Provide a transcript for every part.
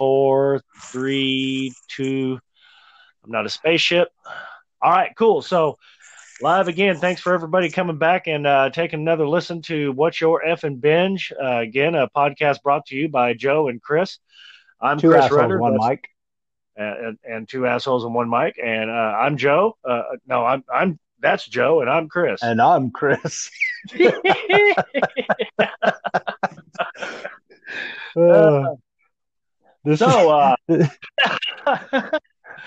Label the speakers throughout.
Speaker 1: four, three, two. I'm not a spaceship. All right, cool. So live again. Thanks for everybody coming back and uh, taking another listen to What's Your F and Binge. Uh, again, a podcast brought to you by Joe and Chris. I'm
Speaker 2: Two
Speaker 1: Chris
Speaker 2: assholes,
Speaker 1: Rutter,
Speaker 2: one mic.
Speaker 1: and, and two assholes and one mic. And uh, I'm Joe. Uh, no, I'm I'm that's Joe, and I'm Chris.
Speaker 2: And I'm Chris. Uh, this,
Speaker 1: so, uh,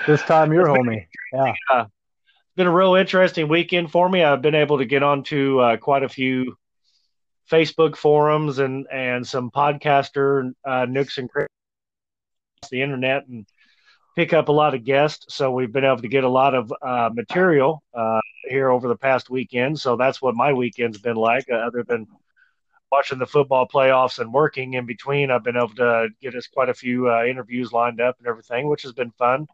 Speaker 2: this time you're homie. Yeah.
Speaker 1: it's been a real interesting weekend for me. I've been able to get onto uh, quite a few Facebook forums and and some podcaster uh, nooks and crannies the internet and pick up a lot of guests. So we've been able to get a lot of uh, material uh, here over the past weekend. So that's what my weekend's been like, uh, other than watching the football playoffs and working in between. I've been able to get us quite a few uh, interviews lined up and everything, which has been fun.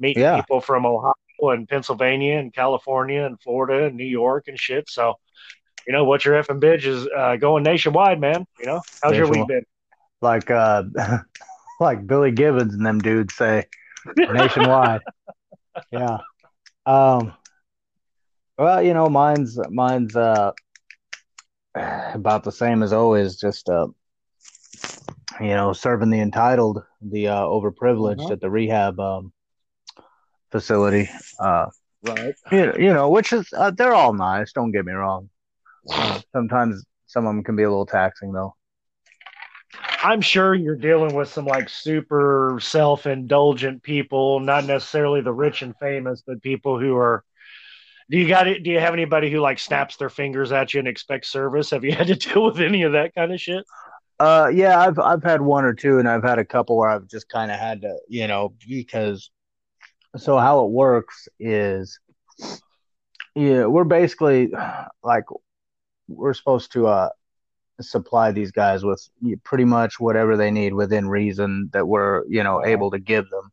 Speaker 1: Meeting
Speaker 2: Yeah.
Speaker 1: people from Ohio and Pennsylvania and California and Florida and New York and shit. So, you know, what your effing bitch is uh, going nationwide, man. You know, how's your week been?
Speaker 2: Like uh like Billy Gibbons and them dudes say nationwide. yeah. Um well, you know, mine's mine's uh about the same as always, just uh you know, serving the entitled, the uh overprivileged
Speaker 1: Mhm.
Speaker 2: at the rehab um facility. Uh
Speaker 1: Right.
Speaker 2: you, you know, which is uh, they're all nice. Don't get me wrong. Uh, sometimes some of them can be a little taxing, though.
Speaker 1: I'm sure you're dealing with some like super self indulgent people, not necessarily the rich and famous, but people who are. Do you got it? Do you have anybody who like snaps their fingers at you and expects service? Have you had to deal with any of that kind of shit?
Speaker 2: Uh, yeah, I've I've had one or two, and I've had a couple where I've just kind of had to, you know, because. So how it works is, yeah, we're basically like we're supposed to uh supply these guys with pretty much whatever they need within reason that we're you know
Speaker 1: Uh-huh.
Speaker 2: able to give them,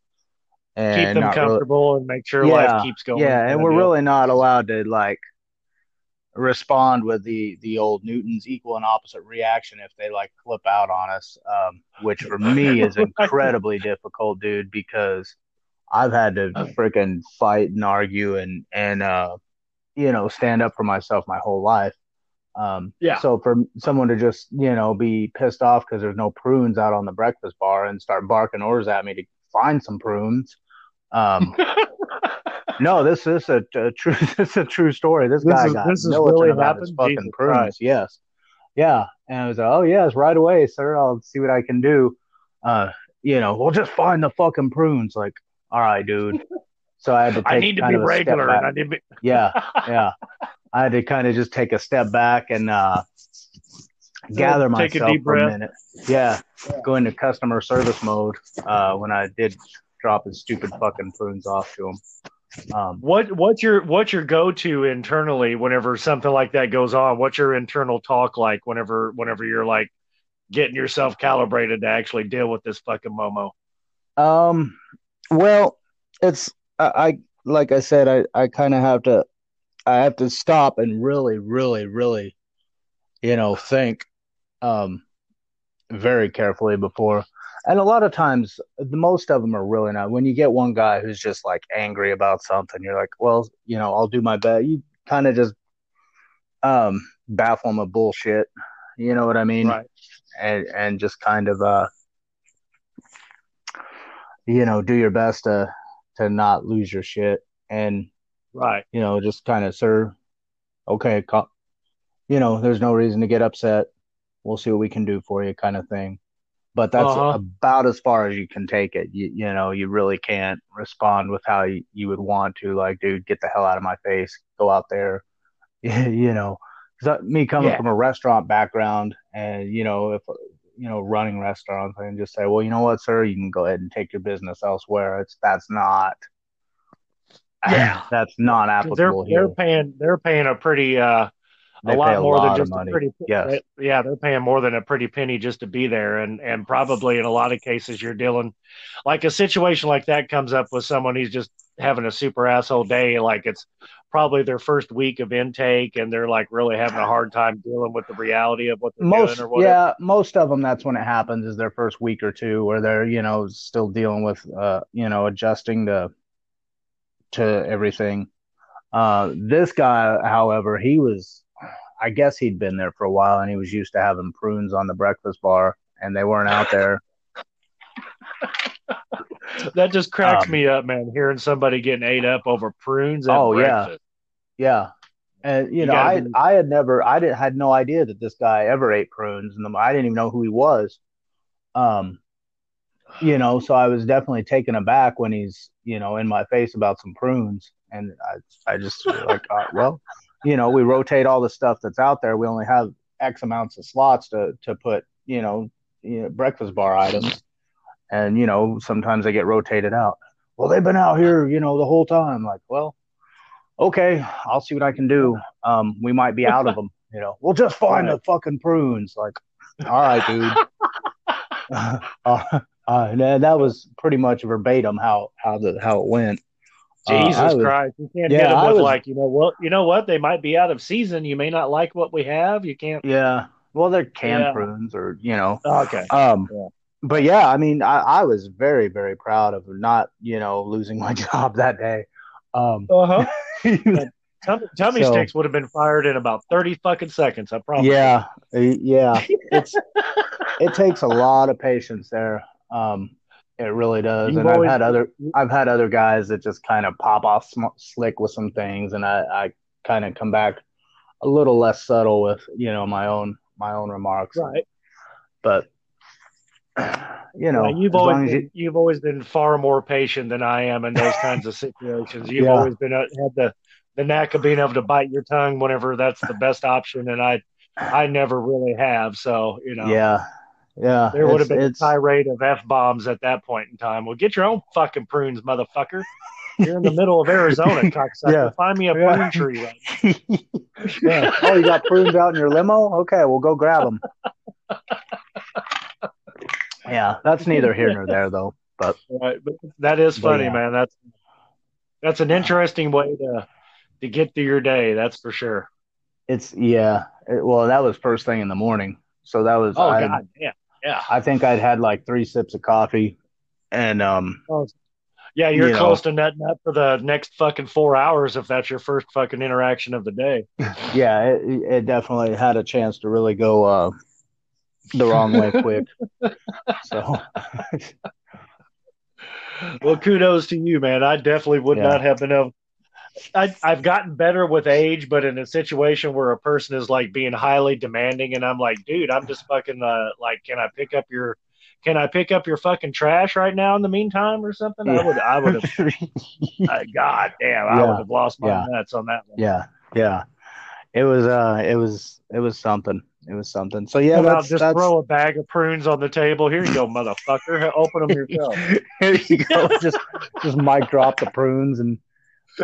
Speaker 2: and
Speaker 1: Keep them
Speaker 2: not really-
Speaker 1: comfortable and make sure
Speaker 2: Yeah,
Speaker 1: life keeps going.
Speaker 2: Yeah, and we're
Speaker 1: deal.
Speaker 2: really not allowed to like respond with the the old Newton's equal and opposite reaction if they like flip out on us, um, which for me is incredibly difficult, dude, because I've had to freaking fight and argue and and uh, you know stand up for myself my whole life. Um,
Speaker 1: Yeah.
Speaker 2: So for someone to just you know be pissed off because there's no prunes out on the breakfast bar and start barking orders at me to find some prunes. Um, no, this is a, a true. This is a true story. This,
Speaker 1: This
Speaker 2: guy
Speaker 1: is-
Speaker 2: got
Speaker 1: this is
Speaker 2: militant
Speaker 1: really
Speaker 2: about his fucking
Speaker 1: Jesus
Speaker 2: prunes.
Speaker 1: Christ.
Speaker 2: Yes, yeah. And I was like, oh yes, right away, sir. I'll see what I can do. Uh, you know, we'll just find the fucking prunes. Like, all right, dude. So I had to.
Speaker 1: I need to be
Speaker 2: of a step
Speaker 1: regular, and I need to be.
Speaker 2: Yeah, yeah. I had to kind of just take a step back and uh, gather
Speaker 1: Take a
Speaker 2: myself a
Speaker 1: breath.
Speaker 2: minute. Yeah, go into customer service mode uh, when I did drop his stupid fucking prunes off to him. Um,
Speaker 1: What what's your what's your go to internally whenever something like that goes on? What's your internal talk like whenever whenever you're like getting yourself calibrated to actually deal with this fucking Momo?
Speaker 2: Um, well, it's I, I like I said, I I kind of have to I have to stop and really, really, really, you know, think um very carefully before. And a lot of times, the most of them are really not. When you get one guy who's just like angry about something, you're like, well, you know, I'll do my best. You kind of just um baffle him with bullshit. You know what I mean?
Speaker 1: Right.
Speaker 2: and and just kind of uh you know do your best to to not lose your shit and
Speaker 1: Right.
Speaker 2: you know just kind of sir okay co- you know there's no reason to get upset we'll see what we can do for you kind of thing. But that's
Speaker 1: Uh-huh.
Speaker 2: about as far as you can take it. You, you know you really can't respond with how you, you would want to like dude get the hell out of my face. Go out there. You know 'Cause, uh, me coming
Speaker 1: Yeah.
Speaker 2: from a restaurant background and you know if you know running restaurants and just say well you know what sir? You can go ahead and take your business elsewhere. It's that's not
Speaker 1: Yeah.
Speaker 2: that's not
Speaker 1: 'Cause They're
Speaker 2: applicable
Speaker 1: they're paying they're paying a pretty uh
Speaker 2: they
Speaker 1: a lot
Speaker 2: pay
Speaker 1: more
Speaker 2: lot
Speaker 1: than just
Speaker 2: money.
Speaker 1: a pretty
Speaker 2: yes.
Speaker 1: yeah they're paying more than a pretty penny just to be there and and probably in a lot of cases you're dealing like a situation like that comes up with someone who's just having a super asshole day like it's probably their first week of intake and they're like really having a hard time dealing with the reality of what they're
Speaker 2: most
Speaker 1: doing or whatever.
Speaker 2: yeah most of them that's when it happens is their first week or two where they're you know still dealing with uh you know adjusting to to everything. Uh this guy however he was i guess he'd been there for a while and he was used to having prunes on the breakfast bar and they weren't out there
Speaker 1: that just cracks
Speaker 2: Um,
Speaker 1: me up, man, hearing somebody getting ate up over prunes at
Speaker 2: Oh, yeah.
Speaker 1: breakfast.
Speaker 2: Yeah. And you,
Speaker 1: You
Speaker 2: know, I
Speaker 1: be-
Speaker 2: I had never I did had no idea that this guy ever ate prunes and I didn't even know who he was. Um you know, so I was definitely taken aback when he's, you know, in my face about some prunes and I I just like uh, well, you know, we rotate all the stuff that's out there. We only have X amounts of slots to to put, you know, you know breakfast bar items. And you know, sometimes they get rotated out. Well, they've been out here, you know, the whole time. Like, well, okay, I'll see what I can do. Um, we might be out of them, you know. We'll just find
Speaker 1: Right.
Speaker 2: the fucking prunes. Like, all right, dude. uh, uh, and that was pretty much verbatim how how the how it went. Uh,
Speaker 1: Jesus
Speaker 2: was-
Speaker 1: Christ. You can't
Speaker 2: Yeah,
Speaker 1: hit them with
Speaker 2: was-
Speaker 1: like, you know what you know what? They might be out of season. You may not like what we have. You can't
Speaker 2: Yeah. Well, they're canned
Speaker 1: Yeah.
Speaker 2: prunes, or you know.
Speaker 1: Okay.
Speaker 2: Um,
Speaker 1: Yeah.
Speaker 2: but yeah, I mean, I, I was very very proud of not you know losing my job that day. Um,
Speaker 1: Uh-huh. Tummy, tummy
Speaker 2: So-
Speaker 1: sticks would have been fired in about thirty fucking seconds, I promise.
Speaker 2: yeah, uh, yeah. It's it takes a lot of patience there. Um, it really does.
Speaker 1: You've
Speaker 2: and I've had other I've had other guys that just kind of pop off sm- slick with some things, and I I kind of come back a little less subtle with you know my own my own remarks.
Speaker 1: Right.
Speaker 2: But you know,
Speaker 1: Yeah, you've always been,
Speaker 2: you,
Speaker 1: have always been far more patient than I am in those kinds of situations. You've
Speaker 2: Yeah.
Speaker 1: always been uh, had the the knack of being able to bite your tongue whenever that's the best option, and I I never really have. So you know,
Speaker 2: yeah, yeah,
Speaker 1: there would have
Speaker 2: it's-
Speaker 1: been a tirade of f bombs at that point in time. Well, get your own fucking prunes, motherfucker. You're in the middle of Arizona, cocksucker.
Speaker 2: Yeah.
Speaker 1: Find me a
Speaker 2: Yeah.
Speaker 1: prune tree. Right?
Speaker 2: yeah. Oh, you got prunes out in your limo? Okay, we'll go grab them. yeah, that's neither here nor there, though. But
Speaker 1: Right, but that is funny,
Speaker 2: yeah.
Speaker 1: man. That's that's an interesting way to to get through your day. That's for sure.
Speaker 2: it's yeah. It, well, that was first thing in the morning, so that was.
Speaker 1: Oh
Speaker 2: I,
Speaker 1: god, yeah, yeah.
Speaker 2: I think I'd had like three sips of coffee, and um,
Speaker 1: Oh, yeah, you're
Speaker 2: You know.
Speaker 1: close to nutting up for the next fucking four hours if that's your first fucking interaction of the day.
Speaker 2: yeah, it, it definitely had a chance to really go uh, the wrong way quick. so
Speaker 1: Well, kudos to you, man. I definitely would
Speaker 2: Yeah.
Speaker 1: not have been able. I, I've gotten better with age, but in a situation where a person is like being highly demanding, and I'm like, dude, I'm just fucking uh, like, can I pick up your, can I pick up your fucking trash right now in the meantime or something? I would, I would have, uh, god damn, I would have lost my
Speaker 2: Yeah.
Speaker 1: nuts on that one.
Speaker 2: yeah, yeah, it was uh, it was it was something. It was something. So yeah,
Speaker 1: Come out,
Speaker 2: that's
Speaker 1: just
Speaker 2: that's.
Speaker 1: throw a bag of prunes on the table. Here you go, motherfucker. Open them yourself.
Speaker 2: Here you go. just just mic drop the prunes and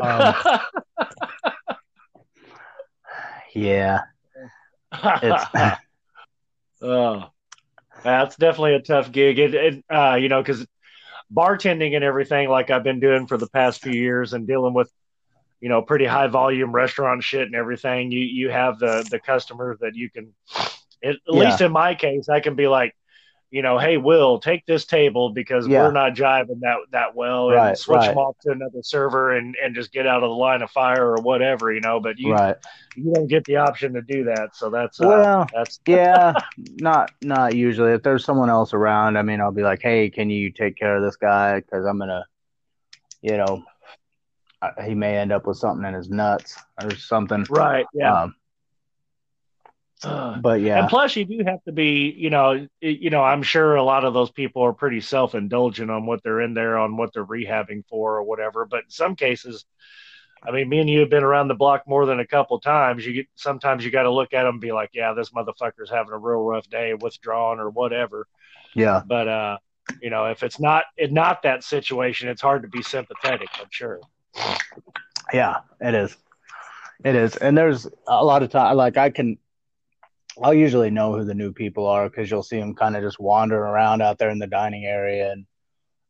Speaker 2: um, yeah, it's
Speaker 1: oh, that's definitely a tough gig. It, it uh, you know, because bartending and everything, like I've been doing for the past few years, and dealing with, you know, pretty high volume restaurant shit and everything. You you have the the customers that you can, at,
Speaker 2: Yeah.
Speaker 1: least in my case, I can be like. You know, hey, Will, take this table because
Speaker 2: Yeah.
Speaker 1: we're not jiving that that well, and
Speaker 2: Right,
Speaker 1: switch
Speaker 2: right.
Speaker 1: them off to another server and and just get out of the line of fire or whatever, you know. But you
Speaker 2: right.
Speaker 1: you don't get the option to do that, so that's uh,
Speaker 2: Well,
Speaker 1: that's
Speaker 2: yeah, not not usually. If there's someone else around, I mean, I'll be like, "Hey, can you take care of this guy? Because I'm gonna, you know, uh, he may end up with something in his nuts or something."
Speaker 1: right, yeah.
Speaker 2: Um,
Speaker 1: Ugh.
Speaker 2: but yeah,
Speaker 1: And plus, you do have to be, you know, you know, I'm sure a lot of those people are pretty self-indulgent on what they're in there, on what they're rehabbing for, or whatever. But in some cases, I mean, me and you have been around the block more than a couple times. You get sometimes you got to look at them and be like, yeah, this motherfucker's having a real rough day, withdrawn or whatever.
Speaker 2: yeah,
Speaker 1: But uh, you know, if it's not it not that situation, it's hard to be sympathetic. I'm sure.
Speaker 2: yeah, it is, it is. And there's a lot of time, like I can, I'll usually know who the new people are because you'll see them kind of just wandering around out there in the dining area, and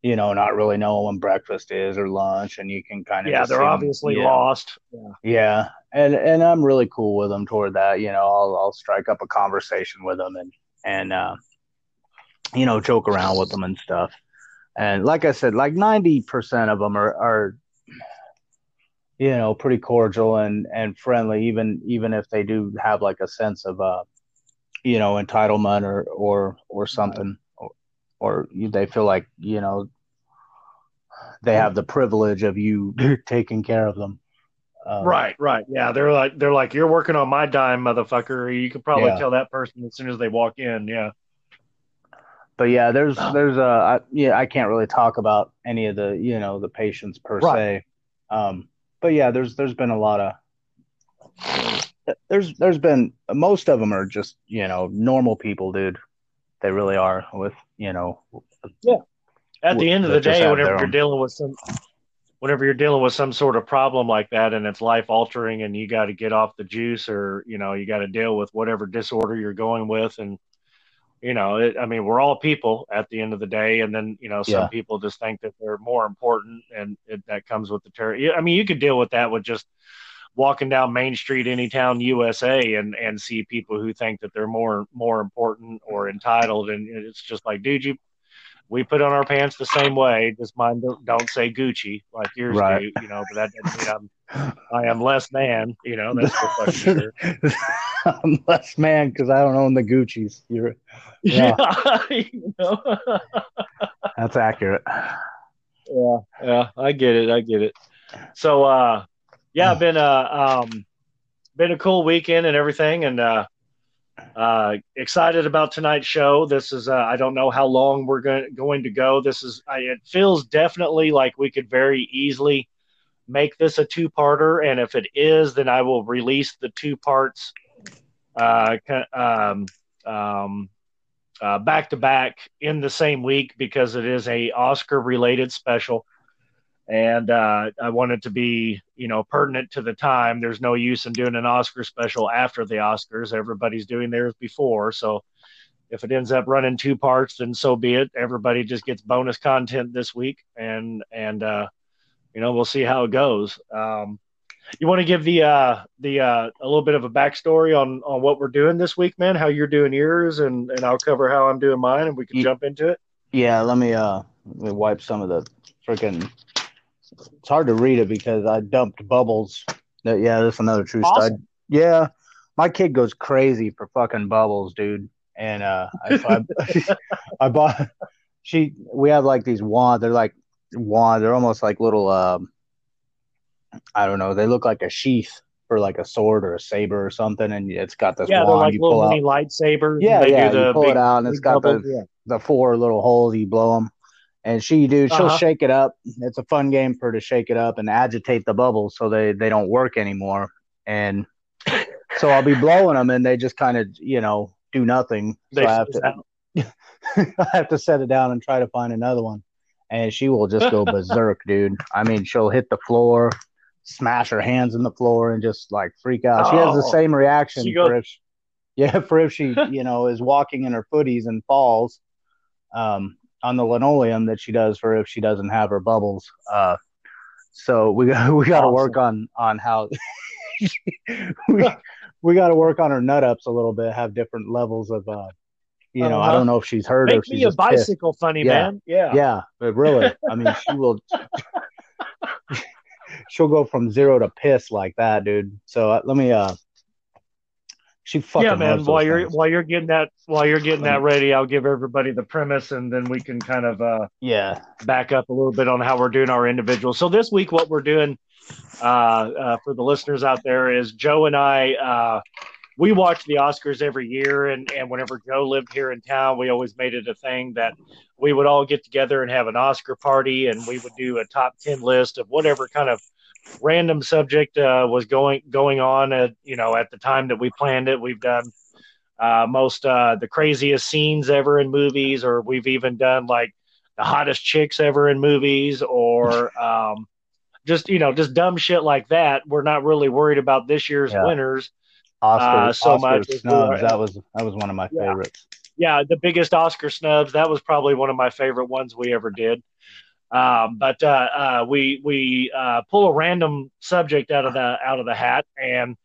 Speaker 2: you know, not really knowing when breakfast is or lunch, and you can kind of
Speaker 1: Yeah, they're obviously
Speaker 2: yeah.
Speaker 1: lost. Yeah.
Speaker 2: Yeah, and and I'm really cool with them toward that. You know, I'll I'll strike up a conversation with them and and uh, you know joke around with them and stuff. And like I said, like ninety percent of them are are you know pretty cordial and and friendly, even even if they do have like a sense of uh you know entitlement or or or something, or, or they feel like you know they have the privilege of you taking care of them. Um,
Speaker 1: Right, right. Yeah, they're like they're like you're working on my dime, motherfucker. You could probably
Speaker 2: Yeah.
Speaker 1: tell that person as soon as they walk in. Yeah.
Speaker 2: but yeah, there's there's a I, yeah I can't really talk about any of the you know the patients per
Speaker 1: Right.
Speaker 2: se, um, but yeah, there's there's been a lot of there's there's been most of them are just you know normal people, dude. They really are with you know Yeah.
Speaker 1: At the end of the day, whenever you're
Speaker 2: own-
Speaker 1: dealing with some, whenever you're dealing with some sort of problem like that, and it's life altering, and you got to get off the juice, or you know, you got to deal with whatever disorder you're going with, and you know, it, I mean, we're all people at the end of the day, and then you know, some
Speaker 2: Yeah.
Speaker 1: people just think that they're more important, and it, that comes with the terror. I mean, you could deal with that with just walking down Main Street, any town, USA, and and see people who think that they're more more important or entitled, and it's just like, dude, you we put on our pants the same way. Just mine don't, don't say Gucci like yours
Speaker 2: Right.
Speaker 1: do, you know. But that doesn't mean I'm I am less man, you know. That's for fucking sure.
Speaker 2: I'm less man because I don't own the Gucci's. You're Yeah.
Speaker 1: you know.
Speaker 2: that's accurate.
Speaker 1: yeah, yeah, I get it, I get it. So, uh, yeah, been a um, been a cool weekend and everything, and uh, uh, excited about tonight's show. This is uh, I don't know how long we're going going to go. This is I, it feels definitely like we could very easily make this a two parter, and if it is, then I will release the two parts, uh, um, um, uh, back to back in the same week because it is a Oscar related special. And uh, I want it to be, you know, pertinent to the time. There's no use in doing an Oscar special after the Oscars. Everybody's doing theirs before. So if it ends up running two parts, then so be it. Everybody just gets bonus content this week, and and uh, you know we'll see how it goes. Um, you want to give the uh, the uh, a little bit of a backstory on on what we're doing this week, man? How you're doing yours, and and I'll cover how I'm doing mine, and we can
Speaker 2: Ye-
Speaker 1: jump into it.
Speaker 2: Yeah, let me uh let me wipe some of the freaking. It's hard to read it because I dumped bubbles. Yeah, that's another true stud.
Speaker 1: Awesome.
Speaker 2: Yeah, my kid goes crazy for fucking bubbles, dude. And uh, I, I, I bought. She we have like these wands. They're like wand. They're almost like little. Um, I don't know. They look like a sheath for like a sword or a saber or something, and it's got this
Speaker 1: Yeah, they're
Speaker 2: wand
Speaker 1: like
Speaker 2: you pull
Speaker 1: little
Speaker 2: out.
Speaker 1: mini lightsabers.
Speaker 2: Yeah, yeah. you pull
Speaker 1: big,
Speaker 2: it out, and it's got the
Speaker 1: yeah.
Speaker 2: the four little holes you blow them and she dude she'll
Speaker 1: Uh-huh.
Speaker 2: shake it up. It's a fun game for her to shake it up and agitate the bubbles so they they don't work anymore. And so i'll be blowing them and they just kind of you know do nothing. So
Speaker 1: They
Speaker 2: i have to i have to set it down and try to find another one. And she will just go berserk dude. I mean she'll hit the floor smash her hands in the floor and just like freak out. She has the
Speaker 1: Oh.
Speaker 2: same reaction
Speaker 1: goes-
Speaker 2: for if she, yeah for if she you know is walking in her footies and falls. Um, on the linoleum that she does for if she doesn't have her bubbles. Uh, so we got we got to work on on how we we got to work on her nut ups a little bit. Have different levels of uh, you know. I
Speaker 1: Uh-huh.
Speaker 2: don't know if she's hurt or
Speaker 1: Make
Speaker 2: if she's
Speaker 1: me a
Speaker 2: just pissed.
Speaker 1: bicycle funny,
Speaker 2: Yeah.
Speaker 1: man. Yeah.
Speaker 2: Yeah, but really, I mean, she will. she'll go from zero to piss like that, dude. So uh, let me. uh She fucking
Speaker 1: yeah, man. While you're
Speaker 2: things.
Speaker 1: while you're getting that while you're getting that ready, I'll give everybody the premise, and then we can kind of uh,
Speaker 2: yeah,
Speaker 1: back up a little bit on how we're doing our individuals. So this week, what we're doing uh, uh, for the listeners out there is Joe and I. Uh, we watch the Oscars every year, and, and whenever Joe lived here in town, we always made it a thing that we would all get together and have an Oscar party, and we would do a top ten list of whatever kind of random subject uh, was going going on. At, you know, at the time that we planned it, we've done uh, most uh, the craziest scenes ever in movies, or we've even done like the hottest chicks ever in movies, or um, just you know just dumb shit like that. We're not really worried about this year's
Speaker 2: Yeah.
Speaker 1: winners.
Speaker 2: Oscar,
Speaker 1: Uh, so
Speaker 2: Oscar
Speaker 1: much
Speaker 2: snubs. That was that was one of my
Speaker 1: Yeah.
Speaker 2: favorites.
Speaker 1: yeah, the biggest Oscar snubs. That was probably one of my favorite ones we ever did. Um, but uh, uh, we we uh, pull a random subject out of the out of the hat and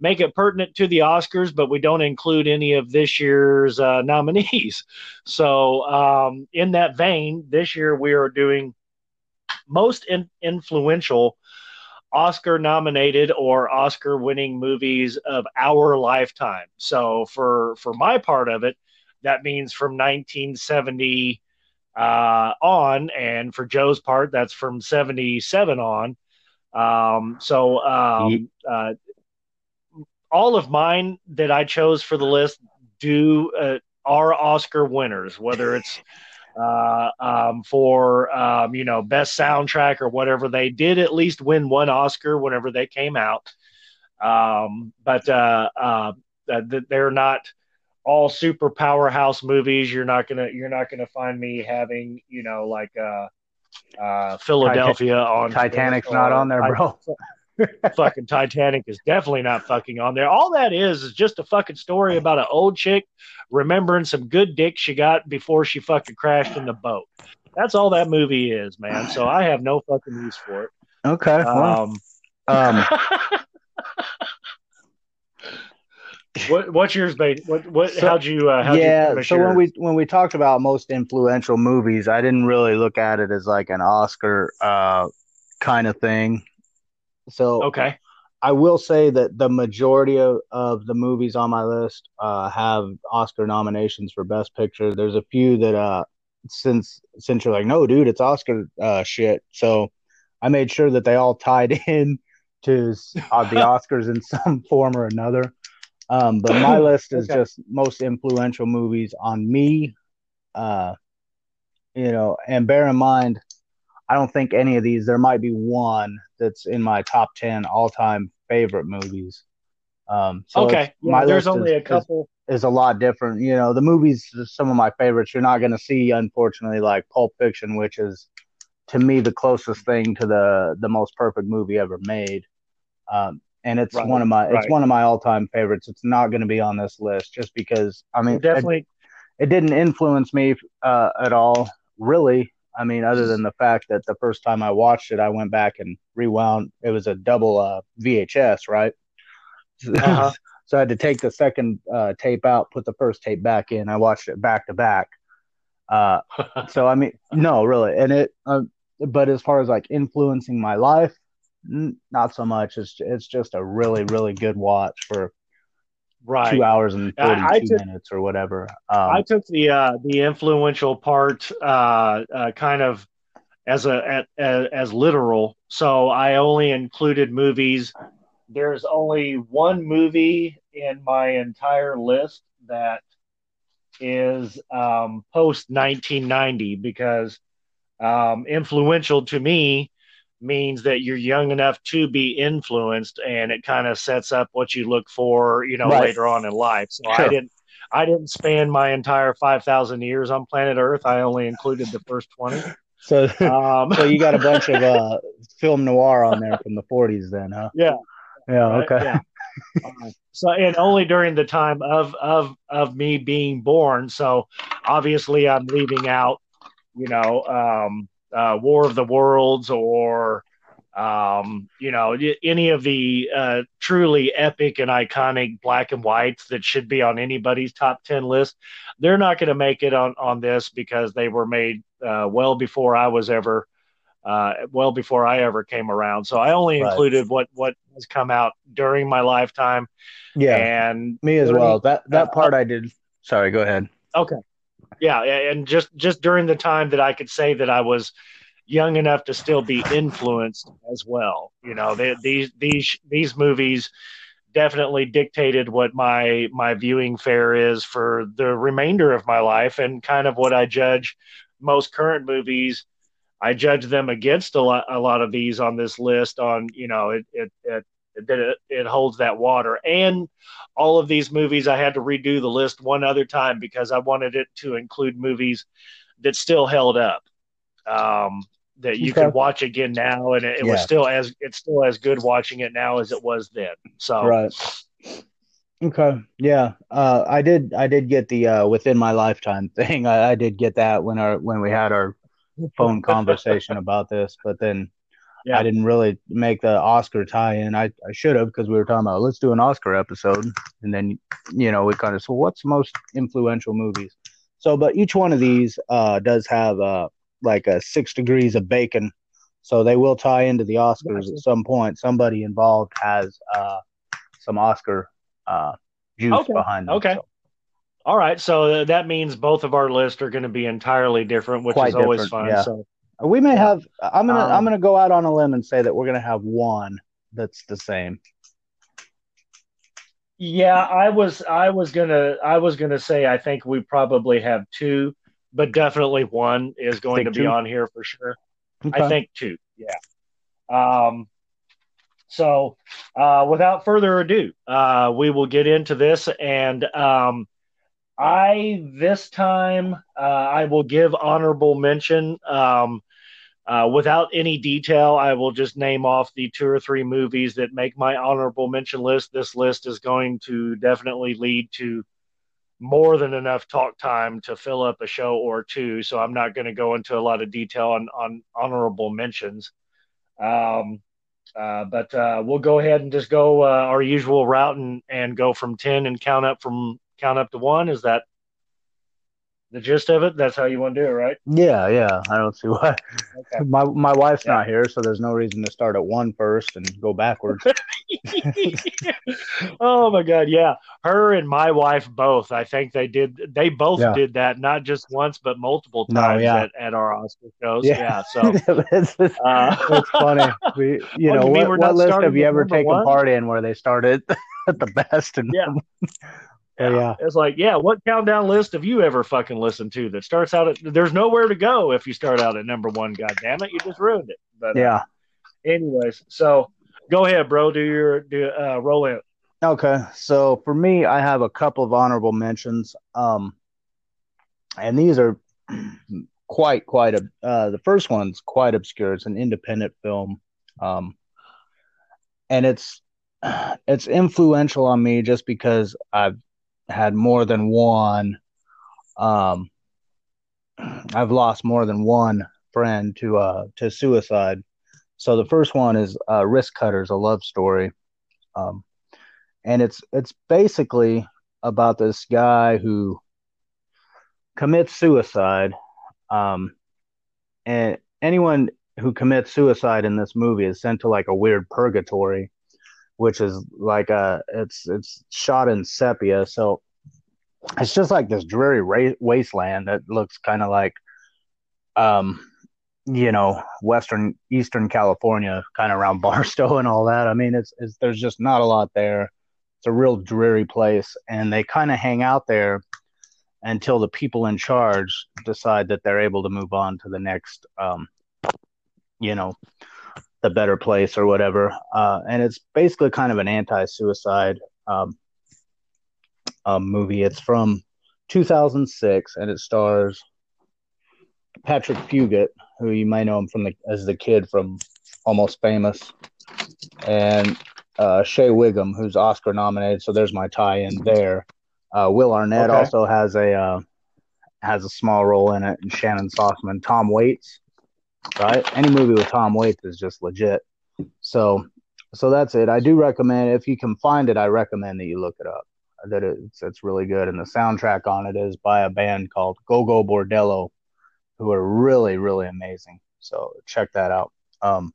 Speaker 1: make it pertinent to the Oscars, but we don't include any of this year's uh, nominees. So, um, in that vein, this year we are doing most in- influential Oscar nominated or Oscar winning movies of our lifetime. So, for for my part of it, that means from 1970 uh, on, and for Joe's part, that's from 77 on. Um, so, um, uh, all of mine that I chose for the list do uh, are Oscar winners, whether it's uh, um, for um, you know best soundtrack or whatever. They did at least win one Oscar whenever they came out, um, but uh, uh, they're not all super powerhouse movies. You're not gonna you're not gonna find me having you know like uh, uh, Philadelphia on
Speaker 2: Titanic's not on there, bro.
Speaker 1: fucking Titanic is definitely not fucking on there. All that is is just a fucking story about an old chick remembering some good dick she got before she fucking crashed in the boat. That's all that movie is, man. So I have no fucking use for it.
Speaker 2: Okay.
Speaker 1: Um, um what what's yours, babe? What what? So, how'd you? Uh, how'd
Speaker 2: yeah.
Speaker 1: You
Speaker 2: so
Speaker 1: yours?
Speaker 2: when we when we talked about most influential movies, I didn't really look at it as like an Oscar uh, kind of thing. So
Speaker 1: okay,
Speaker 2: I will say that the majority of, of the movies on my list uh, have Oscar nominations for Best Picture. There's a few that uh, since since you're like, no, dude, it's Oscar uh, shit. So I made sure that they all tied in to uh, the Oscars in some form or another. Um, but my list is okay. just most influential movies on me. Uh, you know, and bear in mind, I don't think any of these. There might be one that's in my top ten all time favorite movies. Um, so
Speaker 1: okay,
Speaker 2: my
Speaker 1: there's only
Speaker 2: is,
Speaker 1: a couple.
Speaker 2: Is, is, a lot different. You know, the movies, some of my favorites, you're not going to see, unfortunately, like Pulp Fiction, which is to me the closest thing to the the most perfect movie ever made. Um, and it's right, one of my right. it's one of my all time favorites. It's not going to be on this list just because I mean,
Speaker 1: definitely,
Speaker 2: it, it didn't influence me uh, at all, really. I mean, other than the fact that the first time I watched it, I went back and rewound. It was a double uh, VHS, right? Uh-huh. so I had to take the second uh, tape out, put the first tape back in. I watched it back to back. Uh, so I mean, no, really, and it. Uh, but as far as like influencing my life, not so much. It's it's just a really really good watch for
Speaker 1: right.
Speaker 2: two hours and thirty two minutes or whatever. Um,
Speaker 1: I took the uh, the influential part uh, uh, kind of as a as, as literal. So I only included movies. There's only one movie in my entire list that is um, post 1990 because um, influential to me means that you're young enough to be influenced and it kind of sets up what you look for you know right. later on in life. So sure. i didn't i didn't span my entire 5000 years on planet earth. I only included the first 20
Speaker 2: so um, so you got a bunch of uh, film noir on there from the 40s then huh?
Speaker 1: Yeah.
Speaker 2: Yeah okay.
Speaker 1: yeah. Uh, so and only during the time of of of me being born. So obviously i'm leaving out you know um uh, War of the Worlds or um, you know any of the uh, truly epic and iconic black and whites that should be on anybody's top 10 list they're not going to make it on on this because they were made uh, well before i was ever uh, well before i ever came around. So i only right. included what what has come out during my lifetime.
Speaker 2: Yeah.
Speaker 1: And
Speaker 2: me as well. That that part i did sorry go ahead.
Speaker 1: Okay yeah, and just just during the time that I could say that I was young enough to still be influenced as well. You know, they, these these these movies definitely dictated what my my viewing fare is for the remainder of my life and kind of what I judge most current movies. I judge them against a lot a lot of these on this list on you know it it, it that it, it holds that water. And all of these movies, I had to redo the list one other time because I wanted it to include movies that still held up. Um, that you okay. can watch again now, and it, it yeah. was still as it's still as good watching it now as it was then. So
Speaker 2: right, Okay. Yeah. Uh, I did. I did get the uh, within my lifetime thing. I, I did get that when our when we had our phone conversation about this, but then yeah. I didn't really make the Oscar tie-in. I, I should have because we were talking about let's do an Oscar episode, and then you know we kind of so what's most influential movies. So, but each one of these uh, does have uh, like a six degrees of bacon, so they will tie into the Oscars at some point. Somebody involved has uh, some Oscar uh, juice
Speaker 1: okay.
Speaker 2: behind them.
Speaker 1: Okay.
Speaker 2: So.
Speaker 1: All right, so that means both of our lists are going to be entirely different, which
Speaker 2: Quite
Speaker 1: is always fun.
Speaker 2: yeah.
Speaker 1: So
Speaker 2: We may have. I'm gonna.
Speaker 1: Um,
Speaker 2: I'm gonna go out on a limb and say that we're gonna have one that's the same.
Speaker 1: yeah, I was I was gonna I was gonna say I think we probably have two, but definitely one is going to be on here for sure.
Speaker 2: Okay.
Speaker 1: I think two. Yeah. Um. So, uh, without further ado, uh, we will get into this, and um, I this time uh, I will give honorable mention. Um, uh, without any detail, I will just name off the two or three movies that make my honorable mention list. This list is going to definitely lead to more than enough talk time to fill up a show or two. So I'm not going to go into a lot of detail on, on honorable mentions. Um, uh, but uh, we'll go ahead and just go uh, our usual route and, and go from 10 and count up from count up to one. Is that the gist of it? That's how you want to do it, right?
Speaker 2: Yeah, yeah. I don't see why.
Speaker 1: Okay.
Speaker 2: My my wife's
Speaker 1: Yeah.
Speaker 2: not here, so there's no reason to start at one first and go backwards.
Speaker 1: oh my god, yeah. Her and my wife both. I think they did they both
Speaker 2: Yeah.
Speaker 1: did that not just once but multiple
Speaker 2: No,
Speaker 1: times
Speaker 2: yeah.
Speaker 1: at, at our Oscar shows.
Speaker 2: Yeah.
Speaker 1: So
Speaker 2: it's, it's,
Speaker 1: uh,
Speaker 2: it's funny. We, you
Speaker 1: Oh,
Speaker 2: know,
Speaker 1: you
Speaker 2: what,
Speaker 1: we're
Speaker 2: what list have you ever taken
Speaker 1: one?
Speaker 2: part in where they started at the best? And
Speaker 1: Yeah.
Speaker 2: But yeah,
Speaker 1: It's like, yeah, what countdown list have you ever fucking listened to that starts out at there's nowhere to go if you start out at number one, god damn it, you just ruined it. But uh,
Speaker 2: yeah.
Speaker 1: anyways, so go ahead, bro, do your do uh roll in.
Speaker 2: Okay, so for me, I have a couple of honorable mentions. Um, and these are quite quite a. Uh, the first one's quite obscure. It's an independent film, um, and it's it's influential on me just because I've had more than one. Um, I've lost more than one friend to uh to suicide. So the first one is uh, Wristcutters, a love story. Um, and it's it's basically about this guy who commits suicide um and anyone who commits suicide in this movie is sent to like a weird purgatory which is like a it's it's shot in sepia. So it's just like this dreary ra- wasteland that looks kind of like um you know western eastern california kind of around barstow and all that. I mean it's, it's there's just not a lot there. It's a real dreary place and they kind of hang out there until the people in charge decide that they're able to move on to the next um you know the better place or whatever uh and it's basically kind of an anti-suicide um, um movie it's from 2006 and it stars patrick fugit who you might know him from the as the kid from almost famous and uh, Shea Whigham, who's Oscar nominated. So there's my tie-in there. Uh, Will Arnett
Speaker 1: Okay.
Speaker 2: also has a uh, has a small role in it, and Shannyn Sossamon, Tom Waits. Right, any movie with Tom Waits is just legit. So, so that's it. I do recommend if you can find it. I recommend that you look it up. That it's it's really good, and the soundtrack on it is by a band called Gogol Bordello, who are really really amazing. So check that out. Um,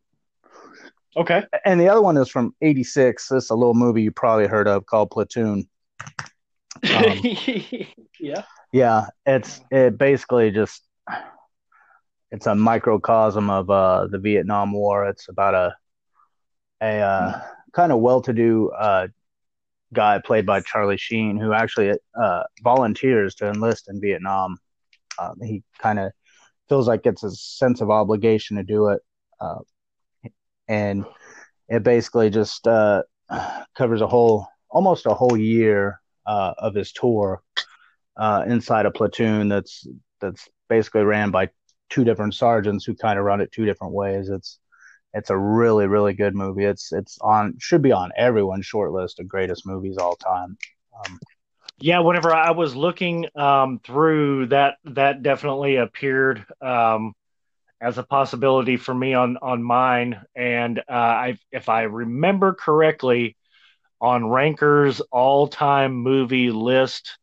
Speaker 1: Okay.
Speaker 2: and the other one is from '86. This is a little movie you probably heard of called Platoon. Um,
Speaker 1: yeah.
Speaker 2: Yeah, it's it basically just it's a microcosm of uh, the Vietnam War. It's about a a uh, kind of well-to-do uh, guy played by Charlie Sheen who actually uh, volunteers to enlist in Vietnam. Um, he kind of feels like it's a sense of obligation to do it, uh, and it basically just uh, covers a whole almost a whole year uh, of his tour inside a platoon that's that's basically ran by two different sergeants who kind of run it two different ways. It's it's a really really good movie. It's it's on should be on everyone's short list of greatest movies all time. Um,
Speaker 1: Yeah, whenever I was looking um, through that, that definitely appeared um, as a possibility for me on on mine. And uh, I, if I remember correctly, on Ranker's all-time movie list,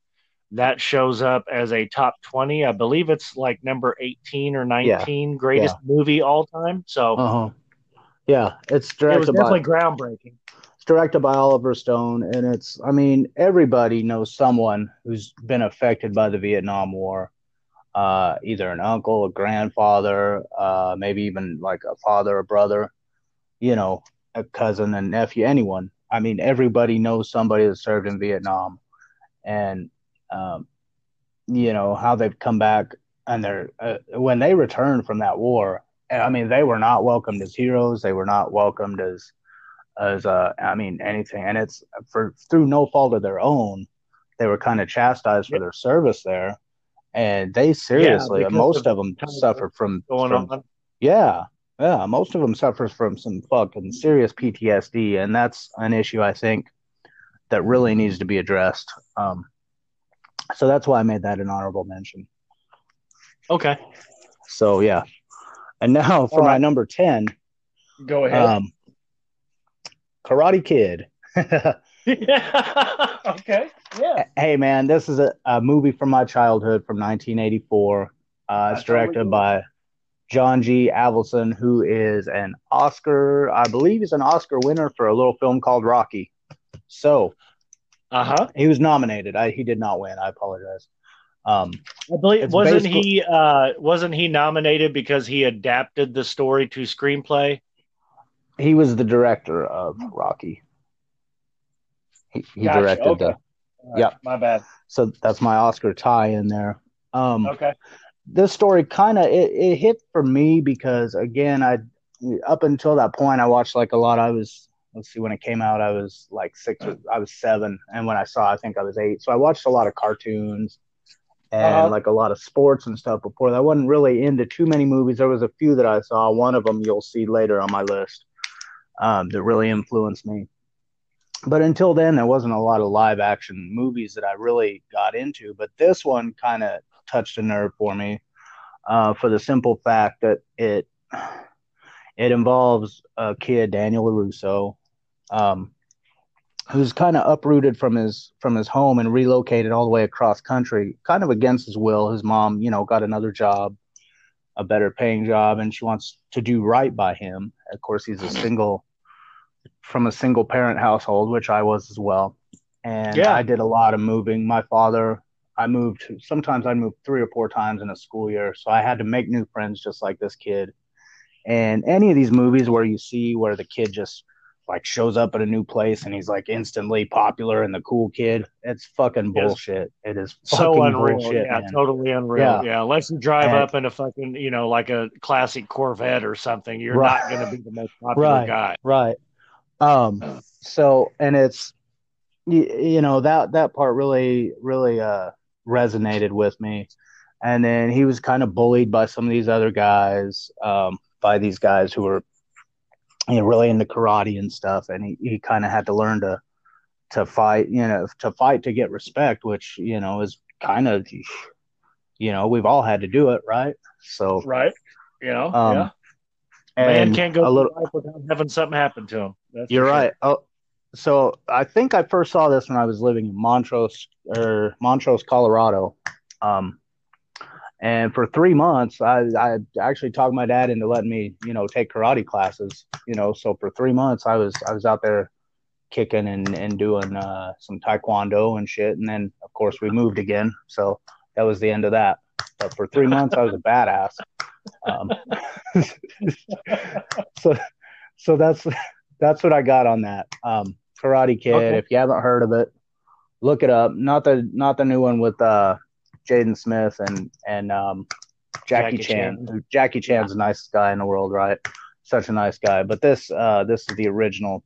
Speaker 1: that shows up as a top twenty. I believe it's like number eighteen or nineteen greatest movie all time. So
Speaker 2: uh-huh. Yeah, it's
Speaker 1: it was
Speaker 2: directed by
Speaker 1: definitely groundbreaking.
Speaker 2: it's directed by Oliver Stone, and it's I mean everybody knows someone who's been affected by the Vietnam War, uh, either an uncle, a grandfather, uh, maybe even like a father, a brother, you know, a cousin, a nephew, anyone. I mean everybody knows somebody that served in Vietnam, and um, you know how they've come back and they're uh, when they returned from that war. I mean they were not welcomed as heroes. They were not welcomed as as uh, I mean anything, and it's for through no fault of their own. They were kind of chastised for their service there, and they seriously,
Speaker 1: because
Speaker 2: most
Speaker 1: of
Speaker 2: them suffered from,
Speaker 1: Going
Speaker 2: from
Speaker 1: on.
Speaker 2: yeah, yeah, most of them suffers from some fucking serious PTSD, and that's an issue I think that really needs to be addressed. Um, so that's why I made that an honorable mention.
Speaker 1: Okay,
Speaker 2: So yeah, and now for my number ten,
Speaker 1: go ahead.
Speaker 2: um, Karate Kid. yeah.
Speaker 1: okay, yeah.
Speaker 2: Hey man, this is a, a movie from my childhood from 1984. Uh, it's directed by John G. Avildsen, who is an Oscar, I believe he's an Oscar winner for a little film called Rocky. So
Speaker 1: Uh huh.
Speaker 2: he was nominated. I, he did not win. I apologize. Um,
Speaker 1: I believe wasn't
Speaker 2: basically-
Speaker 1: he uh, wasn't he nominated because he adapted the story to screenplay?
Speaker 2: he was the director of Rocky. He, he
Speaker 1: Gotcha,
Speaker 2: directed
Speaker 1: okay.
Speaker 2: the.
Speaker 1: Right,
Speaker 2: Yep.
Speaker 1: my bad.
Speaker 2: So that's my Oscar tie in there. Um,
Speaker 1: Okay,
Speaker 2: this story kind of it, it hit for me because again i up until that point i watched like a lot i was let's see when it came out i was like six or- i was seven and when i saw i think i was eight. So i watched a lot of cartoons and
Speaker 1: Uh-huh.
Speaker 2: like a lot of sports and stuff before that. I wasn't really into too many movies. There was a few that i saw. One of them you'll see later on my list um, that really influenced me. But until then there wasn't a lot of live action movies that i really got into but this one kind of touched a nerve for me uh, for the simple fact that it it involves a kid Daniel Larusso, um, who's kind of uprooted from his from his home and relocated all the way across country, kind of against his will. His mom, you know, got another job, a better paying job, and she wants to do right by him. Of course, he's a single from a single parent household, which I was as well. And
Speaker 1: Yeah.
Speaker 2: I did a lot of moving. My father I moved sometimes I moved three or four times in a school year, so I had to make new friends just like this kid. And any of these movies where you see where the kid just like shows up at a new place and he's like instantly popular and the cool kid, it's fucking
Speaker 1: Yes.
Speaker 2: bullshit. It is
Speaker 1: so unreal.
Speaker 2: bullshit,
Speaker 1: yeah,
Speaker 2: man.
Speaker 1: totally unreal.
Speaker 2: Yeah.
Speaker 1: Yeah. unless you drive
Speaker 2: And-
Speaker 1: up in a fucking, you know, like a classic Corvette or something, you're
Speaker 2: Right.
Speaker 1: not going to be the most popular
Speaker 2: Right.
Speaker 1: guy.
Speaker 2: Right. Um. So, and it's you, you know that that part really really uh resonated with me, and then he was kind of bullied by some of these other guys, um, by these guys who were you know really into karate and stuff, and he he kind of had to learn to to fight, you know, to fight to get respect, which you know is kind of you know we've all had to do it, right? So,
Speaker 1: Right. You know,
Speaker 2: um,
Speaker 1: yeah.
Speaker 2: and
Speaker 1: Man can't go
Speaker 2: a little.
Speaker 1: without having something happen to him. That's
Speaker 2: You're
Speaker 1: sure.
Speaker 2: right. Oh, so I think I first saw this when I was living in Montrose or Montrose, Colorado. Um, and for three months, I, I actually talked my dad into letting me, you know, take karate classes. You know, so for three months, I was I was out there kicking and and doing uh, some taekwondo and shit. And then, of course, we moved again. So that was the end of that. But for three months, I was a badass. Um, so so that's that's what I got on that. Um, Karate Kid.
Speaker 1: Okay.
Speaker 2: If you haven't heard of it, look it up. Not the not the new one with uh, Jaden Smith and and um, Jackie,
Speaker 1: Jackie
Speaker 2: Chan.
Speaker 1: Chan.
Speaker 2: Jackie Chan's the nicest guy in the world, right? Such a nice guy. But this uh, this is the original,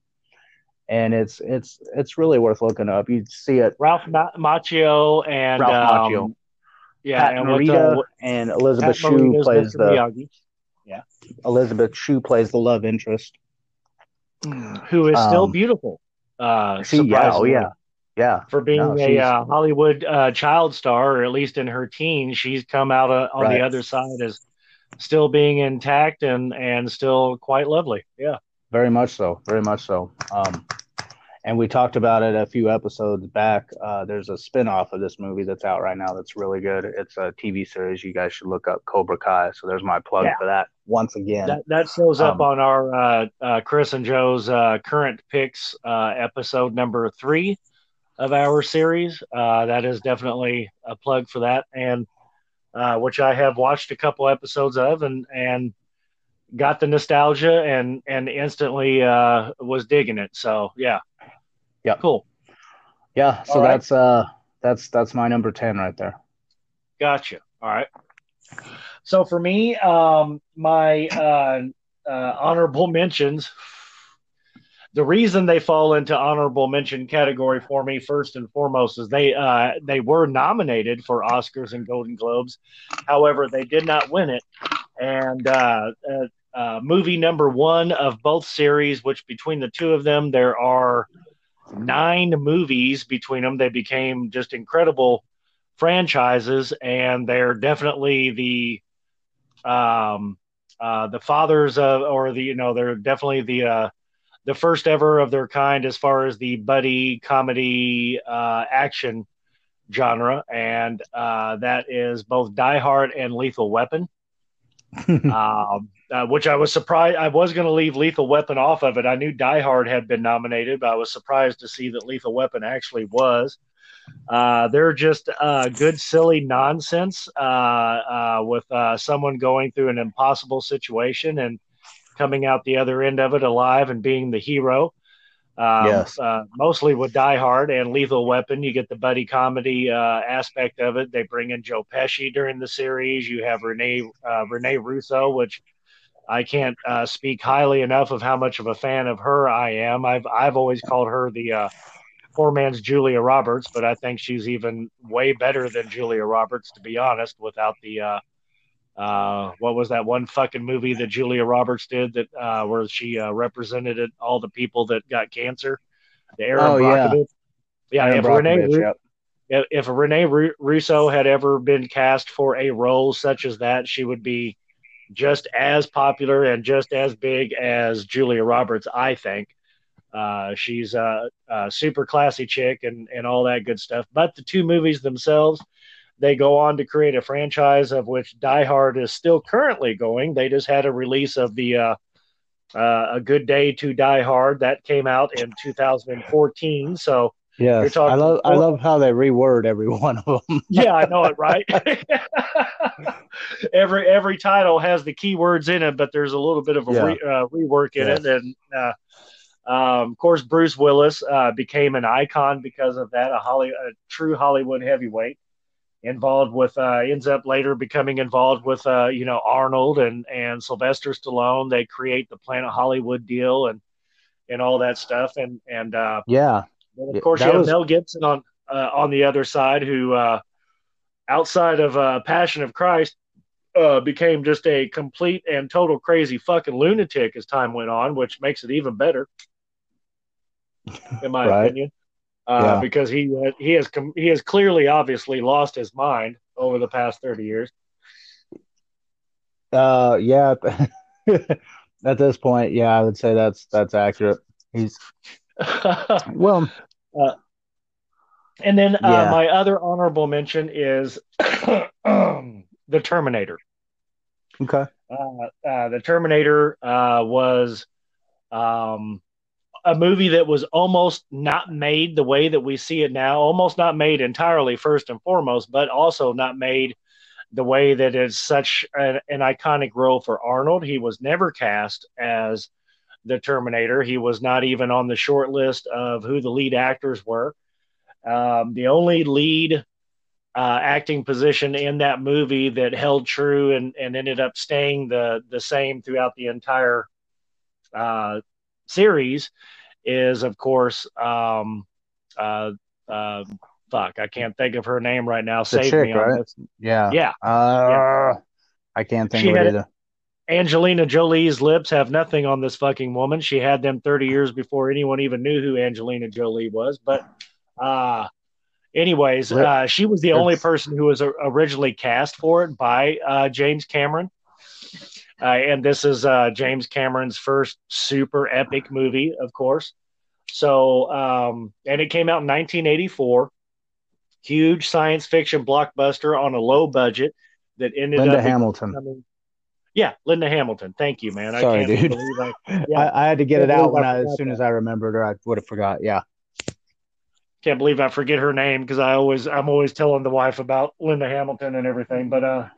Speaker 2: and it's it's it's really worth looking up. You see it.
Speaker 1: Ralph Ma- Macchio and
Speaker 2: Ralph
Speaker 1: um,
Speaker 2: Macchio.
Speaker 1: Yeah,
Speaker 2: Pat
Speaker 1: and what the,
Speaker 2: and
Speaker 1: Pat
Speaker 2: Elizabeth Shue
Speaker 1: Morita's
Speaker 2: plays
Speaker 1: Mr.
Speaker 2: the
Speaker 1: Miyagi,
Speaker 2: Elizabeth Shue plays the love interest.
Speaker 1: who is still
Speaker 2: Um,
Speaker 1: beautiful. Uh,
Speaker 2: She, yeah, oh yeah, Yeah,
Speaker 1: for being
Speaker 2: No,
Speaker 1: a uh, Hollywood uh, child star, or at least in her teens, she's come out uh, on
Speaker 2: Right.
Speaker 1: the other side as still being intact and and still quite lovely. Yeah.
Speaker 2: Very much so. Very much so. Um, and we talked about it a few episodes back. Uh, there's a spin-off of this movie that's out right now that's really good. It's a TV series. You guys should look up Cobra Kai. So there's my plug
Speaker 1: Yeah.
Speaker 2: for that once again.
Speaker 1: That that shows up
Speaker 2: Um,
Speaker 1: on our uh, uh, Chris and Joe's uh, current picks uh, episode number three of our series. Uh, that is definitely a plug for that, and uh, which I have watched a couple episodes of, and and got the nostalgia and and instantly uh, was digging it. So yeah,
Speaker 2: Yeah.
Speaker 1: cool,
Speaker 2: yeah. So
Speaker 1: All right.
Speaker 2: that's uh that's that's my number ten right there.
Speaker 1: gotcha. All right. So for me, um, my uh, uh, honorable mentions. The reason they fall into honorable mention category for me first and foremost is they uh, they were nominated for Oscars and Golden Globes, however they did not win it. And uh, uh, uh, movie number one of both series, which between the two of them there are nine movies between them. They became just incredible franchises, and they're definitely the um, uh, the fathers of, or the you know they're definitely the uh, the first ever of their kind as far as the buddy comedy uh, action genre, and uh, that is both Die Hard and Lethal Weapon. um, uh, which I was surprised. I was going to leave Lethal Weapon off of it. I knew Die Hard had been nominated, but I was surprised to see that Lethal Weapon actually was. Uh, they're just uh, good, silly nonsense uh, uh, with uh, someone going through an impossible situation and coming out the other end of it alive and being the hero. Um,
Speaker 2: Yes.
Speaker 1: uh, mostly with Die Hard and Lethal Weapon, you get the buddy comedy uh, aspect of it. They bring in Joe Pesci during the series. You have Renee uh, Renee Russo, which I can't uh, speak highly enough of how much of a fan of her I am. I've I've always called her the uh, poor man's Julia Roberts, but I think she's even way better than Julia Roberts, to be honest. Without the uh, what was that one fucking movie that Julia Roberts did that uh, where she uh, represented it, all the people that got cancer? The Erin
Speaker 2: Oh, yeah.
Speaker 1: Brockovich. Yeah,
Speaker 2: Erin
Speaker 1: if Renee
Speaker 2: yep.
Speaker 1: if, if Renee Russo had ever been cast for a role such as that, she would be just as popular and just as big as Julia Roberts, I think. Uh, she's a, a super classy chick and, and all that good stuff. But the two movies themselves, they go on to create a franchise of which Die Hard is still currently going. They just had a release of the uh, uh, A Good Day to Die Hard that came out in 2014. So You're talking-
Speaker 2: I love I love how they reword every one of them.
Speaker 1: yeah, I know it, right? every every title has the keywords in it, but there's a little bit of a
Speaker 2: Yeah.
Speaker 1: re, uh, rework in
Speaker 2: Yeah.
Speaker 1: it, and uh, um, of course, Bruce Willis uh, became an icon because of that. A Holly, a true Hollywood heavyweight, involved with uh, ends up later becoming involved with uh, you know Arnold and and Sylvester Stallone. They create the Planet Hollywood deal and and all that stuff, and and uh,
Speaker 2: Yeah,
Speaker 1: and of course, you
Speaker 2: that
Speaker 1: have
Speaker 2: was-
Speaker 1: Mel Gibson on uh, on the other side, who uh, outside of uh, Passion of Christ uh, became just a complete and total crazy fucking lunatic as time went on, which makes it even better, in my
Speaker 2: Right.
Speaker 1: opinion, uh,
Speaker 2: Yeah.
Speaker 1: because he uh, he has com- he has clearly, obviously, lost his mind over the past thirty years.
Speaker 2: uh, yeah. At this point, yeah, I would say that's that's accurate. He's well,
Speaker 1: And then uh,
Speaker 2: Yeah.
Speaker 1: my other honorable mention is the Terminator.
Speaker 2: okay.
Speaker 1: uh, uh, the Terminator uh, was um, a movie that was almost not made the way that we see it now, almost not made entirely first and foremost, but also not made the way that is such an, an iconic role for Arnold. He was never cast as the Terminator. He was not even on the short list of who the lead actors were. Um, the only lead uh, acting position in that movie that held true and, and ended up staying the the same throughout the entire uh, series is, of course, um, uh, uh, fuck, I can't think of her name right now.
Speaker 2: The
Speaker 1: Save
Speaker 2: chick,
Speaker 1: me on
Speaker 2: right?
Speaker 1: this.
Speaker 2: Yeah.
Speaker 1: Yeah,
Speaker 2: Uh, I can't think
Speaker 1: She
Speaker 2: of it
Speaker 1: it-
Speaker 2: either.
Speaker 1: Angelina Jolie's lips have nothing on this fucking woman. She had them 30 years before anyone even knew who Angelina Jolie was. But Uh, anyways, uh, she was the only person who was originally cast for it by uh, James Cameron. Uh, and this is uh, James Cameron's first super epic movie, of course. So, um, and it came out in 1984. Huge science fiction blockbuster on a low budget that ended
Speaker 2: Linda
Speaker 1: up Linda
Speaker 2: Hamilton.
Speaker 1: becoming- yeah, Linda Hamilton. Thank you, man.
Speaker 2: Sorry,
Speaker 1: I can't
Speaker 2: dude.
Speaker 1: believe I, yeah.
Speaker 2: I, I had to get it out when
Speaker 1: I
Speaker 2: as soon as. I remembered, or I would have forgot. Yeah.
Speaker 1: can't believe I forget her name because I always I'm always telling the wife about Linda Hamilton and everything. But uh,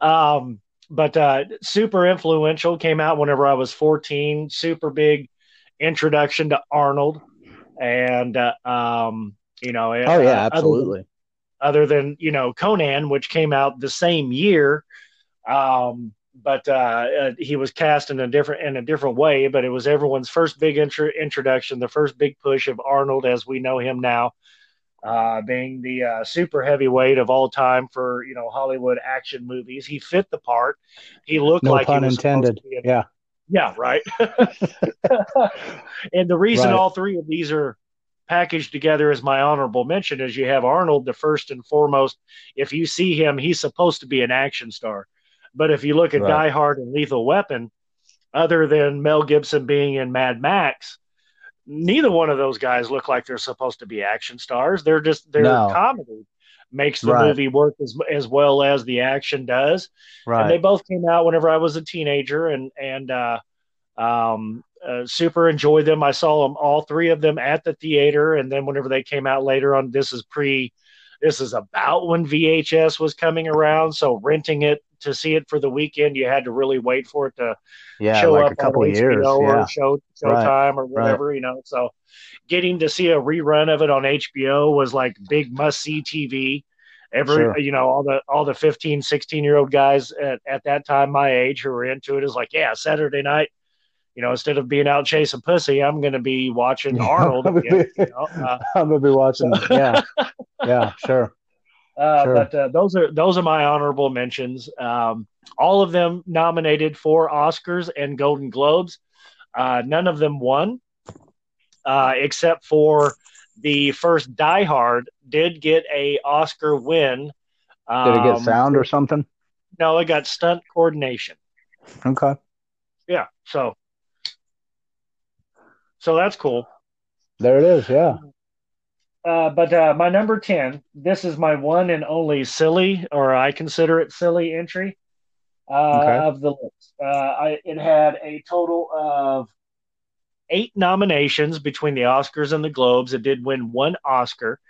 Speaker 1: um, but uh, super influential. Came out whenever I was 14. Super big introduction to Arnold, and uh, um, you know,
Speaker 2: Oh
Speaker 1: uh,
Speaker 2: yeah,
Speaker 1: other
Speaker 2: absolutely.
Speaker 1: other than you know Conan, which came out the same year. Um, but uh, uh, he was cast in a different in a different way. But it was everyone's first big intro- introduction, the first big push of Arnold as we know him now, uh, being the uh, super heavyweight of all time for you know Hollywood action movies. He fit the part. He looked
Speaker 2: No
Speaker 1: like
Speaker 2: pun
Speaker 1: he was
Speaker 2: intended.
Speaker 1: to be in
Speaker 2: Yeah.
Speaker 1: yeah, right. and the reason
Speaker 2: Right.
Speaker 1: all three of these are packaged together as my honorable mention is you have Arnold, the first and foremost. If you see him, he's supposed to be an action star. But if you look at
Speaker 2: Right.
Speaker 1: Die Hard and Lethal Weapon, other than Mel Gibson being in Mad Max, neither one of those guys look like they're supposed to be action stars. They're just their
Speaker 2: No.
Speaker 1: comedy makes the
Speaker 2: Right.
Speaker 1: movie work as as well as the action does and they both came out whenever I was a teenager, and and uh, um, uh, super enjoyed them. I saw them all three of them at the theater, and then whenever they came out later on, this is pre, this is about when VHS was coming around. So renting it to see it for the weekend, you had to really wait for it to
Speaker 2: Yeah,
Speaker 1: show
Speaker 2: like
Speaker 1: up
Speaker 2: a couple
Speaker 1: on
Speaker 2: years.
Speaker 1: HBO
Speaker 2: Yeah.
Speaker 1: or show
Speaker 2: Right.
Speaker 1: Showtime or whatever, you know. So getting to see a rerun of it on HBO was like big must see TV. Every
Speaker 2: Sure.
Speaker 1: you know all the all the 15 16 year old guys at, at that time my age who were into it is like yeah Saturday night you know instead of being out chasing pussy I'm going to be watching Arnold again, you know? uh,
Speaker 2: I'm gonna be watching. Yeah. Yeah. Sure.
Speaker 1: Uh,
Speaker 2: Sure.
Speaker 1: But uh, those are those are my honorable mentions. Um, all of them nominated for Oscars and Golden Globes. Uh, none of them won, uh, except for the first Die Hard did get a Oscar win.
Speaker 2: Did it get
Speaker 1: Um,
Speaker 2: sound or something?
Speaker 1: No, it got stunt coordination.
Speaker 2: Okay.
Speaker 1: Yeah, so so that's cool.
Speaker 2: There it is. Yeah.
Speaker 1: Uh, but uh, my number 10, this is my one and only silly, or I consider it silly entry uh,
Speaker 2: Okay.
Speaker 1: of the list. Uh, I, it had a total of eight nominations between the Oscars and the Globes. It did win one Oscar.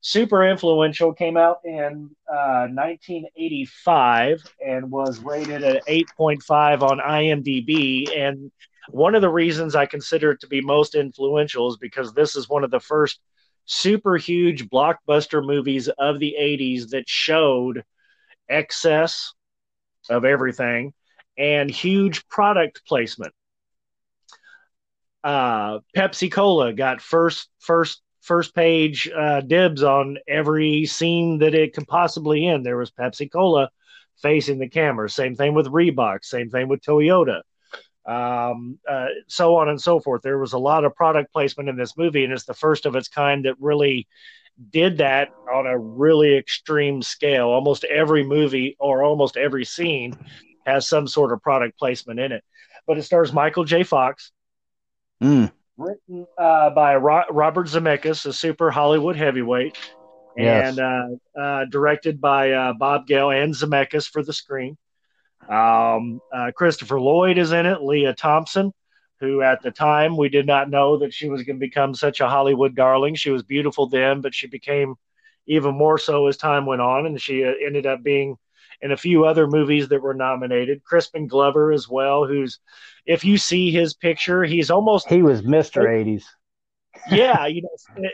Speaker 1: Super influential, came out in uh, 1985 and was rated at 8.5 on IMDb. And one of the reasons I consider it to be most influential is because this is one of the first super huge blockbuster movies of the 80s that showed excess of everything and huge product placement. Uh, Pepsi Cola got first first first page uh, dibs on every scene that it could possibly in. There was Pepsi Cola facing the camera. Same thing with Reebok. Same thing with Toyota. Um, uh, so on and so forth. There was a lot of product placement in this movie, and it's the first of its kind that really did that on a really extreme scale. Almost every movie or almost every scene has some sort of product placement in it. But it stars Michael J. Fox,
Speaker 2: Mm.
Speaker 1: written uh, by Ro- Robert Zemeckis, a super Hollywood heavyweight,
Speaker 2: Yes.
Speaker 1: and uh, uh, directed by uh, Bob Gale and Zemeckis for the screen. Um, uh, Christopher Lloyd is in it, Lea Thompson, who at the time we did not know that she was going to become such a Hollywood darling. She was beautiful then, but she became even more so as time went on, and she uh, ended up being in a few other movies that were nominated. Crispin Glover as well, who's if you see his picture, he's almost
Speaker 2: He was Mr. 80s.
Speaker 1: yeah, you know,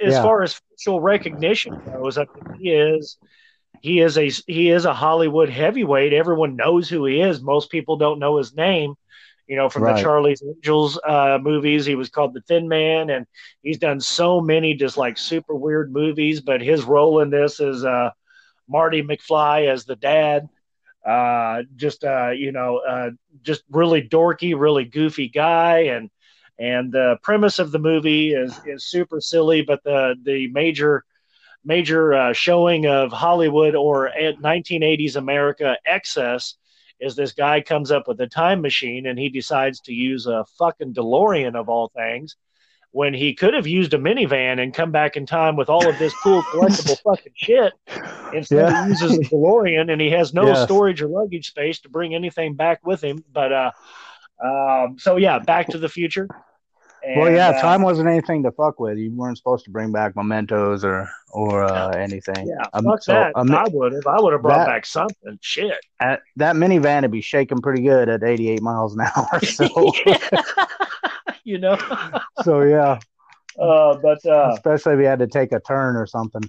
Speaker 1: as
Speaker 2: Yeah.
Speaker 1: far as facial recognition goes, I think he is he is a he is a Hollywood heavyweight. Everyone knows who he is. Most people don't know his name. You know, from
Speaker 2: Right.
Speaker 1: the Charlie's Angels uh, movies, he was called the Thin Man, and he's done so many just like super weird movies. But his role in this is uh, Marty McFly as the dad. Uh, just uh, you know, uh, just really dorky, really goofy guy, and And the premise of the movie is is super silly, but the the major major uh, showing of Hollywood or 1980s America excess is this guy comes up with a time machine and he decides to use a fucking DeLorean of all things when he could have used a minivan and come back in time with all of this cool collectible fucking shit. Instead, yeah. he uses a DeLorean and he has no yes. storage or luggage space to bring anything back with him. But uh, um, so yeah, Back to the Future.
Speaker 2: And, well, yeah, uh, time wasn't anything to fuck with. You weren't supposed to bring back mementos or or uh, anything.
Speaker 1: Yeah, um, fuck so, that. Um, I would have. I would have brought that, back something. Shit.
Speaker 2: At, that minivan would be shaking pretty good at 88 miles an hour. So,
Speaker 1: you know.
Speaker 2: so yeah.
Speaker 1: Uh, but uh,
Speaker 2: especially if you had to take a turn or something.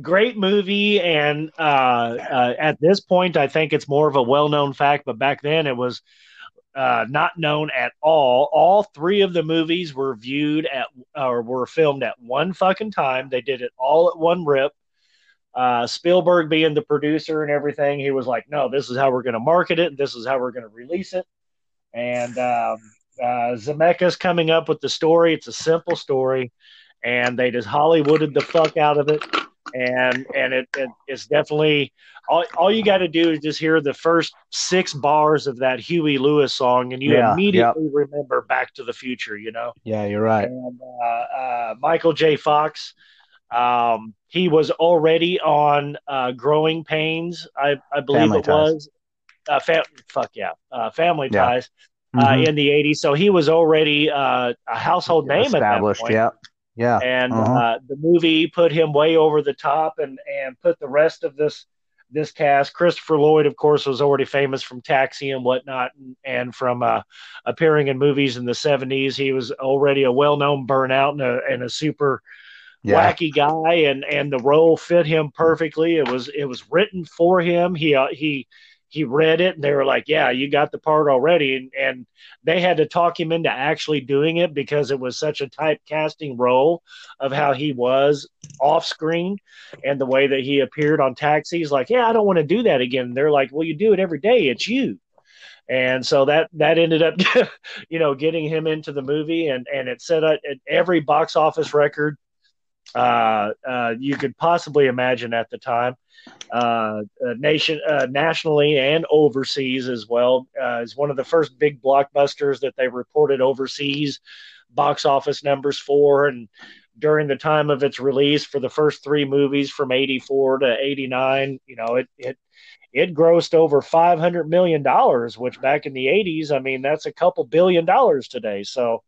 Speaker 1: Great movie, and uh, uh, at this point, I think it's more of a well-known fact. But back then, it was uh, not known at all. All three of the movies were viewed at or were filmed at one fucking time. They did it all at one rip. Uh, Spielberg being the producer and everything, he was like, "No, this is how we're going to market it. This is how we're going to release it." And um, uh, Zemeckis coming up with the story. It's a simple story, and they just Hollywooded the fuck out of it. And and it, it it's definitely all, all you got to do is just hear the first six bars of that Huey Lewis song, and you yeah, immediately remember Back to the Future. You know.
Speaker 2: Yeah, you're right.
Speaker 1: And uh, uh, Michael J. Fox, um, he was already on uh, Growing Pains, I, I believe Family it ties. was. Uh, fam- fuck yeah, uh, Family yeah. Ties. Uh, mm-hmm. in the 80s. So he was already uh, a household name
Speaker 2: established. Yeah. Yeah.
Speaker 1: And uh-huh. uh, the movie put him way over the top and, and put the rest of this this cast. Christopher Lloyd, of course, was already famous from Taxi and whatnot, and, and from uh, appearing in movies in the 70s. He was already a well known burnout and a, and a super yeah. wacky guy, and, and the role fit him perfectly. It was it was written for him. He uh, he he read it and they were like, "Yeah, you got the part already," and, and they had to talk him into actually doing it because it was such a typecasting role of how he was off screen and the way that he appeared on taxis. Like, yeah, I don't want to do that again. And they're like, "Well, you do it every day. It's you." And so that that ended up, you know, getting him into the movie, and and it set up every box office record uh, uh, you could possibly imagine at the time. Uh, uh nation, uh, nationally and overseas as well, uh, is one of the first big blockbusters that they reported overseas box office numbers for. And during the time of its release for the first three movies from 84 to 89, you know, it, it, it grossed over 500 million dollars, which back in the 80s, I mean, that's a couple billion dollars today. So,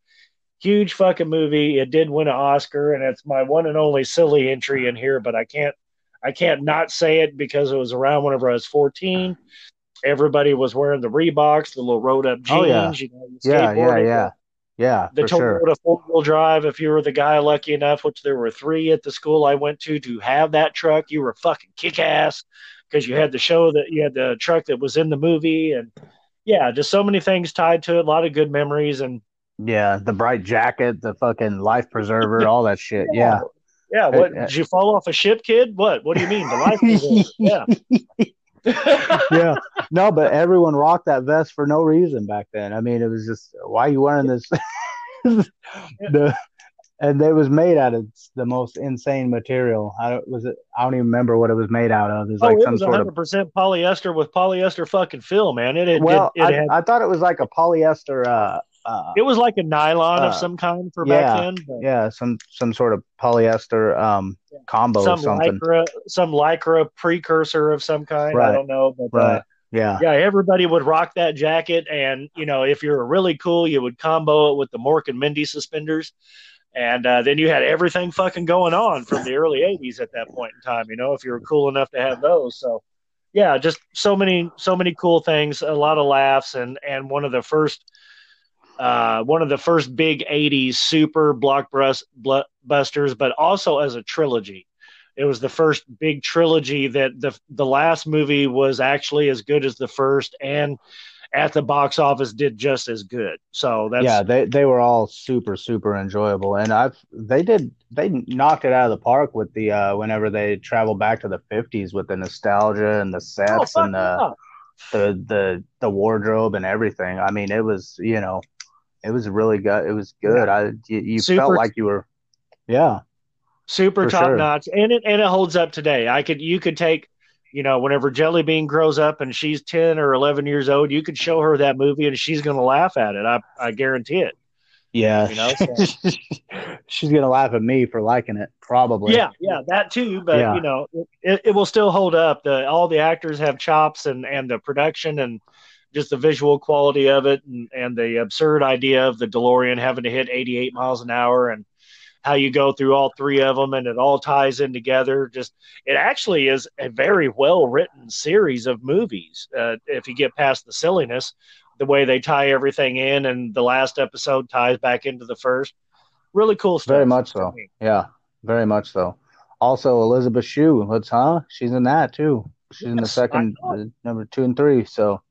Speaker 1: huge fucking movie. It did win an Oscar, and it's my one and only silly entry in here. But I can't, I can't not say it because it was around whenever I was fourteen. Everybody was wearing the Reeboks, the little rolled up jeans. Oh,
Speaker 2: yeah. You know, yeah, yeah, yeah. Yeah,
Speaker 1: the Toyota sure. four wheel drive. If you were the guy lucky enough, which there were three at the school I went to, to have that truck, you were fucking kick ass because you had the show that you had the truck that was in the movie, and yeah, just so many things tied to it. A lot of good memories, and
Speaker 2: yeah, the bright jacket, the fucking life preserver, all that shit. Yeah.
Speaker 1: Yeah. What did you fall off a ship, kid? What? What do you mean? The life preserver.
Speaker 2: Yeah. yeah. No, but everyone rocked that vest for no reason back then. I mean, it was just why are you wearing this? the and it was made out of the most insane material. I don't was it. I don't even remember what it was made out of.
Speaker 1: It was oh, like it some was sort 100% of percent polyester with polyester fucking fill, man. It, it
Speaker 2: well,
Speaker 1: it, it
Speaker 2: I,
Speaker 1: had...
Speaker 2: I, thought it was like a polyester uh, uh,
Speaker 1: it was like a nylon uh, of some kind for
Speaker 2: yeah,
Speaker 1: back then.
Speaker 2: But... Yeah, some some sort of polyester um, yeah. combo some or something.
Speaker 1: Lycra, some lycra precursor of some kind. Right. I don't know, but
Speaker 2: uh, right. Uh, yeah,
Speaker 1: yeah. Everybody would rock that jacket, and you know, if you're really cool, you would combo it with the Mork and Mindy suspenders, and uh, then you had everything fucking going on from the early '80s at that point in time. You know, if you were cool enough to have those, so yeah, just so many so many cool things, a lot of laughs, and and one of the first uh, one of the first big 80s super blockbusters, but also as a trilogy. It was the first big trilogy that the the last movie was actually as good as the first, and at the box office did just as good. So that's
Speaker 2: yeah, they they were all super super enjoyable, and I've they did they knocked it out of the park with the uh, whenever they travel back to the fifties with the nostalgia and the sets oh, and the, the the the wardrobe and everything. I mean, it was you know it was really good. It was good.
Speaker 1: Yeah.
Speaker 2: I you, you
Speaker 1: Super-
Speaker 2: felt like you were, yeah,
Speaker 1: super top
Speaker 2: sure.
Speaker 1: notch, and it and it holds up today. I could you could take, you know, whenever Jelly Bean grows up and she's ten or eleven years old, you could show her that movie and she's going to laugh at it. I I guarantee it.
Speaker 2: yeah.
Speaker 1: You know,
Speaker 2: she's gonna laugh at me for liking it, probably.
Speaker 1: Yeah, yeah, that too. But
Speaker 2: Yeah.
Speaker 1: you know, it, it will still hold up. The all the actors have chops, and and the production, and just the visual quality of it, and and the absurd idea of the DeLorean having to hit 88 miles an hour, and how you go through all three of them, and it all ties in together. Just it actually is a very well written series of movies. Uh, if you get past the silliness, the way they tie everything in, and the last episode ties back into the first. Really cool stuff.
Speaker 2: Very much so. Yeah, very much so. Also, Elizabeth Shue, let's huh? She's in that too. She's in the second, uh, number two and three. So,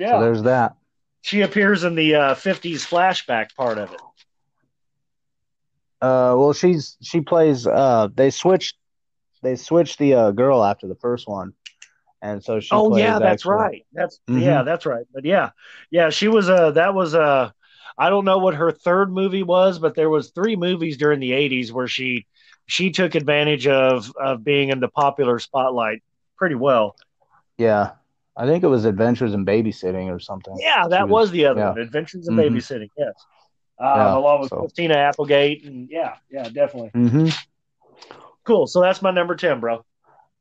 Speaker 1: Yeah.
Speaker 2: so there's that.
Speaker 1: she appears in the uh, 50s flashback part of it.
Speaker 2: Uh, well, she's she plays. Uh, they switched, they switched the uh, girl after the first one, and so she.
Speaker 1: oh yeah, that's
Speaker 2: actually-
Speaker 1: right. That's
Speaker 2: Mhm.
Speaker 1: yeah, that's right. But yeah, yeah, she was uh that was a. I don't know what her third movie was, but there was three movies during the 80s where she she took advantage of of being in the popular spotlight pretty well.
Speaker 2: Yeah, I think it was Adventures in Babysitting or something.
Speaker 1: Yeah, that
Speaker 2: was-
Speaker 1: was, the other
Speaker 2: yeah.
Speaker 1: one, Adventures in
Speaker 2: Mhm.
Speaker 1: Babysitting. Yes, um,
Speaker 2: Yeah,
Speaker 1: along with
Speaker 2: so-
Speaker 1: Christina Applegate, and yeah, yeah, definitely
Speaker 2: hmm
Speaker 1: cool. So that's my number ten, bro.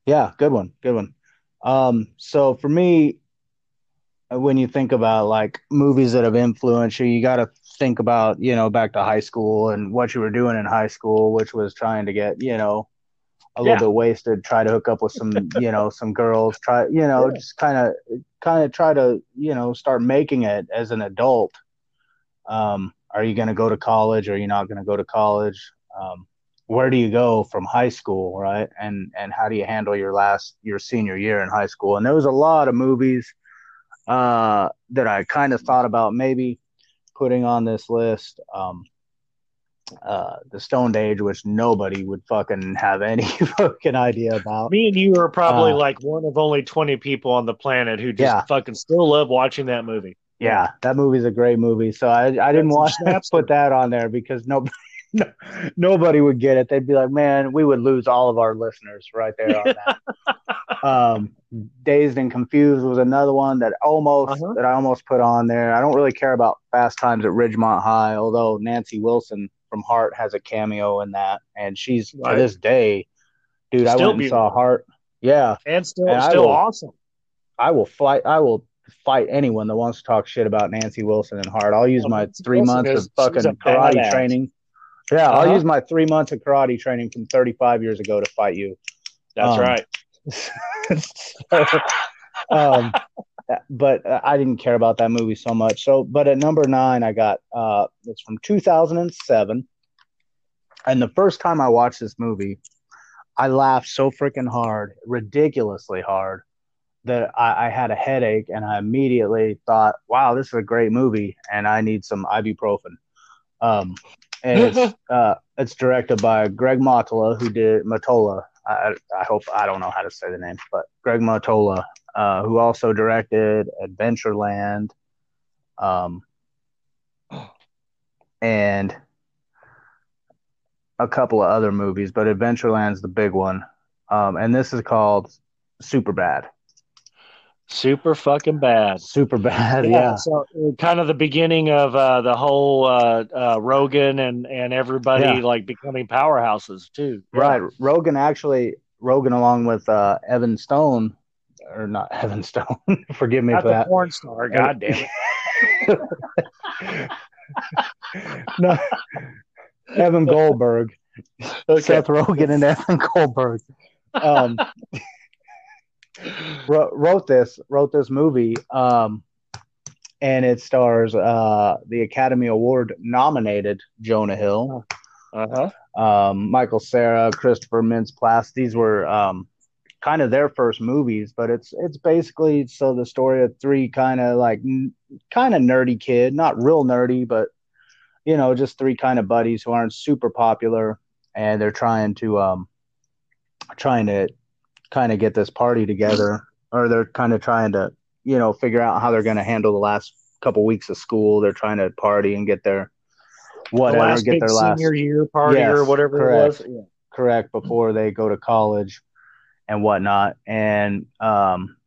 Speaker 2: Yeah, good one, good one. Um, so for me, uh, when you think about like movies that have influenced you, you got to think about you know back to high school and what you were doing in high school, which was trying to get you know a
Speaker 1: Yeah.
Speaker 2: little bit wasted, try to hook up with some you know some girls, try you know
Speaker 1: Yeah.
Speaker 2: just kind of kind of try to you know start making it as an adult. Um, are you going to go to college? Or are you not going to go to college? Um, where do you go from high school right and and how do you handle your last your senior year in high school and there was a lot of movies uh that i kind of thought about maybe putting on this list um uh the stoned age which nobody would fucking have any fucking idea about
Speaker 1: Me and you are probably
Speaker 2: Uh,
Speaker 1: like one of only 20 people on the planet who just
Speaker 2: Yeah.
Speaker 1: fucking still love watching that movie.
Speaker 2: yeah that movie's a great movie so i i didn't want to put that on there because nobody no, nobody would get it they'd be like man we would lose all of our listeners right there on that um dazed and confused was another one that almost
Speaker 1: Uh-huh.
Speaker 2: that i almost put on there i don't really care about fast times at ridgemont high although nancy wilson from heart has a cameo in that and she's
Speaker 1: Right.
Speaker 2: to this day dude i
Speaker 1: Still
Speaker 2: went and saw
Speaker 1: beautiful.
Speaker 2: heart yeah
Speaker 1: And still,
Speaker 2: And I
Speaker 1: still
Speaker 2: will-
Speaker 1: awesome.
Speaker 2: i will fight i will fight anyone that wants to talk shit about nancy wilson and heart i'll use
Speaker 1: Oh,
Speaker 2: my
Speaker 1: Nancy
Speaker 2: three
Speaker 1: Wilson
Speaker 2: months
Speaker 1: is-
Speaker 2: of fucking karate training yeah i'll
Speaker 1: Uh-huh.
Speaker 2: use my three months of karate training from 35 years ago to fight you
Speaker 1: That's
Speaker 2: Um,
Speaker 1: right.
Speaker 2: So, um, but I didn't care about that movie so much. So, but at number nine, I got uh, it's from 2007, and the first time I watched this movie, I laughed so freaking hard, ridiculously hard, that I, I had a headache, and I immediately thought, "Wow, this is a great movie, and I need some ibuprofen." Um, and it's uh, it's directed by Greg Mottola, who did Mottola. I, I hope I don't know how to say the name, but Greg Mottola, uh, who also directed Adventureland, um, and a couple of other movies, but Adventureland's the big one. Um, and this is called Super Bad.
Speaker 1: Super fucking bad.
Speaker 2: Super Bad, yeah.
Speaker 1: So uh, kind of the beginning of uh, the whole uh, uh, Rogen and and everybody
Speaker 2: Yeah.
Speaker 1: like becoming powerhouses too. Yeah.
Speaker 2: Right. Rogen actually, Rogen along with uh, Evan Stone, or not Evan Stone, forgive me
Speaker 1: Not
Speaker 2: for
Speaker 1: the
Speaker 2: that.
Speaker 1: porn star. God damn it.
Speaker 2: no, Evan Goldberg,
Speaker 1: Okay.
Speaker 2: Seth Rogen, and Evan Goldberg um, wrote, wrote this wrote this movie, um, and it stars uh, the Academy Award nominated Jonah Hill,
Speaker 1: Uh huh.
Speaker 2: um, Michael Cera, Christopher Mintz-Plasse. These were um, kind of their first movies, but it's it's basically so the story of three kind of like n- kind of nerdy kid, not real nerdy, but you know, just three kind of buddies who aren't super popular, and they're trying to um trying to kind of get this party together, or they're kind of trying to you know figure out how they're going to handle the last couple weeks of school. They're trying to party and get their whatever,
Speaker 1: the
Speaker 2: get their last
Speaker 1: senior year party
Speaker 2: Yes,
Speaker 1: or whatever
Speaker 2: correct.
Speaker 1: it was. Yeah.
Speaker 2: correct before they go to college and whatnot. And um,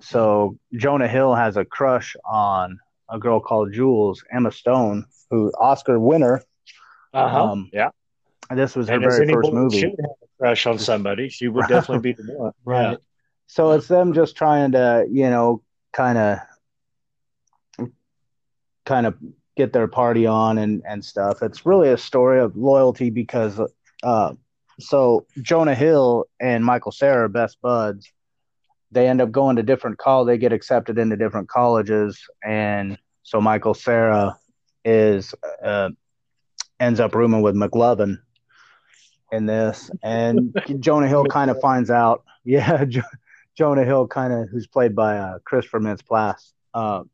Speaker 2: so Jonah Hill has a crush on a girl called Jules Emma Stone, who Oscar winner.
Speaker 1: Uh-huh.
Speaker 2: Um,
Speaker 1: yeah.
Speaker 2: And this was her
Speaker 1: And
Speaker 2: very first
Speaker 1: woman
Speaker 2: movie.
Speaker 1: should have a crush on somebody, she would definitely be the one.
Speaker 2: Right. So it's them just trying to, you know, kind of, kind of get their party on and and stuff. It's really a story of loyalty because, uh, so Jonah Hill and Michael Cera are best buds. They end up going to different call. They get accepted into different colleges, and so Michael Cera is uh, ends up rooming with McLovin in this, and Jonah Hill kind of finds out. Yeah, Jo- Jonah Hill kind of who's played by uh, Christopher Mintz-Plasse. Uh,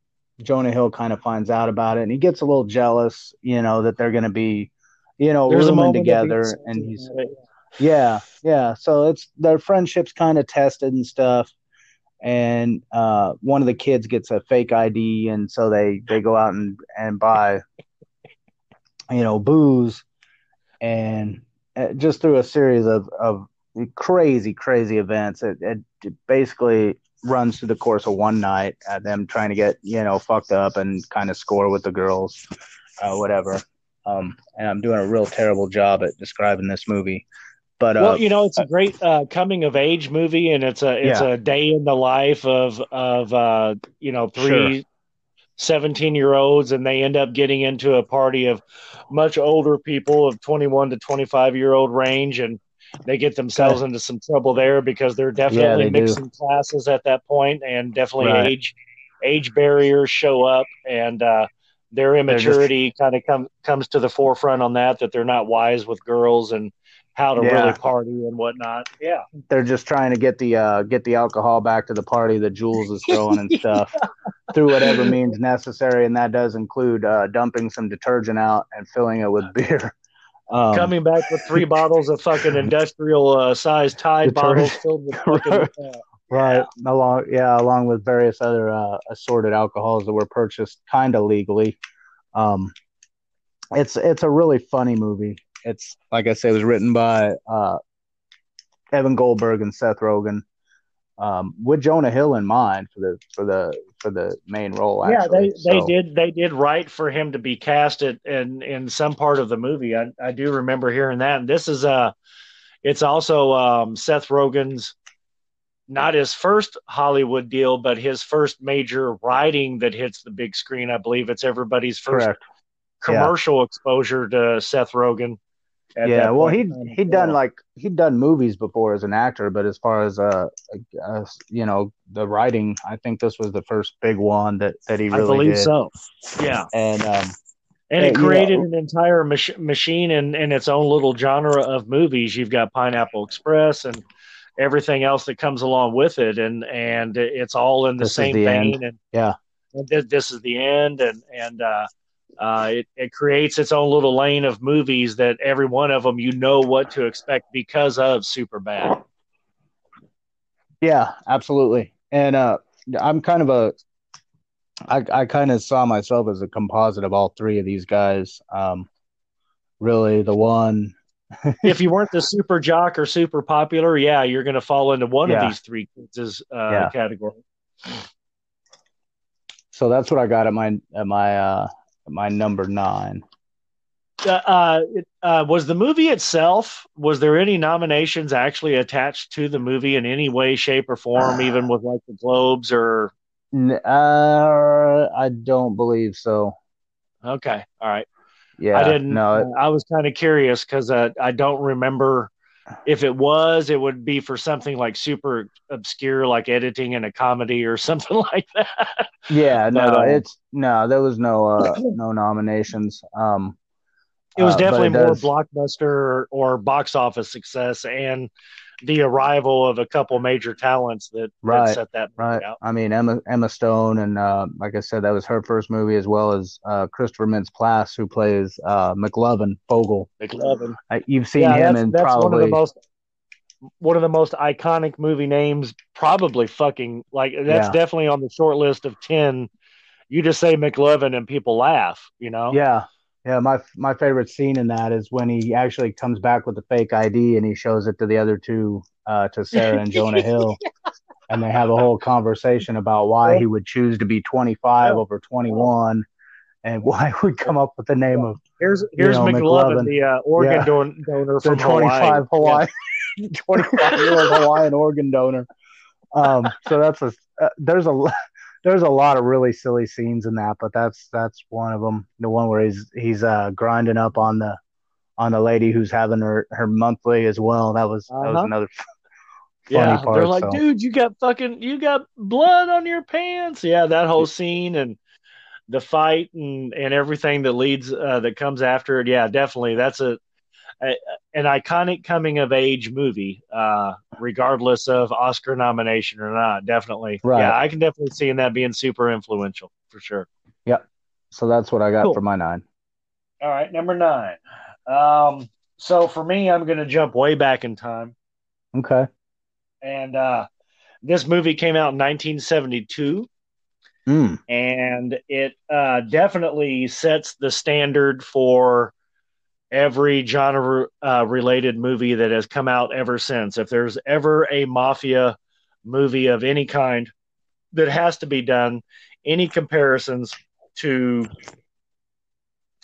Speaker 2: Jonah Hill kind of finds out about it, and he gets a little jealous. You know that they're going to be, you know,
Speaker 1: There's
Speaker 2: rooming together, and he's
Speaker 1: it.
Speaker 2: Yeah, yeah. So it's their friendship's kind of tested and stuff. And uh, one of the kids gets a fake ID, and so they they go out and and buy, you know, booze, and uh, just through a series of of crazy crazy events, it, it, basically runs through the course of one night at them trying to get you know fucked up and kind of score with the girls, uh, whatever. Um, and I'm doing a real terrible job at describing this movie. But uh,
Speaker 1: well, you know, it's a great uh, coming of age movie, and it's a it's
Speaker 2: Yeah.
Speaker 1: a day in the life of of uh, you know three 17 year olds, and they end up getting into a party of much older people of 21 to 25 year old range, and they get themselves into some trouble there because they're definitely
Speaker 2: they do.
Speaker 1: mixing classes at that point, and definitely
Speaker 2: Right.
Speaker 1: age age barriers show up, and uh, their immaturity kind of come, comes to the forefront on that that they're not wise with girls and how to
Speaker 2: Yeah.
Speaker 1: really party and whatnot. Yeah.
Speaker 2: they're just trying to get the uh, get the alcohol back to the party that Jules is throwing and stuff through whatever means necessary, and that does include uh, dumping some detergent out and filling it with beer. Um,
Speaker 1: Coming back with three bottles of fucking industrial uh, sized Tide bottles filled with fucking. Uh,
Speaker 2: right along yeah along with various other uh, assorted alcohols that were purchased kind of legally. Um, it's it's a really funny movie. It's like I say, it was written by uh, Evan Goldberg and Seth Rogen, um, with Jonah Hill in mind for the for the for the main role.
Speaker 1: yeah,
Speaker 2: Actually.
Speaker 1: they, they
Speaker 2: So,
Speaker 1: did they did right for him to be cast at, in in some part of the movie. I, I do remember hearing that. And this is uh it's also um, Seth Rogen's not his first Hollywood deal, but his first major writing that hits the big screen. I believe it's everybody's first
Speaker 2: Correct.
Speaker 1: commercial exposure to Seth Rogen. At
Speaker 2: Yeah.
Speaker 1: that
Speaker 2: Well,
Speaker 1: point
Speaker 2: he
Speaker 1: in time as
Speaker 2: he'd done like he'd done movies before as an actor, but as far as uh, uh you know the writing, I think this was the first big one that that he really
Speaker 1: I
Speaker 2: really
Speaker 1: believe
Speaker 2: did.
Speaker 1: so. Yeah.
Speaker 2: And um,
Speaker 1: And
Speaker 2: Yeah,
Speaker 1: it
Speaker 2: you know-
Speaker 1: created an entire mach- machine in, in its own little genre of movies. You've got Pineapple Express and everything else that comes along with it, and and it's all in the
Speaker 2: This
Speaker 1: same
Speaker 2: the
Speaker 1: vein.
Speaker 2: end.
Speaker 1: And
Speaker 2: Yeah.
Speaker 1: and thi- this is the end, and and uh, uh, it it creates its own little lane of movies that every one of them you know what to expect because of Super Bad.
Speaker 2: yeah, absolutely. And uh, I'm kind of a I I kind of saw myself as a composite of all three of these guys. Um, really, the one
Speaker 1: if you weren't the super jock or super popular, yeah, you're going to fall into one
Speaker 2: Yeah.
Speaker 1: of these three kids' uh,
Speaker 2: Yeah.
Speaker 1: category.
Speaker 2: so that's what I got at my at my uh my number nine.
Speaker 1: uh, uh, it, uh, was the movie itself was there any nominations actually attached to the movie in any way shape or form even with like the globes or
Speaker 2: Uh, I don't believe so.
Speaker 1: okay all right
Speaker 2: Yeah,
Speaker 1: i didn't
Speaker 2: No, it-
Speaker 1: uh, i was kind of curious because uh, i don't remember if it was it would be for something like super obscure like editing in a comedy or something like that
Speaker 2: yeah, no,
Speaker 1: uh,
Speaker 2: it's no. There was no uh no nominations. Um,
Speaker 1: it was
Speaker 2: uh,
Speaker 1: definitely
Speaker 2: it
Speaker 1: more
Speaker 2: does-
Speaker 1: blockbuster or, or box office success and the arrival of a couple major talents that,
Speaker 2: Right,
Speaker 1: that set that
Speaker 2: Right.
Speaker 1: out.
Speaker 2: I mean, Emma Emma Stone, and uh, like I said, that was her first movie, as well as uh, Christopher Mintz-Plasse, who plays uh, McLovin Fogell.
Speaker 1: McLovin.
Speaker 2: I, you've seen
Speaker 1: Yeah,
Speaker 2: him
Speaker 1: that's,
Speaker 2: in
Speaker 1: that's one of
Speaker 2: probably
Speaker 1: the most one of the most iconic movie names. Probably fucking like that's
Speaker 2: Yeah.
Speaker 1: definitely on the short list of ten you just say McLovin and people laugh. You know.
Speaker 2: Yeah, yeah. My my favorite scene in that is when he actually comes back with the fake ID and he shows it to the other two, uh, to Cera and Jonah Hill. And they have a whole conversation about why he would choose to be 25
Speaker 1: Yeah.
Speaker 2: over 21 and why we come up with the name of
Speaker 1: Here's here's
Speaker 2: know,
Speaker 1: McLovin,
Speaker 2: McLovin.
Speaker 1: the uh, organ
Speaker 2: Yeah.
Speaker 1: don- donor
Speaker 2: the
Speaker 1: from
Speaker 2: 25
Speaker 1: Hawaii.
Speaker 2: Hawaii, 25 year old Hawaiian organ donor. Um, so that's a uh, there's a there's a lot of really silly scenes in that, but that's that's one of them. The one where he's he's uh, grinding up on the on the lady who's having her her monthly as well. That was that was
Speaker 1: Uh-huh.
Speaker 2: another funny
Speaker 1: Yeah,
Speaker 2: part.
Speaker 1: they're like,
Speaker 2: so.
Speaker 1: dude, you got fucking, you got blood on your pants. Yeah, that whole scene and the fight and and everything that leads uh, that comes after it. Yeah, definitely, that's a, a an iconic coming of age movie, uh, regardless of Oscar nomination or not. Definitely,
Speaker 2: Right.
Speaker 1: yeah, I can definitely see in that being super influential for sure. Yep.
Speaker 2: So that's what I got
Speaker 1: Cool.
Speaker 2: for my nine.
Speaker 1: All right, number nine. Um, so for me, I'm going to jump way back in time.
Speaker 2: Okay.
Speaker 1: and uh, this movie came out in 1972
Speaker 2: Mm.
Speaker 1: and it uh, definitely sets the standard for every genre uh, related movie that has come out ever since. If there's ever a mafia movie of any kind that has to be done any comparisons to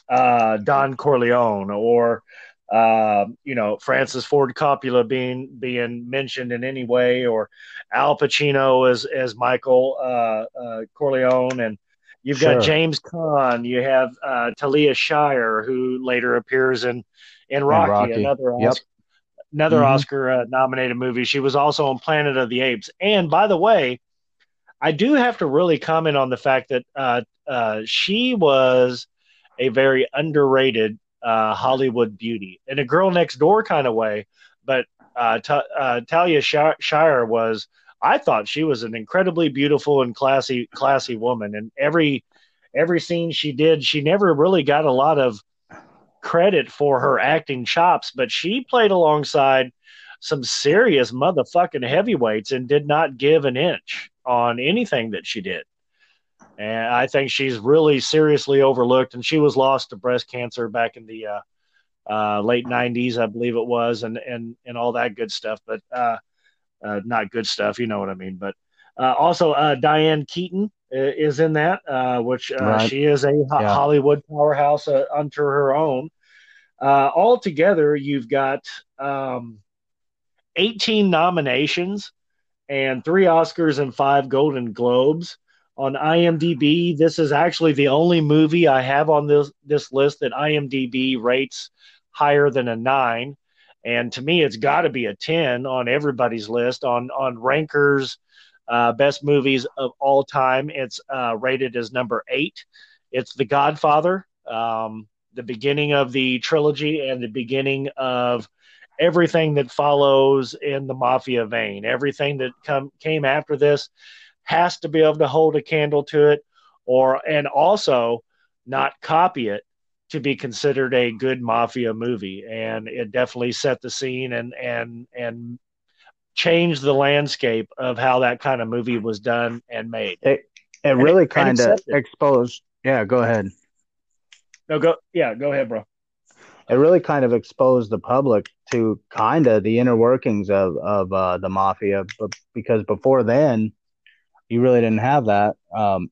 Speaker 1: uh, Don Corleone or uh, you know Francis Ford Coppola being being mentioned in any way, or Al Pacino as as Michael uh, uh, Corleone, and you've
Speaker 2: Sure.
Speaker 1: got James Caan, you have uh, Talia Shire, who later appears in in Rocky,
Speaker 2: Rocky.
Speaker 1: another
Speaker 2: Yep.
Speaker 1: Oscar, another
Speaker 2: Mhm.
Speaker 1: Oscar uh, nominated movie. She was also on Planet of the Apes, and by the way. I do have to really comment on the fact that uh, uh, she was a very underrated uh, Hollywood beauty in a girl next door kind of way. But uh, Ta uh, Talia Shi- Shire was, I thought she was an incredibly beautiful and classy, classy woman. And every every scene she did, she never really got a lot of credit for her acting chops, but she played alongside some serious motherfucking heavyweights and did not give an inch on anything that she did. And I think she's really seriously overlooked. And she was lost to breast cancer back in the uh, uh, late '90s, I believe it was, and and and all that good stuff. But uh, uh, not good stuff, you know what I mean. But uh, also uh, Diane Keaton uh, is in that, uh, which uh,
Speaker 2: Right.
Speaker 1: she is a ho-
Speaker 2: Yeah.
Speaker 1: Hollywood powerhouse uh, unto her own. Uh, altogether, you've got um, 18 nominations and three Oscars and five Golden Globes. On IMDb, this is actually the only movie I have on this this list that IMDb rates higher than a nine. And to me, it's got to be a ten on everybody's list. On on Ranker's, uh, best movies of all time, it's uh, rated as number eight. It's The Godfather, um, the beginning of the trilogy and the beginning of everything that follows in the mafia vein. Everything that come came after this has to be able to hold a candle to it, or and also not copy it to be considered a good mafia movie. And it definitely set the scene and and and changed the landscape of how that kind of movie was done and made.
Speaker 2: It
Speaker 1: And
Speaker 2: really kind of exposed. Yeah, go ahead.
Speaker 1: No, go yeah, go ahead, bro.
Speaker 2: it really kind of exposed the public to kind of the inner workings of of uh, the mafia, but because before then, you really didn't have that. Um,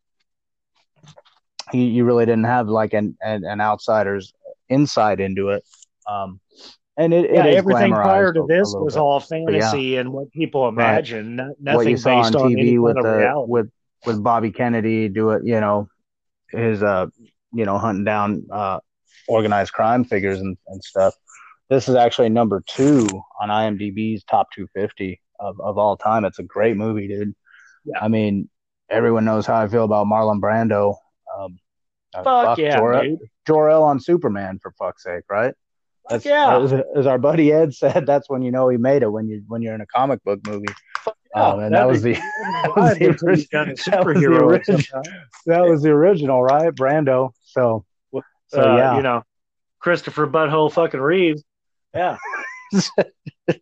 Speaker 2: you, you really didn't have like an, an an outsider's insight into it. Um, and it,
Speaker 1: Yeah,
Speaker 2: it
Speaker 1: everything prior to this was
Speaker 2: bit.
Speaker 1: all fantasy and what people imagine,
Speaker 2: what
Speaker 1: nothing
Speaker 2: you saw
Speaker 1: based
Speaker 2: on
Speaker 1: on
Speaker 2: TV with the
Speaker 1: reality.
Speaker 2: with with Bobby Kennedy do it, you know, his uh, you know, hunting down uh organized crime figures and, and stuff. This is actually number two on IMDb's top 250 of, of all time. It's a great movie, dude.
Speaker 1: Yeah.
Speaker 2: I mean, everyone knows how I feel about Marlon Brando. Uh,
Speaker 1: Fuck yeah,
Speaker 2: Jor-
Speaker 1: dude.
Speaker 2: Jor-El on Superman, for fuck's sake, right? That's,
Speaker 1: yeah.
Speaker 2: As, as our buddy Ed said, that's when you know he made it when you when you're in a comic book movie. Um, and that was the
Speaker 1: that
Speaker 2: was the
Speaker 1: until you've done a
Speaker 2: that was the
Speaker 1: superhero of some
Speaker 2: original- that was the original, right? Brando. So, so
Speaker 1: Uh,
Speaker 2: yeah,
Speaker 1: you know, Christopher Butthole fucking Reeves. Yeah,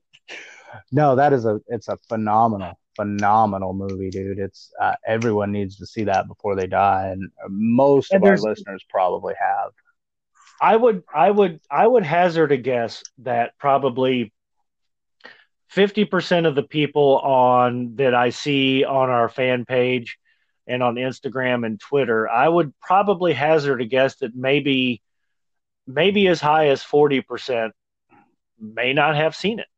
Speaker 2: no, that is a it's a phenomenal, phenomenal movie, dude. It's uh, everyone needs to see that before they die, and most and of our listeners probably have.
Speaker 1: I would, I would, I would hazard a guess that probably fifty percent of the people on that I see on our fan page and on Instagram and Twitter, I would probably hazard a guess that maybe, maybe as high as forty percent may not have seen it.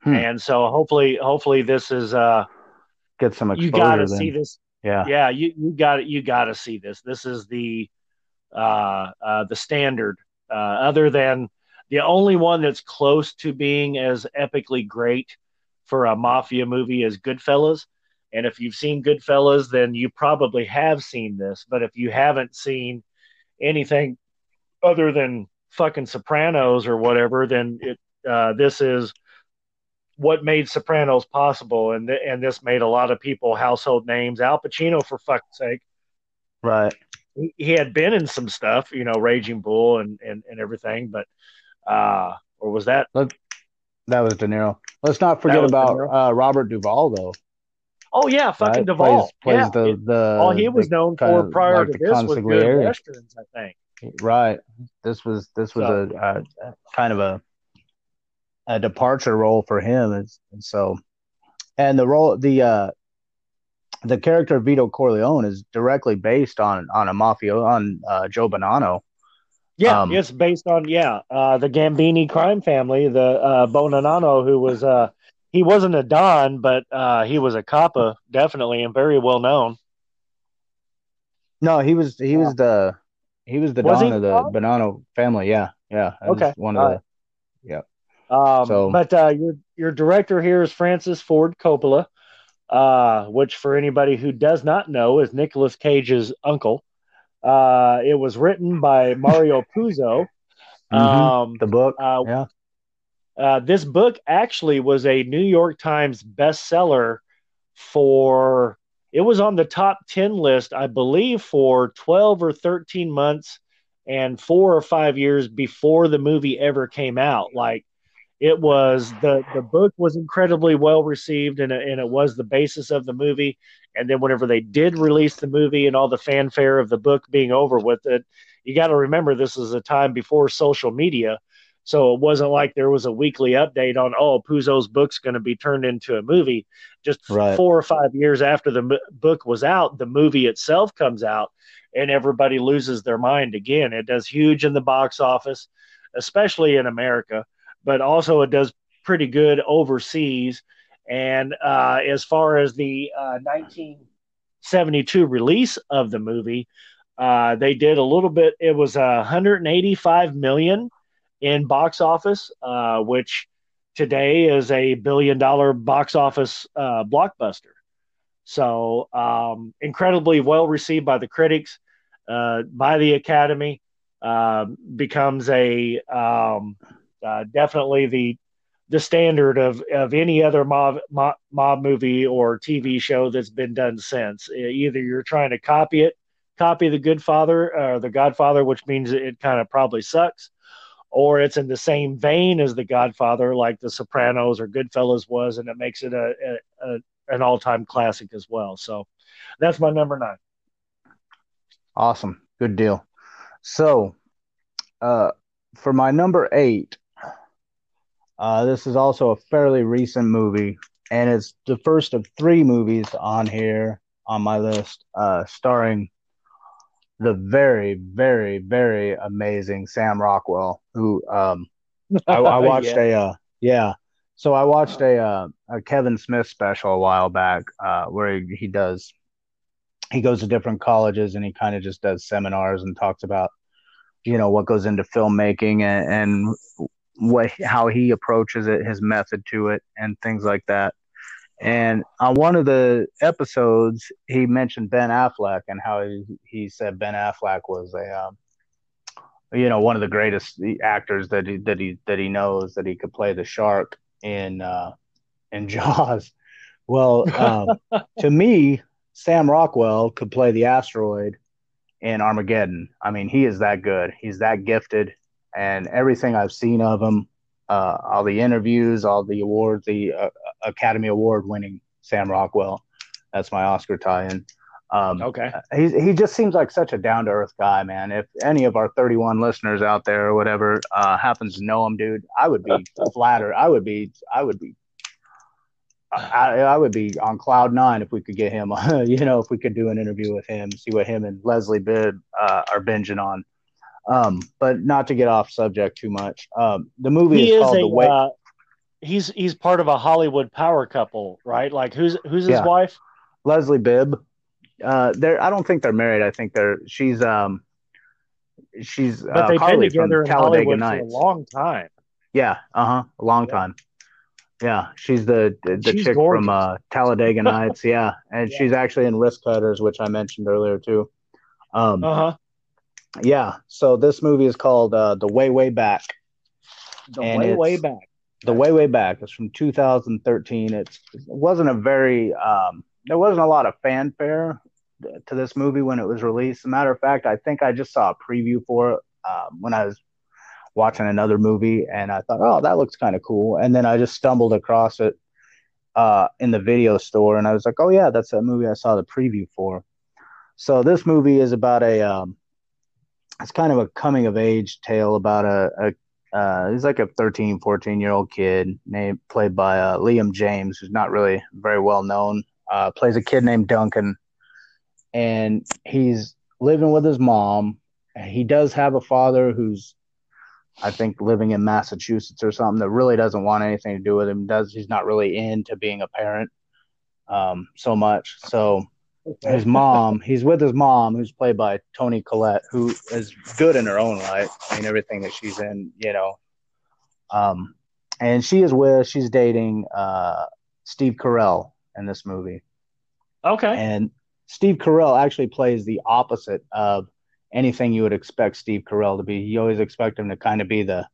Speaker 1: Hmm. And so hopefully, hopefully this is uh
Speaker 2: get some exposure.
Speaker 1: You got to see this.
Speaker 2: Yeah,
Speaker 1: yeah. You you got you got to see this. This is the uh, uh the standard. Uh, other than the only one that's close to being as epically great for a mafia movie is Goodfellas. And if you've seen Goodfellas, then you probably have seen this. But if you haven't seen anything other than fucking Sopranos or whatever, then it uh, this is what made Sopranos possible, and th- and this made a lot of people household names. Al Pacino, for fuck's sake,
Speaker 2: right?
Speaker 1: He, he had been in some stuff, you know, Raging Bull and and, and everything, but uh, or was that?
Speaker 2: Let, that was De Niro. Let's not forget about uh, Robert Duvall, though.
Speaker 1: Oh yeah, fucking right? Duvall. Plays, plays yeah.
Speaker 2: the, the
Speaker 1: all he was known for prior like to this was good westerns, I think.
Speaker 2: Right. This was this was so, a, a, kind of a a departure role for him, and, and so, and the role the uh, the character of Vito Corleone is directly based on on a mafia on uh, Joe Bonanno.
Speaker 1: Yeah, um, it's based on yeah uh, the Gambino crime family, the uh, Bonanno, who was uh he wasn't a don, but uh, he was a coppa definitely and very well known.
Speaker 2: No, he was he was the he was the was don of the Bonanno family. Yeah, yeah.
Speaker 1: Okay,
Speaker 2: one of the yeah.
Speaker 1: Um, so, but uh, your your director here is Francis Ford Coppola, uh, which for anybody who does not know is Nicolas Cage's uncle. Uh, it was written by Mario Puzo.
Speaker 2: Mm-hmm. Um, the book, uh, yeah.
Speaker 1: Uh, this book actually was a New York Times bestseller for. It was on the top ten list, I believe, for twelve or thirteen months and four or five years before the movie ever came out. Like it was the the book was incredibly well received and, and it was the basis of the movie. And then whenever they did release the movie and all the fanfare of the book being over with it you got to remember this is a time before social media. So it wasn't like there was a weekly update on oh Puzo's book's going to be turned into a movie. Just right. four or five years after the book was out the movie itself comes out and everybody loses their mind again. It does huge in the box office especially in america but also it does pretty good overseas. And uh, as far as the uh, 1972 release of the movie, uh, they did a little bit. It was 185 million in box office, uh, which today is a billion dollar box office uh, blockbuster. So um, incredibly well received by the critics, uh, by the Academy. becomes a um, uh, definitely the the standard of of any other mob, mob, mob movie or TV show that's been done since. Either you're trying to copy it, copy the Good Father or uh, the Godfather, which means it kind of probably sucks, or it's in the same vein as the Godfather, like The Sopranos or Goodfellas was, and it makes it a, a, a an all time classic as well. So that's my number nine.
Speaker 2: Awesome, good deal. So, uh, for my number eight, uh, this is also a fairly recent movie, and it's the first of three movies on here on my list, uh, starring the very, very, very amazing Sam Rockwell, who um, I, I watched yeah. a uh, yeah. So I watched a uh, a Kevin Smith special a while back uh, where he, he does he goes to different colleges and he kind of just does seminars and talks about you know what goes into filmmaking and, and what how he approaches it, his method to it, and things like that. And on one of the episodes, he mentioned Ben Affleck and how he, he said Ben Affleck was a, um, you know, one of the greatest actors that he that he that he knows that he could play the shark in uh, in Jaws. Well, um, to me, Sam Rockwell could play the asteroid in Armageddon. I mean, he is that good. He's that gifted and everything I've seen of him, uh, all the interviews, all the awards, the uh, Academy Award winning Sam Rockwell. That's my Oscar tie-in. Um,
Speaker 1: Okay.
Speaker 2: he he just seems like such a down to earth guy, man. If any of our 31 listeners out there or whatever uh, happens to know him, dude, I would be flattered. I would be I would be I, I would be on cloud nine if we could get him. you know, if we could do an interview with him, see what him and Leslie Bibb uh, are binging on. Um, but not to get off subject too much. Um, the movie
Speaker 1: He
Speaker 2: is
Speaker 1: is
Speaker 2: called
Speaker 1: a.
Speaker 2: The Way.
Speaker 1: Uh, he's he's part of a Hollywood power couple, right? Like who's who's his
Speaker 2: Yeah.
Speaker 1: wife?
Speaker 2: Leslie Bibb. Uh, they're I don't think they're married. I think they're she's um she's
Speaker 1: But
Speaker 2: uh,
Speaker 1: they've been
Speaker 2: Carly from
Speaker 1: together in
Speaker 2: Talladega
Speaker 1: Hollywood
Speaker 2: Nights.
Speaker 1: for a long time.
Speaker 2: Yeah, uh huh, a long
Speaker 1: Yeah.
Speaker 2: time. Yeah, she's the the, the
Speaker 1: She's
Speaker 2: chick
Speaker 1: gorgeous.
Speaker 2: from uh, Talladega Nights. Yeah, and
Speaker 1: Yeah.
Speaker 2: she's actually in Wristcutters, which I mentioned earlier too. Um,
Speaker 1: Uh huh.
Speaker 2: Yeah. So this movie is called uh, The Way Way Back.
Speaker 1: The
Speaker 2: And
Speaker 1: way way back.
Speaker 2: The Way Way Back is from 2013. It's, it wasn't a very um, there wasn't a lot of fanfare to this movie when it was released. As a matter of fact, I think I just saw a preview for it um, when I was watching another movie, and I thought, oh, that looks kind of cool. And then I just stumbled across it uh, in the video store, and I was like, oh yeah, that's that movie I saw the preview for. So this movie is about a um, it's kind of a coming of age tale about a, a uh, he's like a 13, 14 year old kid named played by uh, Liam James, who's not really very well known. Uh, plays a kid named Duncan, and he's living with his mom. He does have a father who's, I think, living in Massachusetts or something that really doesn't want anything to do with him. Does he's not really into being a parent um, so much. So his mom, he's with his mom, who's played by Toni Collette, who is good in her own right. I mean, everything that she's in, you know. Um, and she is with, she's dating uh, Steve Carell in this movie.
Speaker 1: Okay.
Speaker 2: And Steve Carell actually plays the opposite of anything you would expect Steve Carell to be. You always expect him to kind of be the,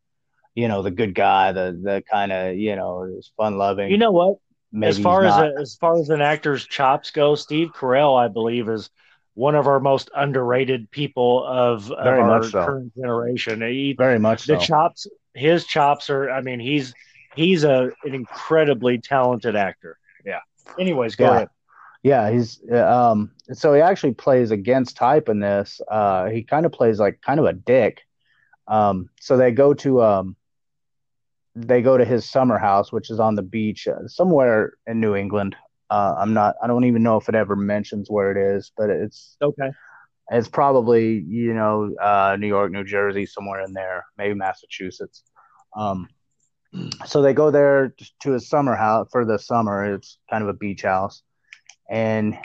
Speaker 2: you know, the good guy, the the kind of, you know, fun loving.
Speaker 1: You know what?
Speaker 2: Maybe
Speaker 1: as far as a, as far as an actor's chops go, Steve Carell, I believe, is one of our most underrated people of, of
Speaker 2: Very
Speaker 1: our
Speaker 2: much so.
Speaker 1: current generation. He,
Speaker 2: very much
Speaker 1: the
Speaker 2: so.
Speaker 1: chops, his chops are. I mean, he's he's a an incredibly talented actor. Yeah. Anyways, go
Speaker 2: Yeah.
Speaker 1: ahead.
Speaker 2: Yeah, he's uh, um so he actually plays against type in this. Uh he kind of plays like kind of a dick. Um so they go to um they go to his summer house which is on the beach uh, somewhere in New England. Uh I'm not I don't even know if it ever mentions where it is, but it's
Speaker 1: Okay.
Speaker 2: it's probably, you know, uh New York, New Jersey, somewhere in there, maybe Massachusetts. Um so they go there to his summer house for the summer. It's kind of a beach house and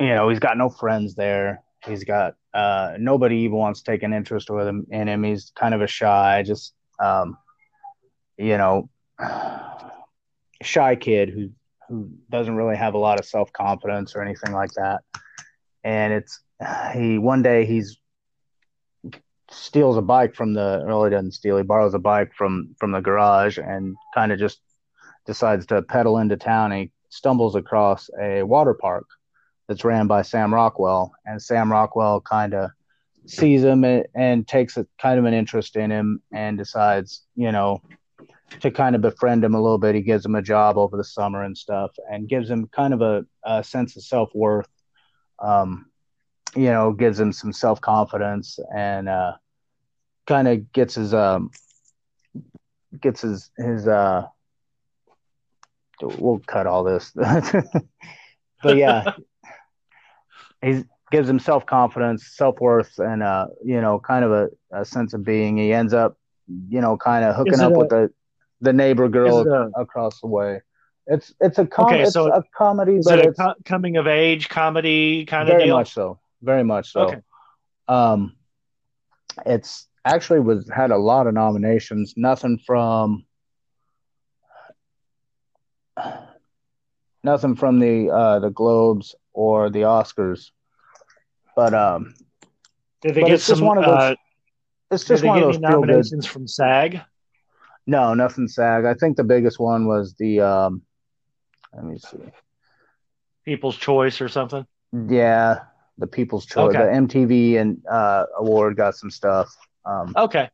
Speaker 2: you know he's got no friends there he's got uh nobody even wants to take an interest with him in him he's kind of a shy just um you know shy kid who who doesn't really have a lot of self-confidence or anything like that. And it's he one day he's steals a bike from the he doesn't steal he borrows a bike from from the garage and kind of just decides to pedal into town. He stumbles across a water park that's ran by Sam Rockwell, and Sam Rockwell kind of sees him and, and takes a kind of an interest in him and decides, you know, to kind of befriend him a little bit. He gives him a job over the summer and stuff, and gives him kind of a, a sense of self worth. Um, you know, gives him some self confidence and uh, kind of gets his um, gets his his uh, we'll cut all this. but yeah, he gives him self confidence, self worth, and uh, you know, kind of a, a sense of being. He ends up, you know, kind of hooking up
Speaker 1: a-
Speaker 2: with the the neighbor girl
Speaker 1: a-
Speaker 2: across the way. It's it's a com-
Speaker 1: Okay,
Speaker 2: it's
Speaker 1: so
Speaker 2: a comedy,
Speaker 1: Is
Speaker 2: but
Speaker 1: it a
Speaker 2: it's
Speaker 1: co- coming of age comedy kind of thing.
Speaker 2: very
Speaker 1: deal?
Speaker 2: much so, very much so.
Speaker 1: Okay.
Speaker 2: Um, it's actually was had a lot of nominations. Nothing from nothing from the uh, the Globes or the Oscars, but um,
Speaker 1: Did they get
Speaker 2: it's just
Speaker 1: some?
Speaker 2: one of those
Speaker 1: uh,
Speaker 2: it's
Speaker 1: did
Speaker 2: just
Speaker 1: they
Speaker 2: one
Speaker 1: get
Speaker 2: of
Speaker 1: any
Speaker 2: those feel good.
Speaker 1: nominations from SAG?
Speaker 2: No, nothing SAG. I think the biggest one was the um, let me see.
Speaker 1: People's Choice or something?
Speaker 2: Yeah, the People's Choice,
Speaker 1: Okay.
Speaker 2: the MTV and uh, award got some stuff. Um,
Speaker 1: Okay.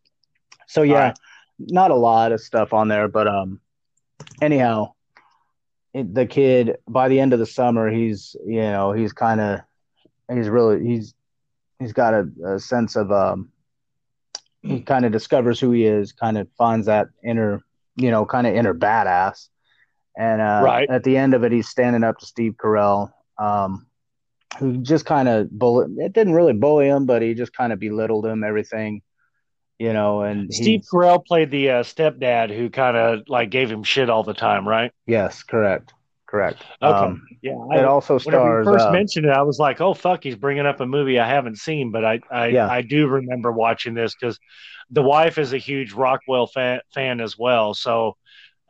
Speaker 2: so yeah,
Speaker 1: right.
Speaker 2: not a lot of stuff on there, but um, anyhow, the kid by the end of the summer, he's you know he's kind of he's really he's he's got a, a sense of um he kind of discovers who he is, kind of finds that inner you know kind of inner badass, and uh,
Speaker 1: Right.
Speaker 2: at the end of it, he's standing up to Steve Carell. Um, who just kind of bully it didn't really bully him but he just kind of belittled him everything you know and
Speaker 1: Steve Carell played the uh, stepdad who kind of like gave him shit all the time, right?
Speaker 2: yes correct correct
Speaker 1: Okay.
Speaker 2: um,
Speaker 1: Yeah.
Speaker 2: it
Speaker 1: I,
Speaker 2: also
Speaker 1: whenever you first
Speaker 2: uh,
Speaker 1: mentioned it, I was like, "Oh fuck, he's bringing up a movie I haven't seen," but I I,
Speaker 2: Yeah.
Speaker 1: I do remember watching this because the wife is a huge Rockwell fan, fan as well. So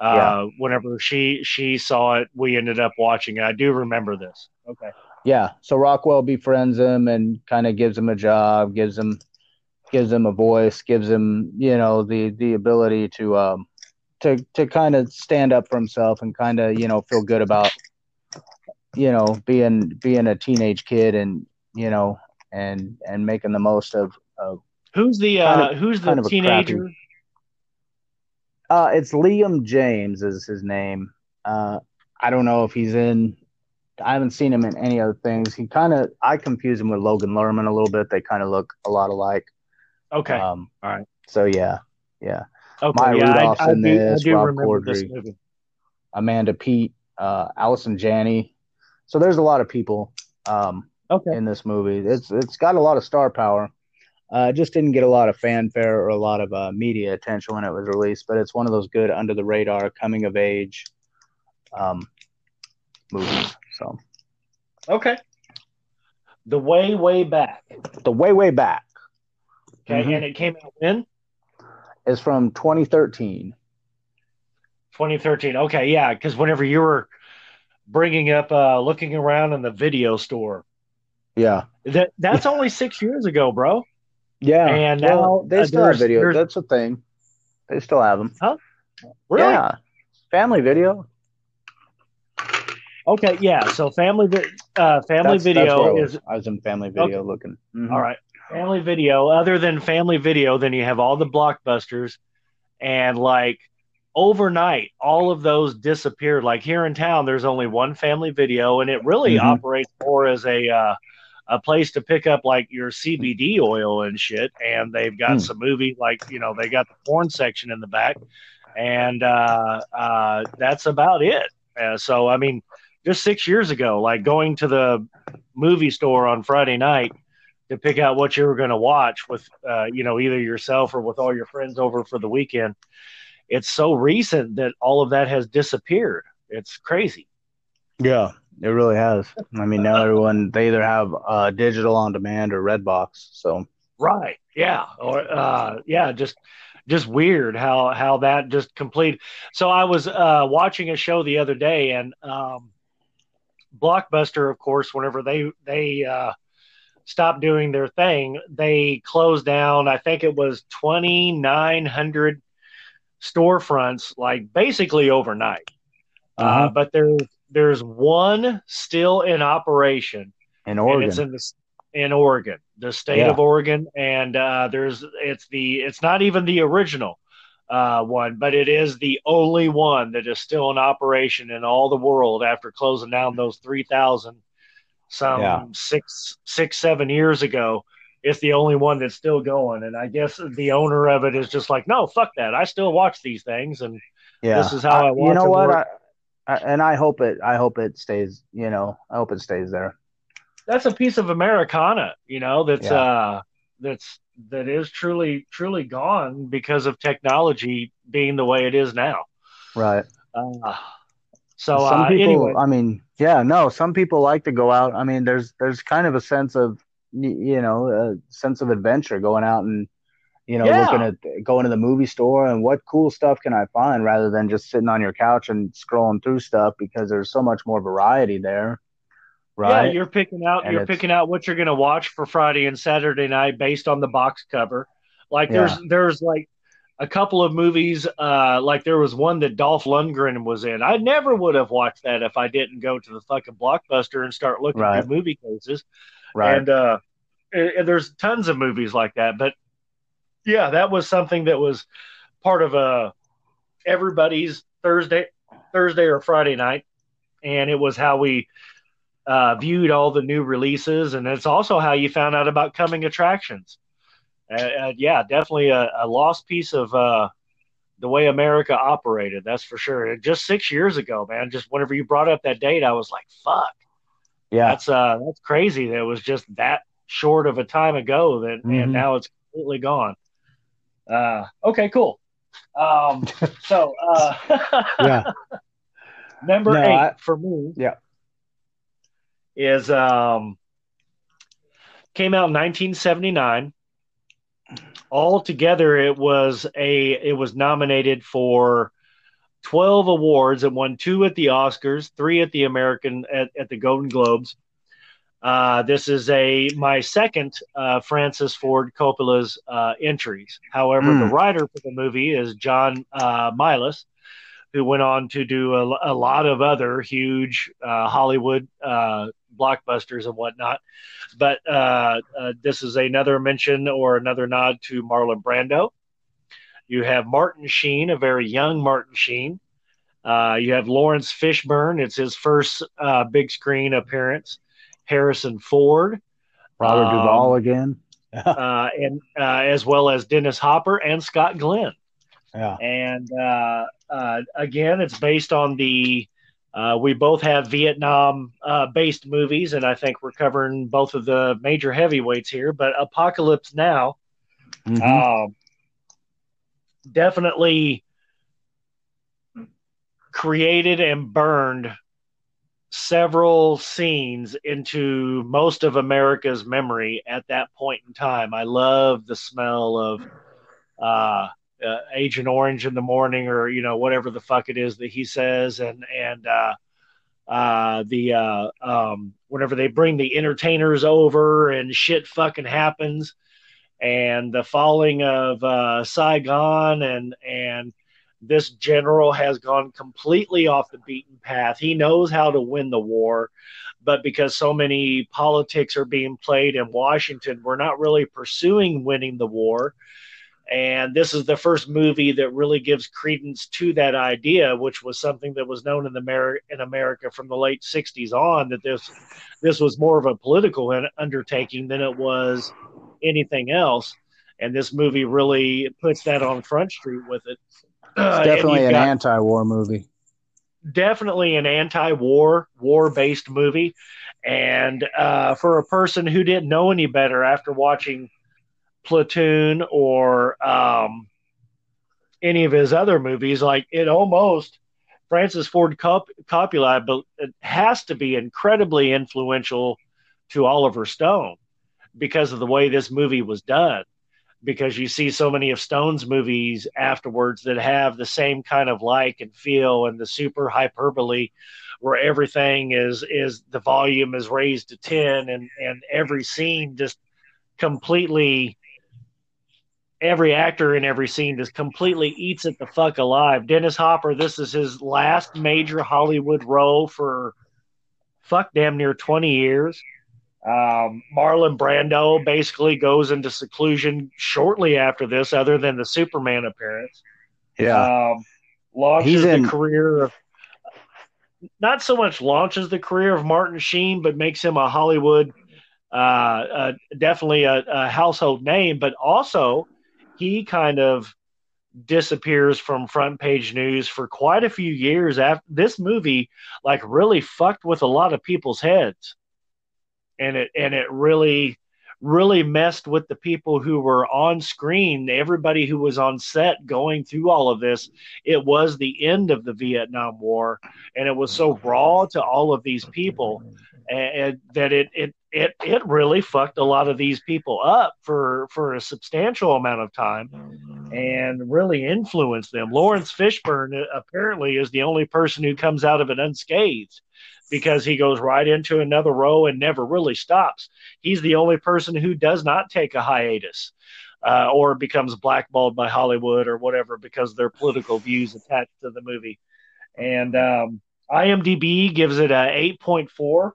Speaker 1: uh,
Speaker 2: Yeah.
Speaker 1: whenever she she saw it, we ended up watching it. I do remember this. Okay.
Speaker 2: yeah so rockwell befriends him and kind of gives him a job gives him gives him a voice gives him you know the the ability to um to to kind of stand up for himself and kind of you know feel good about you know being being a teenage kid and you know and and making the most of of
Speaker 1: Who's the uh, who's the
Speaker 2: of
Speaker 1: teenager?
Speaker 2: crappy- Uh, it's Liam James is his name. Uh, I don't know if he's in. I haven't seen him in any other things. He kind of I confuse him with Logan Lerman a little bit. They kind of look a lot alike.
Speaker 1: Okay.
Speaker 2: Um,
Speaker 1: All right.
Speaker 2: So yeah, yeah.
Speaker 1: Okay.
Speaker 2: Maya
Speaker 1: yeah,
Speaker 2: Rudolph's
Speaker 1: I, I
Speaker 2: in
Speaker 1: do,
Speaker 2: this, Rob
Speaker 1: this
Speaker 2: Corddry. Amanda Peet, uh, Allison Janney. So there's a lot of people um,
Speaker 1: Okay.
Speaker 2: in this movie. It's it's got a lot of star power. Uh, it just didn't get a lot of fanfare or a lot of uh, media attention when it was released, but it's one of those good under the radar coming of age um, movies. So
Speaker 1: Okay. The way way back.
Speaker 2: the way way back
Speaker 1: Okay,
Speaker 2: Mhm.
Speaker 1: and it came out when
Speaker 2: is from 2013.
Speaker 1: 2013. Okay, yeah, because whenever you were bringing up uh, looking around in the video store,
Speaker 2: Yeah,
Speaker 1: that that's only six years ago, bro.
Speaker 2: yeah.
Speaker 1: And
Speaker 2: Well,
Speaker 1: now,
Speaker 2: they
Speaker 1: uh,
Speaker 2: still have video. That's a thing. They still have them. Huh?
Speaker 1: Really?
Speaker 2: Yeah, family video.
Speaker 1: Okay, yeah. So family vi- uh, family
Speaker 2: That's- that's
Speaker 1: video
Speaker 2: was.
Speaker 1: is
Speaker 2: I was in family video looking. Mhm.
Speaker 1: all right. Family video. Other than family video, then you have all the blockbusters, and like overnight, all of those disappeared. Like here in town, there's only one family video, and it really
Speaker 2: Mhm.
Speaker 1: operates more as a uh, a place to pick up like your CBD oil and shit. And they've got
Speaker 2: Hmm.
Speaker 1: some movie like you know they got the porn section in the back, and uh, uh, that's about it. Uh, so I mean, just six years ago, like going to the movie store on Friday night to pick out what you were going to watch with, uh, you know, either yourself or with all your friends over for the weekend. It's so recent that all of that has disappeared. It's crazy.
Speaker 2: Yeah, it really has. I mean, now everyone they either have uh, digital on demand or Redbox. So
Speaker 1: Right. Yeah. Or uh yeah, just just weird how how that just complete. So I was uh watching a show the other day and um Blockbuster of course whenever they they uh stopped doing their thing, they closed down I think it was 2900 storefronts like basically overnight. uh
Speaker 2: Uh-huh.
Speaker 1: but there's there's one still in operation
Speaker 2: in
Speaker 1: and
Speaker 2: Oregon,
Speaker 1: it's in the in Oregon, the state
Speaker 2: Yeah.
Speaker 1: of Oregon, and uh, there's it's the it's not even the original uh, one, but it is the only one that is still in operation in all the world after closing down those three thousand some
Speaker 2: Yeah.
Speaker 1: six six seven years ago. It's the only one that's still going, and I guess the owner of it is just like, no, fuck that. I still watch these things, and
Speaker 2: yeah.
Speaker 1: this is how I watch
Speaker 2: You know what? I, I, and I hope it. I hope it stays. You know, I hope it stays there.
Speaker 1: that's a piece of Americana, you know, that's
Speaker 2: Yeah.
Speaker 1: uh that's that is truly truly gone because of technology being the way it is now.
Speaker 2: Right.
Speaker 1: Uh, so
Speaker 2: some
Speaker 1: uh,
Speaker 2: people.
Speaker 1: anyway,
Speaker 2: I mean, yeah. No, some people like to go out. I mean, there's there's kind of a sense of you know a sense of adventure going out and you know
Speaker 1: Yeah.
Speaker 2: looking at going to the movie store and what cool stuff can I find rather than just sitting on your couch and scrolling through stuff because there's so much more variety there. Right.
Speaker 1: yeah, you're picking out
Speaker 2: And
Speaker 1: you're picking out what you're going to watch for Friday and Saturday night based on the box cover. Like
Speaker 2: Yeah.
Speaker 1: there's there's like a couple of movies uh like there was one that Dolph Lundgren was in. I never would have watched that if I didn't go to the fucking Blockbuster and start looking
Speaker 2: Right.
Speaker 1: through movie cases.
Speaker 2: right.
Speaker 1: And uh, and and there's tons of movies like that. But yeah, that was something that was part of uh, everybody's Thursday, Thursday or Friday night. and it was how we uh, viewed all the new releases, and it's also how you found out about coming attractions. Uh, uh, yeah, definitely a, a, lost piece of uh, the way America operated. That's for sure. And just six years ago, man. Just whenever you brought up that date, I was like, "Fuck."
Speaker 2: Yeah,
Speaker 1: that's uh, that's crazy. That it was just that short of a time ago that, mm-hmm. and now it's completely gone. Uh, okay, cool. Um, so uh,
Speaker 2: yeah,
Speaker 1: number no, eight I, for me.
Speaker 2: Yeah,
Speaker 1: is um came out in 1979 altogether it was a it was nominated for 12 awards it won two at the oscars three at the american at, at the golden globes uh, this is a my second uh, francis ford coppola's uh, entries however mm. the hmm. writer for the movie is john uh, milius who went on to do a, a lot of other huge uh, hollywood uh, blockbusters and whatnot. But uh, uh, this is another mention or another nod to Marlon Brando. You have Martin Sheen, a very young Martin Sheen. Uh, you have Laurence Fishburne. It's his first uh, big screen appearance. Harrison Ford.
Speaker 2: Robert um, Duvall again.
Speaker 1: Uh, and uh, as well as Dennis Hopper and Scott Glenn.
Speaker 2: Yeah.
Speaker 1: And again, it's based on the uh, we both have Vietnam uh, based movies, and I think we're covering both of the major heavyweights here. But Apocalypse Now mm-hmm. uh, definitely created and burned several scenes into most of America's memory at that point in time. I love the smell of uh, uh, Agent Orange in the morning, or you know whatever the fuck it is that he says, and and uh, uh, the uh, um, whenever they bring the entertainers over and shit fucking happens, and the falling of uh, Saigon, and and this general has gone completely off the beaten path. He knows how to win the war, but because so many politics are being played in Washington, we're not really pursuing winning the war and this is the first movie that really gives credence to that idea, which was something that was known in, America, in America from the late '60s on. That this this was more of a political undertaking than it was anything else, and this movie really puts that on Front Street with it.
Speaker 2: It's definitely an anti-war movie.
Speaker 1: Definitely an anti-war, war-based movie, and uh, for a person who didn't know any better after watching Platoon or um, any of his other movies. Like it almost Francis Ford Cop- Coppola, but it has to be incredibly influential to Oliver Stone because of the way this movie was done. Because you see so many of Stone's movies afterwards that have the same kind of like and feel and the super hyperbole where everything is is the volume is raised to 10 and and every scene just completely every actor in every scene just completely eats it the fuck alive. Dennis Hopper, this is his last major Hollywood role for fuck damn near 20 years. Um, Marlon Brando basically goes into seclusion shortly after this, other than the Superman appearance.
Speaker 2: Yeah.
Speaker 1: Um, launches He's the career of, not so much launches the career of Martin Sheen, but makes him a Hollywood, uh, uh, definitely a, a household name, but also he kind of disappears from front page news for quite a few years after this movie like really fucked with a lot of people's heads. And it and it really really messed with the people who were on screen everybody who was on set going through all of this. It was the end of the vietnam war and it was so raw to all of these people and that it it it it really fucked a lot of these people up for for a substantial amount of time and really influenced them. Laurence Fishburne uh, apparently is the only person who comes out of it unscathed because he goes right into another row and never really stops. He's the only person who does not take a hiatus. Uh, or becomes blackballed by Hollywood or whatever because their political views attached to the movie. And um, IMDb gives it a 8.4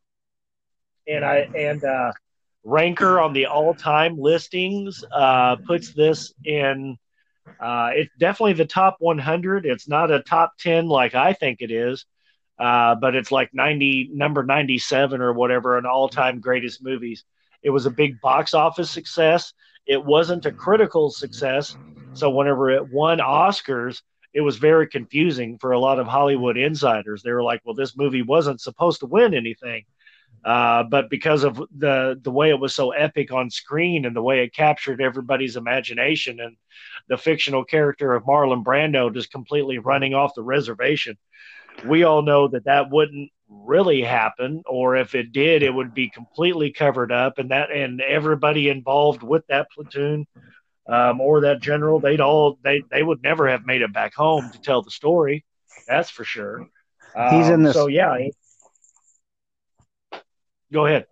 Speaker 1: and I and uh, Ranker on the all-time listings uh, puts this in. Uh, it's definitely the top 100. It's not a top 10 like I think it is, uh, but it's like 90 number 97 or whatever, an all time greatest movies. It was a big box office success. It wasn't a critical success. So whenever it won Oscars, it was very confusing for a lot of Hollywood insiders. They were like, "Well, this movie wasn't supposed to win anything," uh, but because of the the way it was so epic on screen and the way it captured everybody's imagination and the fictional character of Marlon Brando just completely running off the reservation, we all know that that wouldn't really happen or if it did it would be completely covered up and that and everybody involved with that platoon um, or that general they'd all they they would never have made it back home to tell the story that's for sure.
Speaker 2: Um, he's in um, this
Speaker 1: so yeah go ahead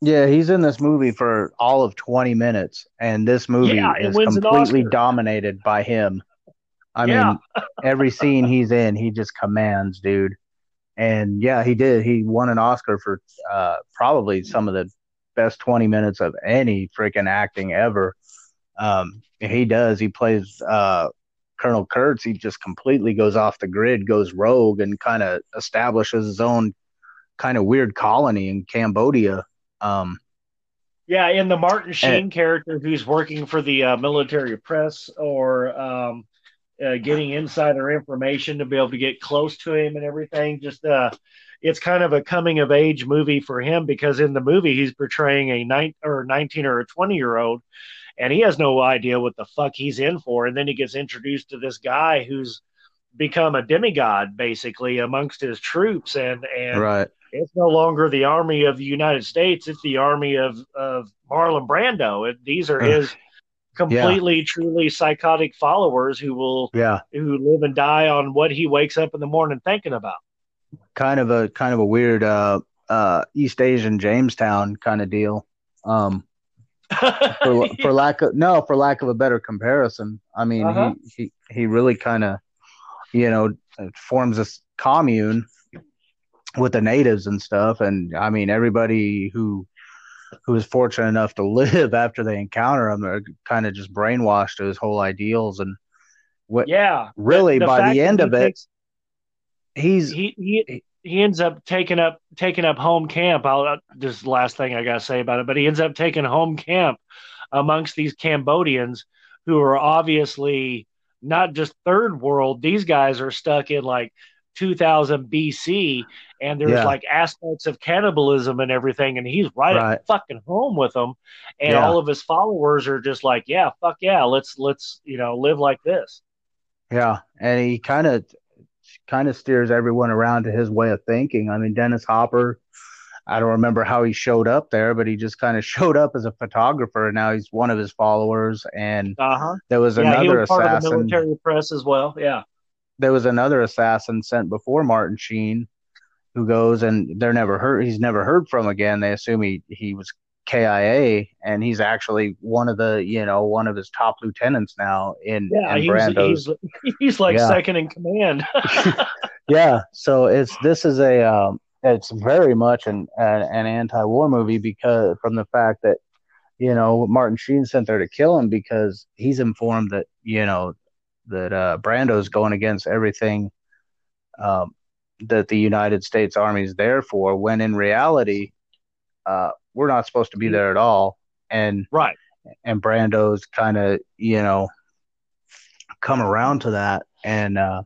Speaker 2: yeah he's in this movie for all of 20 minutes and this movie yeah, is completely dominated by him i yeah. mean every scene he's in he just commands dude and yeah, he did. He won an Oscar for uh, probably some of the best 20 minutes of any freaking acting ever. Um, he does. He plays uh, Colonel Kurtz. He just completely goes off the grid, goes rogue, and kind of establishes his own kind of weird colony in Cambodia. Um,
Speaker 1: yeah, and the Martin Sheen and, character who's working for the uh, military press or um, uh, getting insider information to be able to get close to him and everything. Just uh, it's kind of a coming of age movie for him because in the movie he's portraying a nine or nineteen or a twenty year old, and he has no idea what the fuck he's in for. And then he gets introduced to this guy who's become a demigod basically amongst his troops, and and
Speaker 2: right.
Speaker 1: It's no longer the army of the United States; it's the army of of Marlon Brando. It, these are his completely, yeah. truly psychotic followers who will,
Speaker 2: yeah,
Speaker 1: who live and die on what he wakes up in the morning thinking about.
Speaker 2: Kind of a kind of a weird uh, uh, East Asian Jamestown kind of deal. Um, for, for lack of no, for lack of a better comparison, I mean, uh-huh. he, he he really kind of, you know, forms this commune with the natives and stuff, and I mean, everybody who who is fortunate enough to live after they encounter them are kind of just brainwashed to his whole ideals. And what
Speaker 1: yeah.
Speaker 2: really the, the by the end of it he's
Speaker 1: he, he he ends up taking up taking up home camp. I'll uh, this last thing i gotta say about it but he ends up taking home camp amongst these cambodians who are obviously not just third world. These guys are stuck in like 2000 BC, and there's yeah. like aspects of cannibalism and everything, and he's right, right. at fucking home with them, and yeah. all of his followers are just like, yeah, fuck yeah, let's let's you know live like this.
Speaker 2: Yeah, and he kind of kind of steers everyone around to his way of thinking. I mean, Dennis Hopper. I don't remember how he showed up there, but he just kind of showed up as a photographer, and now he's one of his followers. And
Speaker 1: uh-huh.
Speaker 2: there was yeah, another assassin. Part
Speaker 1: of the military press as well. Yeah,
Speaker 2: there was another assassin sent before Martin Sheen who goes and they're never heard he's never heard from again. They assume he, he was KIA and he's actually one of the you know one of his top lieutenants now in,
Speaker 1: yeah,
Speaker 2: in
Speaker 1: he's, He's, he's like yeah. second in command.
Speaker 2: yeah, so it's this is a um, it's very much an an, an anti-war movie because from the fact that you know Martin Sheen sent there to kill him because he's informed that you know that uh, Brando's going against everything um, that the United States Army is there for, when in reality, uh, we're not supposed to be there at all. And
Speaker 1: right,
Speaker 2: and Brando's kind of you know come around to that, and uh,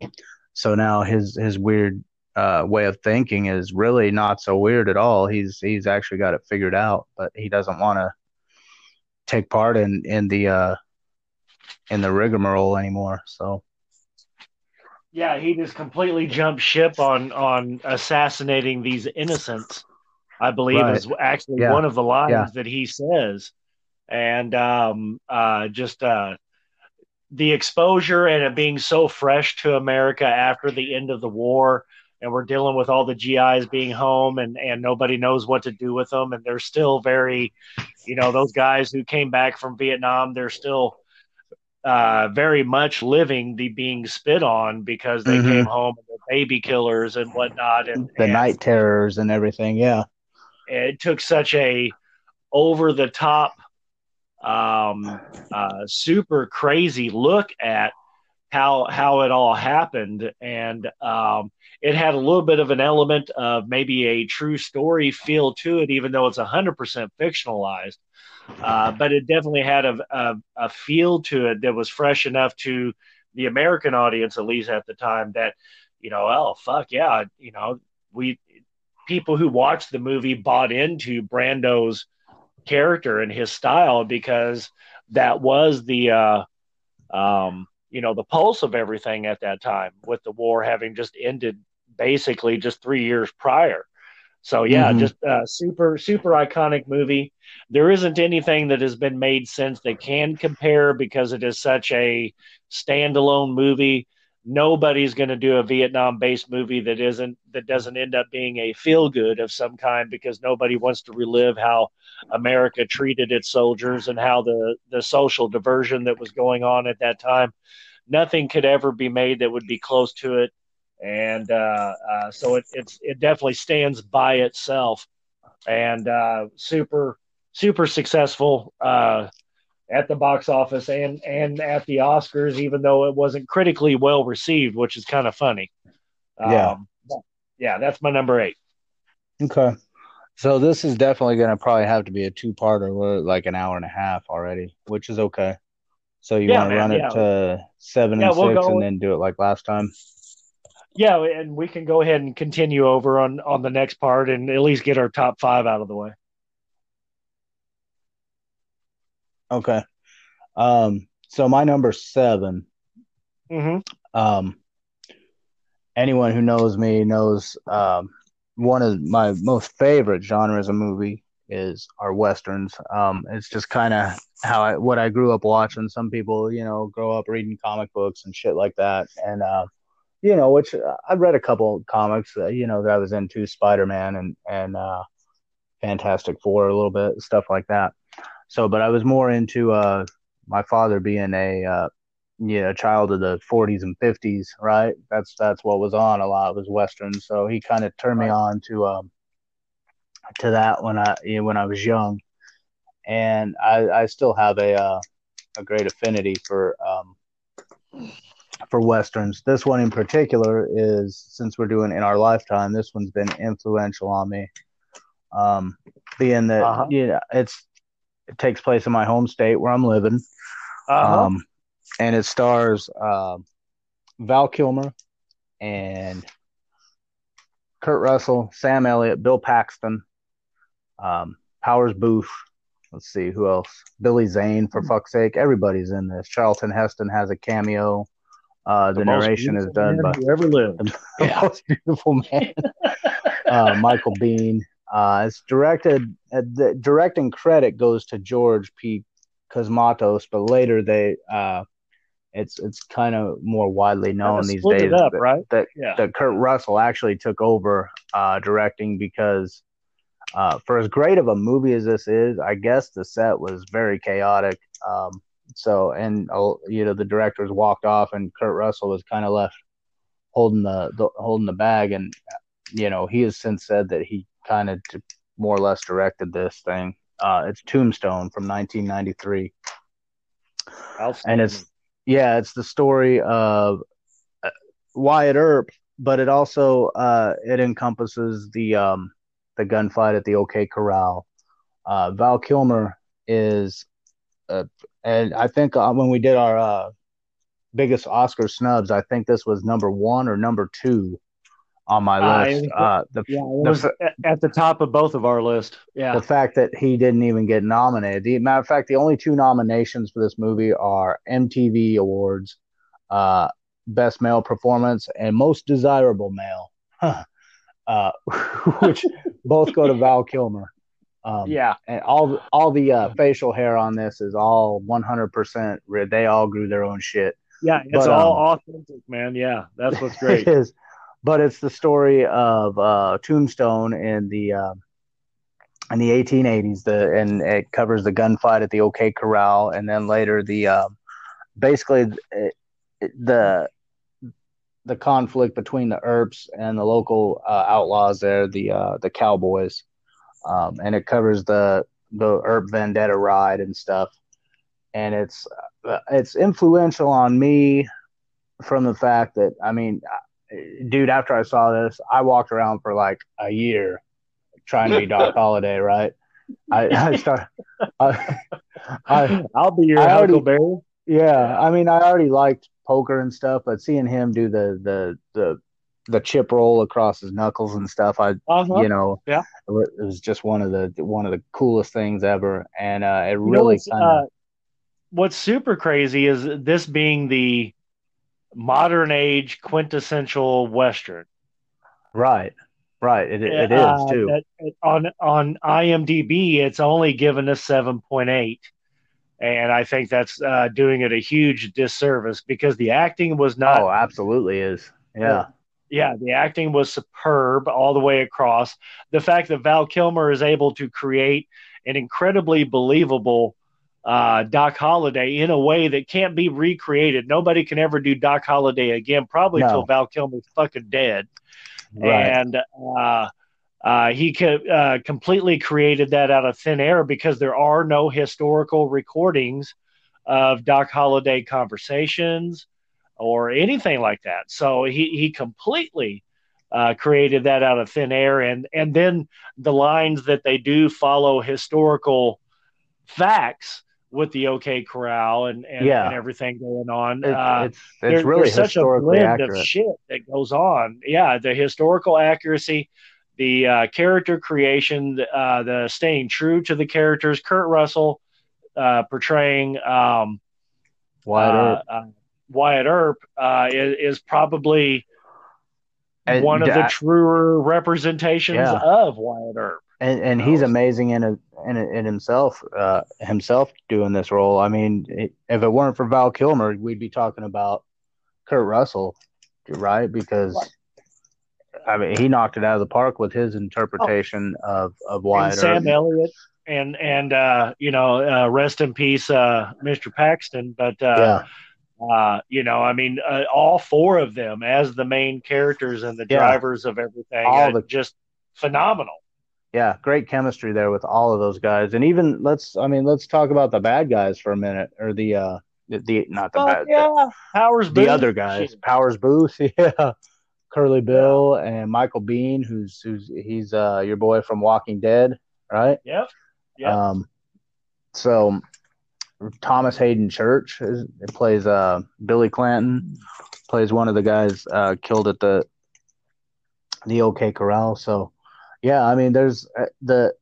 Speaker 2: so now his his weird uh, way of thinking is really not so weird at all. He's he's actually got it figured out, but he doesn't want to take part in in the uh, in the rigmarole anymore. So
Speaker 1: yeah, he just completely jumped ship on on assassinating these innocents. I believe right. is actually yeah. one of the lines yeah. that he says, and um, uh, just uh, the exposure and it being so fresh to America after the end of the war, and we're dealing with all the GIs being home, and and nobody knows what to do with them, and they're still very, you know, those guys who came back from Vietnam, they're still uh, very much living the being spit on because they mm-hmm. came home and they're baby killers and whatnot and
Speaker 2: the
Speaker 1: and
Speaker 2: night terrors and everything yeah
Speaker 1: it took such a over the top um, uh, super crazy look at how how it all happened, and um, it had a little bit of an element of maybe a true story feel to it, even though it's hundred percent fictionalized. Uh, but it definitely had a, a, a feel to it that was fresh enough to the American audience, at least at the time, that you know, oh fuck yeah, you know, we people who watched the movie bought into Brando's character and his style because that was the uh, um, you know the pulse of everything at that time with the war having just ended basically just three years prior so yeah mm-hmm. just a super super iconic movie. There isn't anything that has been made since that can compare because it is such a standalone movie. Nobody's going to do a Vietnam based movie that isn't that doesn't end up being a feel good of some kind because nobody wants to relive how America treated its soldiers and how the the social diversion that was going on at that time. Nothing could ever be made that would be close to it and uh, uh, so it it's it definitely stands by itself and uh, super super successful uh, at the box office and and at the Oscars, even though it wasn't critically well received, which is kind of funny.
Speaker 2: Yeah, um,
Speaker 1: yeah, that's my number eight.
Speaker 2: Okay, so this is definitely going to probably have to be a two-parter, like an hour and a half already, which is okay. So you yeah, want to run yeah. it to seven yeah, and we'll 6 and then do it like last time.
Speaker 1: Yeah, and we can go ahead and continue over on on the next part and at least get our top five out of the way.
Speaker 2: Okay. Um, so my number 7
Speaker 1: mm-hmm.
Speaker 2: Um, anyone who knows me knows um, one of my most favorite genres of movie is our westerns. Um, it's just kind of how I what I grew up watching. Some people, you know, grow up reading comic books and shit like that, and uh, you know, which uh, I've read a couple comics, uh, you know, that I was into Spider Man and and uh, Fantastic Four a little bit, stuff like that. So, but I was more into uh, my father being a uh, yeah, a child of the 40s and 50s, right? That's that's what was on a lot was westerns. So he kind of turned me on to um to that when I you know, when I was young, and I I still have a uh, a great affinity for um for westerns. This one in particular is since we're doing in our lifetime. This one's been influential on me. Um, being that uh-huh. you know it's it takes place in my home state where I'm living. Uh-huh. Um, and it stars uh, Val Kilmer and Kurt Russell, Sam Elliott, Bill Paxton, um, Powers Boothe. Let's see who else. Billy Zane, for fuck's sake, everybody's in this. Charlton Heston has a cameo. Uh, the, the narration is done by
Speaker 1: ever lived. The
Speaker 2: most beautiful man, uh, Michael Biehn. Uh, it's directed. Uh, the directing credit goes to George P. Cosmatos, but later they, uh, it's it's kind of more widely known these days
Speaker 1: up, that, right?
Speaker 2: that, yeah. that Kurt Russell actually took over uh, directing because, uh, for as great of a movie as this is, I guess the set was very chaotic. Um, so and uh, you know the directors walked off, and Kurt Russell was kind of left holding the, the holding the bag, and you know he has since said that he kind of more or less directed this thing. Uh, it's Tombstone from 1993, and it's yeah, it's the story of uh, Wyatt Earp, but it also uh, it encompasses the um, the gunfight at the OK Corral. Uh, Val Kilmer is, uh, and I think uh, when we did our uh, biggest Oscar snubs, I think this was number one or number two on my list. Uh, uh, the,
Speaker 1: yeah, was the, at the top of both of our list. Yeah,
Speaker 2: the fact that he didn't even get nominated. The matter of fact, the only two nominations for this movie are MTV Awards, uh, Best Male Performance and Most Desirable Male, uh, which both go to Val Kilmer.
Speaker 1: Um, yeah,
Speaker 2: and all all the uh, facial hair on this is all 100%. They all grew their own shit.
Speaker 1: Yeah, it's but, all um, authentic, man. Yeah, that's what's great.
Speaker 2: it is but it's the story of uh, Tombstone in the uh, in the 1880s. The and it covers the gunfight at the OK Corral, and then later the uh, basically it, the the conflict between the Earps and the local uh, outlaws there, the uh, the cowboys, um, and it covers the the Earp vendetta ride and stuff. And it's uh, it's influential on me from the fact that I mean, dude, after I saw this, I walked around for like a year trying to be Doc Holliday, right? I, I start. I, I,
Speaker 1: I'll be your
Speaker 2: I already-
Speaker 1: Huckleberry.
Speaker 2: yeah, I mean, I already liked poker and stuff, but seeing him do the the the the chip roll across his knuckles and stuff, I
Speaker 1: Uh-huh.
Speaker 2: you know,
Speaker 1: Yeah.
Speaker 2: it was just one of the one of the coolest things ever, and uh, it
Speaker 1: You know
Speaker 2: really
Speaker 1: what's,
Speaker 2: kind of
Speaker 1: uh, what's super crazy is this being the modern age quintessential western.
Speaker 2: right, right. It it is
Speaker 1: Uh,
Speaker 2: too.
Speaker 1: that- on on IMDb, it's only given a seven point eight, and I think that's uh, doing it a huge disservice because the acting was not.
Speaker 2: oh, absolutely is. Yeah,
Speaker 1: Yeah, the acting was superb all the way across. The fact that Val Kilmer is able to create an incredibly believable uh, Doc Holliday in a way that can't be recreated. Nobody can ever do Doc Holliday again, probably
Speaker 2: No.
Speaker 1: till Val Kilmer's fucking dead.
Speaker 2: right.
Speaker 1: And uh, uh, he co- uh, completely created that out of thin air because there are no historical recordings of Doc Holliday conversations or anything like that. So he he completely uh, created that out of thin air, and and then the lines that they do follow historical facts with the OK Corral and and,
Speaker 2: Yeah.
Speaker 1: and everything going on.
Speaker 2: It-
Speaker 1: uh,
Speaker 2: it's it's
Speaker 1: there-
Speaker 2: really
Speaker 1: there's such a blend
Speaker 2: accurate.
Speaker 1: of shit that goes on. Yeah, the historical accuracy, the uh, character creation, uh, the staying true to the characters. Kurt Russell uh, portraying um,
Speaker 2: Wyatt
Speaker 1: uh,
Speaker 2: Earp.
Speaker 1: Wyatt Earp uh, is, is probably
Speaker 2: And
Speaker 1: one of the truer representations
Speaker 2: Yeah.
Speaker 1: of Wyatt Earp.
Speaker 2: and and
Speaker 1: know,
Speaker 2: he's amazing in a, in a, in himself uh himself doing this role. I mean, it, if it weren't for Val Kilmer, we'd be talking about Kurt Russell, right? Because I mean, he knocked it out of the park with his interpretation of of Wyatt
Speaker 1: and Sam
Speaker 2: Earp.
Speaker 1: Elliott and and uh, you know uh, rest in peace, uh, Mr. Paxton. But uh,
Speaker 2: Yeah,
Speaker 1: uh, you know, I mean, uh, all four of them as the main characters and the
Speaker 2: Yeah.
Speaker 1: drivers of everything,
Speaker 2: All the-
Speaker 1: just phenomenal.
Speaker 2: yeah, great chemistry there with all of those guys, and even let's I mean, let's talk about the bad guys for a minute, or the uh the, the not the
Speaker 1: Fuck
Speaker 2: bad
Speaker 1: yeah, Powers
Speaker 2: the
Speaker 1: Boothe.
Speaker 2: other guys. Powers Boothe, yeah, Curly Bill, and Michael Biehn, who's who's he's uh your boy from Walking Dead, right?
Speaker 1: Yep. Yep.
Speaker 2: Um, so Thomas Haden Church is, plays uh Billy Clanton, plays one of the guys uh killed at the the OK Corral. So yeah, I mean, there's uh, the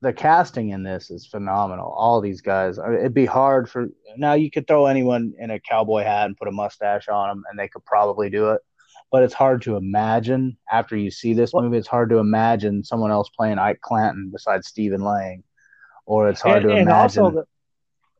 Speaker 2: the casting in this is phenomenal. All these guys, I mean, it'd be hard for now. You could throw anyone in a cowboy hat and put a mustache on them, and they could probably do it. But it's hard to imagine after you see this movie. It's hard to imagine someone else playing Ike Clanton besides Stephen Lang, or it's hard
Speaker 1: and,
Speaker 2: to imagine.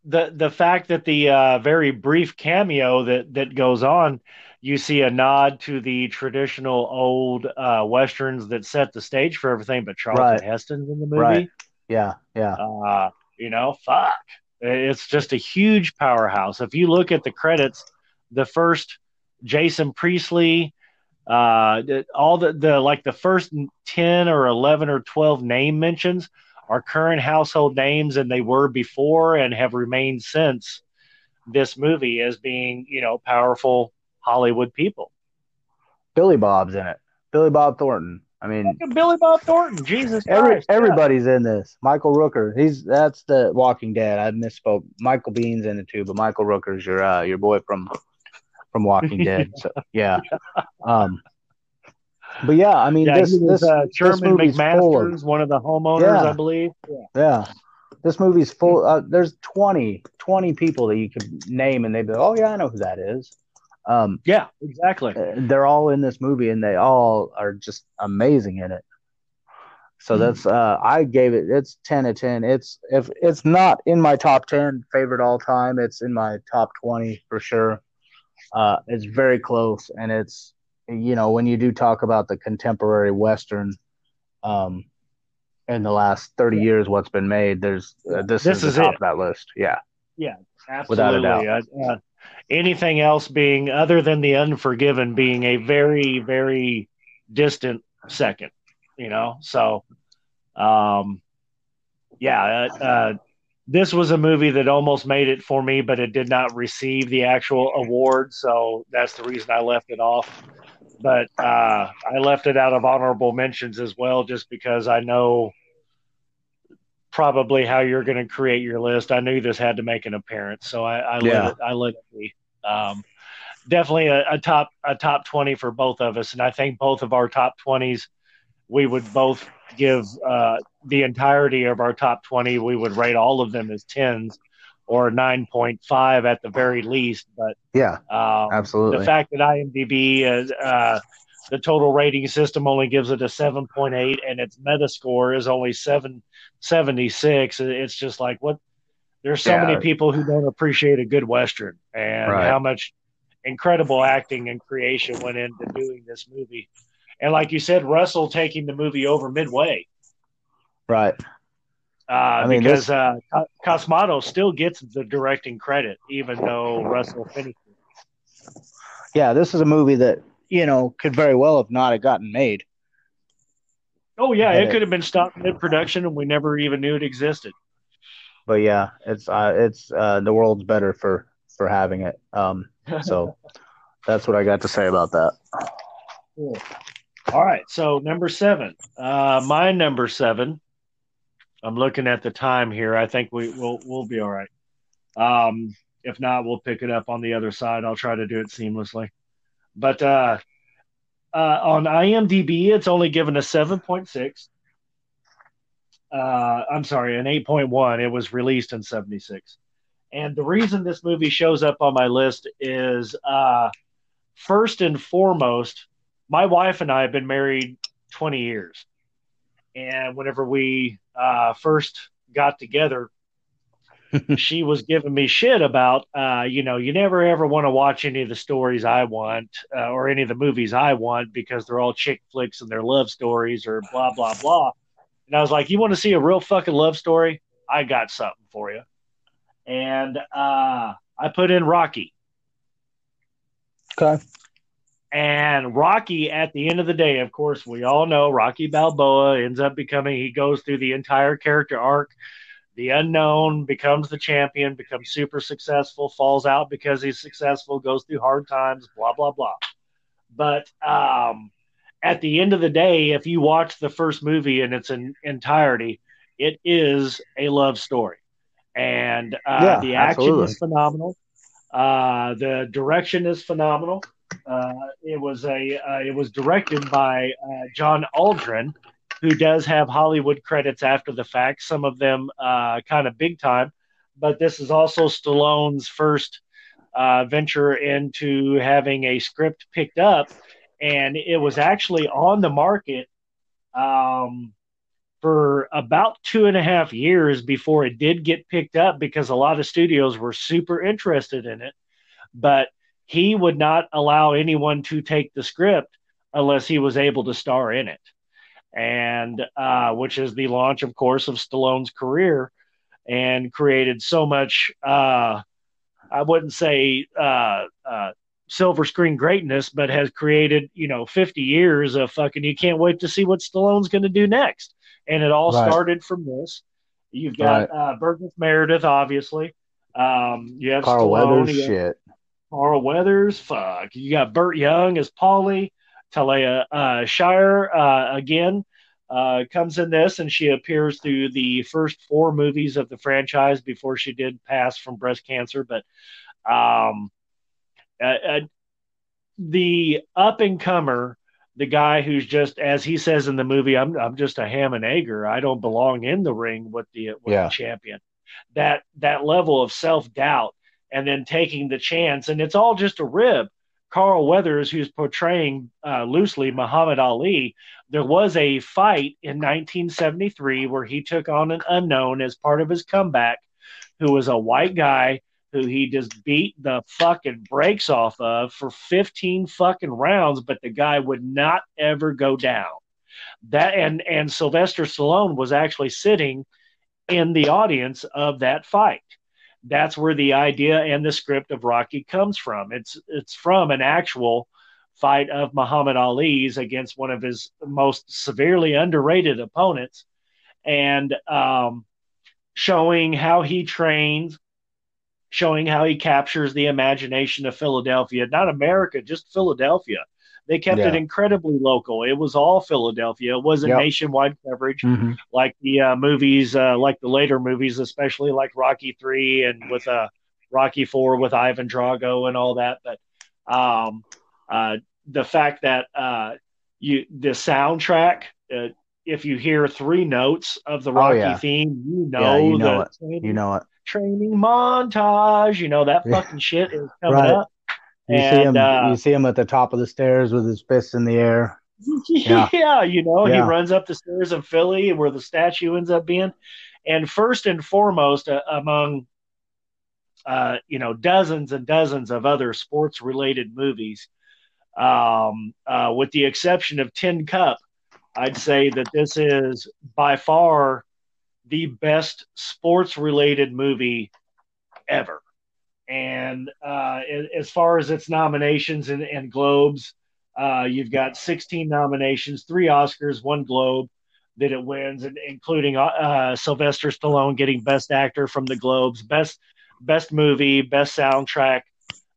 Speaker 1: The, the fact that the uh, very brief cameo that that goes on, you see a nod to the traditional old uh, westerns that set the stage for everything. But Charlton
Speaker 2: Right.
Speaker 1: Heston's in the movie.
Speaker 2: Right. yeah, yeah,
Speaker 1: Uh, you know, fuck. It's just a huge powerhouse. If you look at the credits, the first Jason Priestley, uh, all the, the like the first 10 or 11 or 12 name mentions are current household names and they were before and have remained since this movie as being, you know, powerful Hollywood people.
Speaker 2: Billy Bob's in it. Billy Bob Thornton. I mean,
Speaker 1: Billy Bob Thornton, Jesus
Speaker 2: Every
Speaker 1: Christ. yeah.
Speaker 2: everybody's in this. Michael Rooker, he's that's the Walking Dead. I misspoke. Michael Biehn's in it too, but Michael Rooker's your uh, your boy from from Walking Dead. So yeah, um, but yeah, I mean
Speaker 1: Yeah,
Speaker 2: this
Speaker 1: was
Speaker 2: this
Speaker 1: uh, Sherman
Speaker 2: of
Speaker 1: McMaster's, one of the homeowners,
Speaker 2: Yeah.
Speaker 1: I believe. Yeah.
Speaker 2: yeah. This movie's full. Uh, there's 20, 20 people that you could name, and they'd be, oh yeah, I know who that is. Um,
Speaker 1: Yeah, exactly.
Speaker 2: uh, they're all in this movie, and they all are just amazing in it. So that's uh I gave it it's 10 to 10. It's if it's not in my top 10 favorite all time, it's in my top 20 for sure. Uh it's very close and it's you know, when you do talk about the contemporary western um in the last 30 years what's been made, there's uh, this,
Speaker 1: This
Speaker 2: is,
Speaker 1: is
Speaker 2: top
Speaker 1: it.
Speaker 2: of that list. Yeah. Yeah.
Speaker 1: Absolutely.
Speaker 2: Without a doubt.
Speaker 1: Uh, uh, anything else being other than the Unforgiven being a very, very distant second, you know? So, um, yeah, uh, uh, this was a movie that almost made it for me, but it did not receive the actual award, so that's the reason I left it off. But uh, I left it out of honorable mentions as well, just because I know probably how you're going to create your list. I knew this had to make an appearance, so I, I
Speaker 2: Yeah.
Speaker 1: let it. I let it be. Um, definitely a, a top a top twenty for both of us, and I think both of our top twenties, we would both give uh, the entirety of our top twenty. We would rate all of them as tens or nine point five at the very least. But
Speaker 2: Yeah,
Speaker 1: um,
Speaker 2: absolutely.
Speaker 1: the fact that IMDb is uh, the total rating system only gives it a 7.8 and its Metascore is only 776. It's just like what there's so
Speaker 2: Yeah.
Speaker 1: many people who don't appreciate a good western and
Speaker 2: Right.
Speaker 1: how much incredible acting and creation went into doing this movie. And like you said, Russell taking the movie over midway
Speaker 2: right.
Speaker 1: Uh,
Speaker 2: mean,
Speaker 1: because
Speaker 2: this-
Speaker 1: uh, Cosmatos still gets the directing credit, even though Russell finished it.
Speaker 2: Yeah, this is a movie that you know could very well have not have gotten made.
Speaker 1: Oh yeah, it
Speaker 2: it-
Speaker 1: could have been stopped mid production, and we never even knew it existed.
Speaker 2: But yeah, it's uh, it's uh, the world's better for for having it. Um, so that's what I got to say about that.
Speaker 1: Cool. All right, so number seven, uh, my number seven. I'm looking at the time here. I think we will we'll be all right. Um, if not, we'll pick it up on the other side. I'll try to do it seamlessly. But uh, uh, on IMDb, it's only given a 7.6. Uh, I'm sorry, an 8.1. It was released in 76. And the reason this movie shows up on my list is uh, first and foremost, my wife and I have been married 20 years. And whenever we uh, first got together, she was giving me shit about, uh, you know, you never ever want to watch any of the stories I want uh, or any of the movies I want because they're all chick flicks and they're love stories or blah, blah, blah. And I was like, you want to see a real fucking love story? I got something for you. And uh, I put in Rocky.
Speaker 2: Okay.
Speaker 1: And Rocky, at the end of the day, of course, we all know Rocky Balboa ends up becoming, he goes through the entire character arc. The unknown becomes the champion, becomes super successful, falls out because he's successful, goes through hard times, blah, blah, blah. But um, at the end of the day, if you watch the first movie in its en- entirety, it is a love story. And uh,
Speaker 2: Yeah,
Speaker 1: the action
Speaker 2: absolutely.
Speaker 1: is phenomenal. Uh, the direction is phenomenal. Uh, it was a uh, it was directed by uh, John Aldrin, who does have Hollywood credits after the fact. Some of them uh, kind of big time, but this is also Stallone's first uh, venture into having a script picked up, and it was actually on the market um, for about two and a half years before it did get picked up because a lot of studios were super interested in it, but he would not allow anyone to take the script unless he was able to star in it. And uh, which is the launch, of course, of Stallone's career and created so much, uh, I wouldn't say uh, uh, silver screen greatness, but has created, you know, 50 years of fucking, you can't wait to see what Stallone's going to do next. And it all
Speaker 2: Right.
Speaker 1: started from this. You've got uh, Burgess Meredith, obviously. Um, you have
Speaker 2: Carl
Speaker 1: Stallone,
Speaker 2: Weathers,
Speaker 1: you have
Speaker 2: shit.
Speaker 1: Carl Weathers, fuck. You got Burt Young as Paulie. Talia uh, Shire uh, again uh, comes in this, and she appears through the first four movies of the franchise before she did pass from breast cancer. But um, uh, uh, the up and comer, the guy who's just, as he says in the movie, I'm I'm just a ham and egger. I don't belong in the ring with the with
Speaker 2: Yeah.
Speaker 1: the champion. That that level of self doubt, and then taking the chance, and it's all just a rib. Carl Weathers, who's portraying uh, loosely Muhammad Ali, there was a fight in 1973 where he took on an unknown as part of his comeback, who was a white guy who he just beat the fucking brakes off of for 15 fucking rounds, but the guy would not ever go down. That and and Sylvester Stallone was actually sitting in the audience of that fight. That's where the idea and the script of Rocky comes from. It's it's from an actual fight of Muhammad Ali's against one of his most severely underrated opponents, and um, showing how he trains, showing how he captures the imagination of Philadelphia, not America, just Philadelphia. They kept
Speaker 2: Yeah.
Speaker 1: it incredibly local. It was all Philadelphia. It wasn't
Speaker 2: Yep.
Speaker 1: nationwide coverage
Speaker 2: Mhm.
Speaker 1: like the uh, movies, uh, like the later movies, especially like Rocky Three and with uh, Rocky Four with Ivan Drago and all that. But um, uh, the fact that uh, you the soundtrack, uh, if you hear three notes of the Rocky
Speaker 2: Oh, yeah.
Speaker 1: theme, you know,
Speaker 2: Yeah, you know
Speaker 1: the
Speaker 2: it.
Speaker 1: training,
Speaker 2: You know it.
Speaker 1: training montage. You know that fucking shit is coming
Speaker 2: Right.
Speaker 1: up.
Speaker 2: You see him.
Speaker 1: uh,
Speaker 2: you see him at the top of the stairs with his fists in the air.
Speaker 1: yeah.
Speaker 2: Yeah.
Speaker 1: you know, he runs up the stairs in Philly where the statue ends up being. And first and foremost, uh, among uh, you know dozens and dozens of other sports related movies, um, uh, with the exception of Tin Cup, I'd say that this is by far the best sports related movie ever. And uh, as far as its nominations and, and Globes, uh, you've got 16 nominations, three Oscars, one Globe that it wins, and including uh, Sylvester Stallone getting Best Actor from the Globes, Best Best Movie, Best Soundtrack,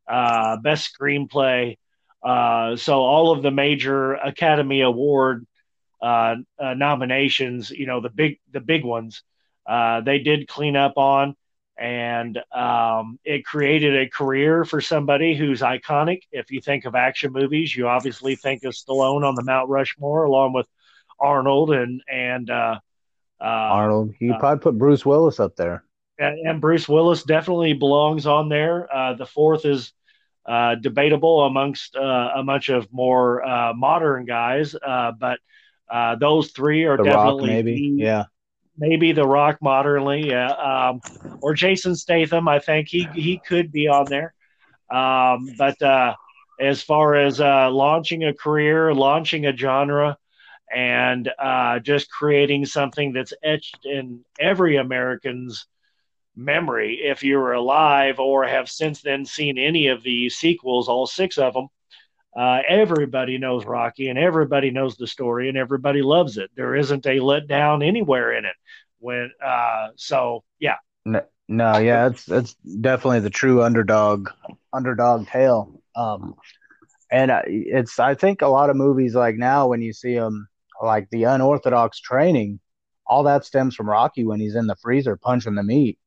Speaker 1: uh, Best Screenplay. Uh, so all of the major Academy Award uh, uh, nominations, you know, the big the big ones, uh, they did clean up on, and um, it created a career for somebody who's iconic. If you think of action movies, you obviously think of Stallone on the Mount Rushmore, along with Arnold and and uh, uh,
Speaker 2: Arnold. You
Speaker 1: uh,
Speaker 2: probably put Bruce Willis up there.
Speaker 1: and, and Bruce Willis definitely belongs on there. Uh, the fourth is uh, debatable amongst uh, a bunch of more uh, modern guys, uh, but uh, those three are
Speaker 2: The Rock,
Speaker 1: definitely
Speaker 2: maybe.
Speaker 1: the-
Speaker 2: Yeah.
Speaker 1: Maybe The Rock modernly, yeah, um, or Jason Statham. I think he he could be on there. Um, but uh, as far as uh, launching a career, launching a genre, and uh, just creating something that's etched in every American's memory, if you're alive or have since then seen any of the sequels, all six of them. Uh, everybody knows Rocky and everybody knows the story and everybody loves it. There isn't a letdown anywhere in it. When uh, so yeah,
Speaker 2: No, no, yeah, it's it's definitely the true underdog underdog tale. Um, and it's I think a lot of movies like now when you see them like the unorthodox training, all that stems from Rocky when he's in the freezer punching the meat.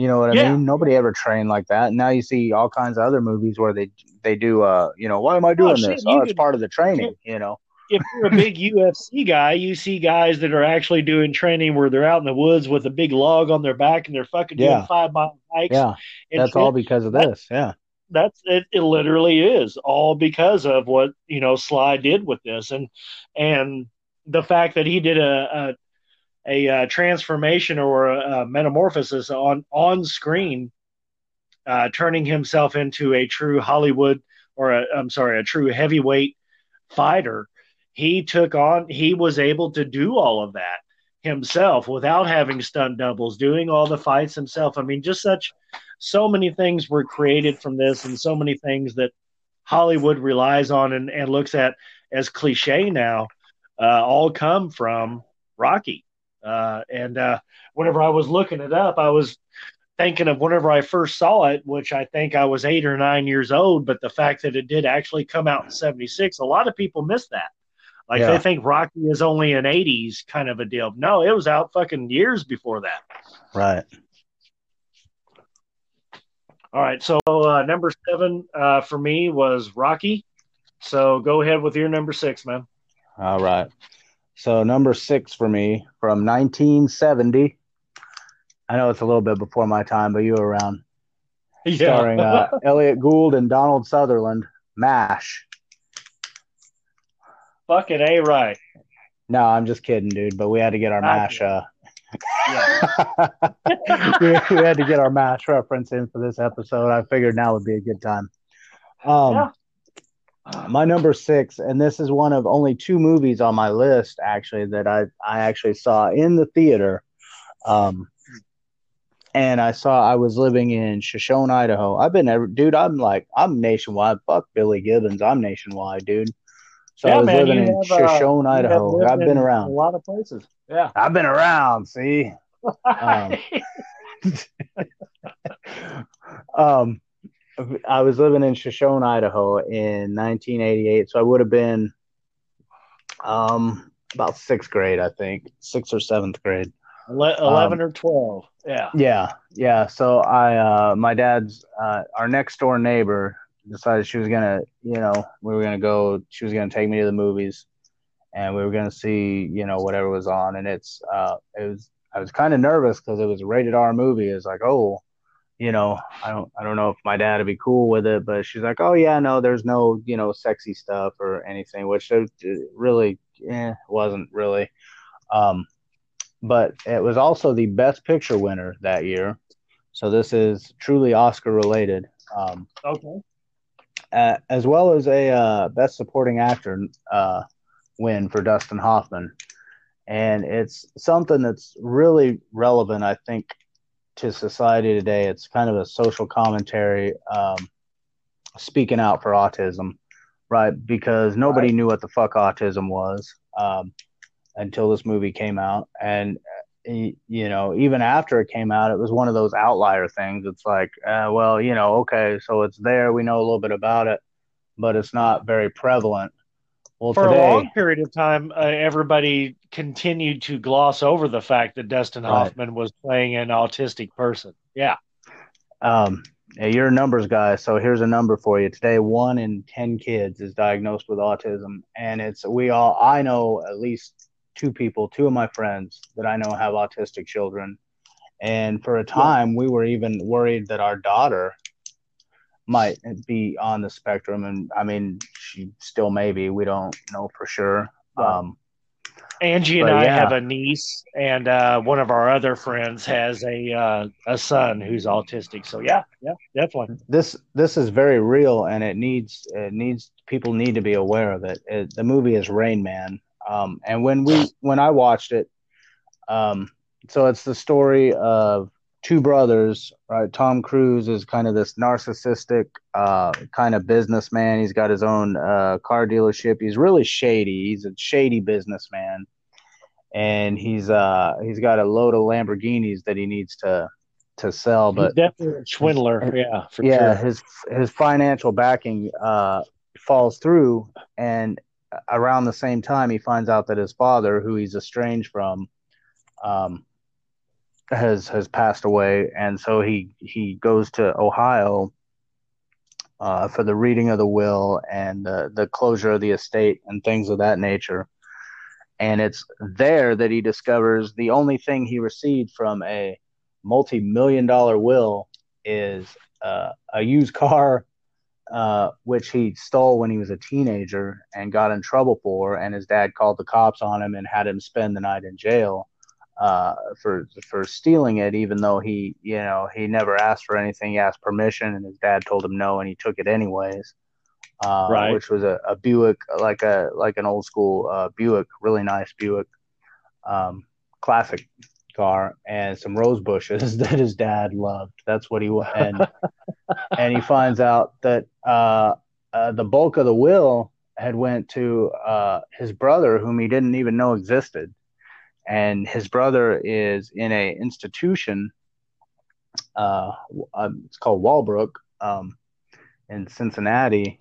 Speaker 2: You know what I
Speaker 1: Yeah.
Speaker 2: mean? Nobody ever trained like that. Now you see all kinds of other movies where they they do uh you know why am I doing
Speaker 1: shit,
Speaker 2: this? Oh, it's
Speaker 1: could-
Speaker 2: part of the training. You know.
Speaker 1: if you're a big UFC guy, you see guys that are actually doing training where they're out in the woods with a big log on their back and they're fucking doing five mile hikes.
Speaker 2: Yeah, that's all because of this. Yeah.
Speaker 1: that's it, it literally is all because of what you know Sly did with this and and the fact that he did a a, uh transformation or a, a metamorphosis on on screen uh, turning himself into a true Hollywood or I'm sorry a true heavyweight fighter he took on he was able to do all of that himself without having stunt doubles doing all the fights himself I mean just such so many things were created from this and so many things that Hollywood relies on and, and looks at as cliche now uh, all come from Rocky. Uh, and uh, whenever I was looking it up, I was thinking of whenever I first saw it, which I think I was eight or nine years old, but the fact that it did actually come out in 76, a lot of people miss that. Like
Speaker 2: Yeah.
Speaker 1: they think Rocky is only an 80s kind of a deal. No, it was out fucking years before that.
Speaker 2: Right.
Speaker 1: All right, so uh, number seven uh, for me was Rocky. So go ahead with your number six, man.
Speaker 2: All right. So number six for me from 1970. I know it's a little bit before my time, but you were around. Starring uh, Elliot Gould and Donald Sutherland. Mash.
Speaker 1: Fucking A right.
Speaker 2: No, I'm just kidding, dude. But we had to get our
Speaker 1: Okay.
Speaker 2: Mash. Uh,
Speaker 1: Yeah.
Speaker 2: we, we had to get our Mash reference in for this episode. I figured now would be a good time. Um,
Speaker 1: Yeah.
Speaker 2: My number six, and this is one of only two movies on my list actually that I I actually saw in the theater. Um, and I saw I was living in Shoshone, Idaho. I've been every dude. I'm like I'm nationwide. Fuck Billy Gibbons. I'm nationwide, dude. So I was living in
Speaker 1: have, uh,
Speaker 2: Shoshone,
Speaker 1: have
Speaker 2: Idaho. I've been around.
Speaker 1: a lot of places. Yeah.
Speaker 2: I've been around. See, Um, um, I was living in Shoshone, Idaho in 1988, so I would have been um, about sixth grade, I think, sixth or seventh grade.
Speaker 1: Eleven um, or twelve, yeah,
Speaker 2: yeah, yeah. So I, uh, my dad's, uh, our next door neighbor decided she was gonna, you know, we were gonna go. She was gonna take me to the movies, and we were gonna see, you know, whatever was on. And it's, uh, it was, I was kind of nervous because it was a rated R movie. It's like, oh, you know, I don't, I don't know if my dad would be cool with it, but she's like, oh yeah, no, there's no, you know, sexy stuff or anything, which really, eh, wasn't really. Um, but it was also the best picture winner that year. So this is truly Oscar related. Um,
Speaker 1: okay
Speaker 2: uh, as well as a uh, Best Supporting Actor uh, win for Dustin Hoffman. And it's something that's really relevant, I think, to society today. It's kind of a social commentary um, speaking out for autism, right? Because nobody right. knew what the fuck autism was um, until this movie came out. And you know, even after it came out, it was one of those outlier things. It's like, uh, well, you know, okay, so it's there. We know a little bit about it, but it's not very prevalent.
Speaker 1: Well, for today, a long period of time, uh, everybody continued to gloss over the fact that Dustin right. Hoffman was playing an autistic person. Yeah.
Speaker 2: Um, you're a numbers guy, so here's a number for you. Today, one in ten kids is diagnosed with autism, and it's we all. I know at least two people, two of my friends that I know have autistic children. And for a time, we were even worried that our daughter might be on the spectrum. And I mean, she still may be. We don't know for sure. Um,
Speaker 1: Angie and I yeah. have a niece, and uh, one of our other friends has a uh, a son who's autistic. So yeah, yeah, definitely.
Speaker 2: This this is very real, and it needs it needs people need to be aware of it. it the movie is Rain Man, um, and when we when I watched it, um, so it's the story of two brothers, right? Tom Cruise is kind of this narcissistic uh, kind of businessman. He's got his own uh, car dealership. He's really shady. He's a shady businessman, and he's uh, he's got a load of Lamborghinis that he needs to to sell. But
Speaker 1: he's definitely a swindler. Yeah,
Speaker 2: yeah. Sure. His his financial backing uh, falls through, and around the same time, he finds out that his father, who he's estranged from, um, has has passed away, and so he he goes to Ohio uh, for the reading of the will and the closure of the estate and things of that nature. And it's there that he discovers the only thing he received from a multi-million dollar will is uh, a used car uh, which he stole when he was a teenager and got in trouble for. And his dad called the cops on him and had him spend the night in jail uh, for for stealing it, even though he, you know, he never asked for anything. He asked permission, and his dad told him no, and he took it anyways. Uh, right. Which was a, a, Buick, like a like an old school uh, Buick, really nice Buick, um, classic car and some rose bushes that his dad loved. That's what he and and he finds out that uh, uh, the bulk of the will had went to uh, his brother, whom he didn't even know existed, and his brother is in a institution. Uh, um, it's called Walbrook um, in Cincinnati,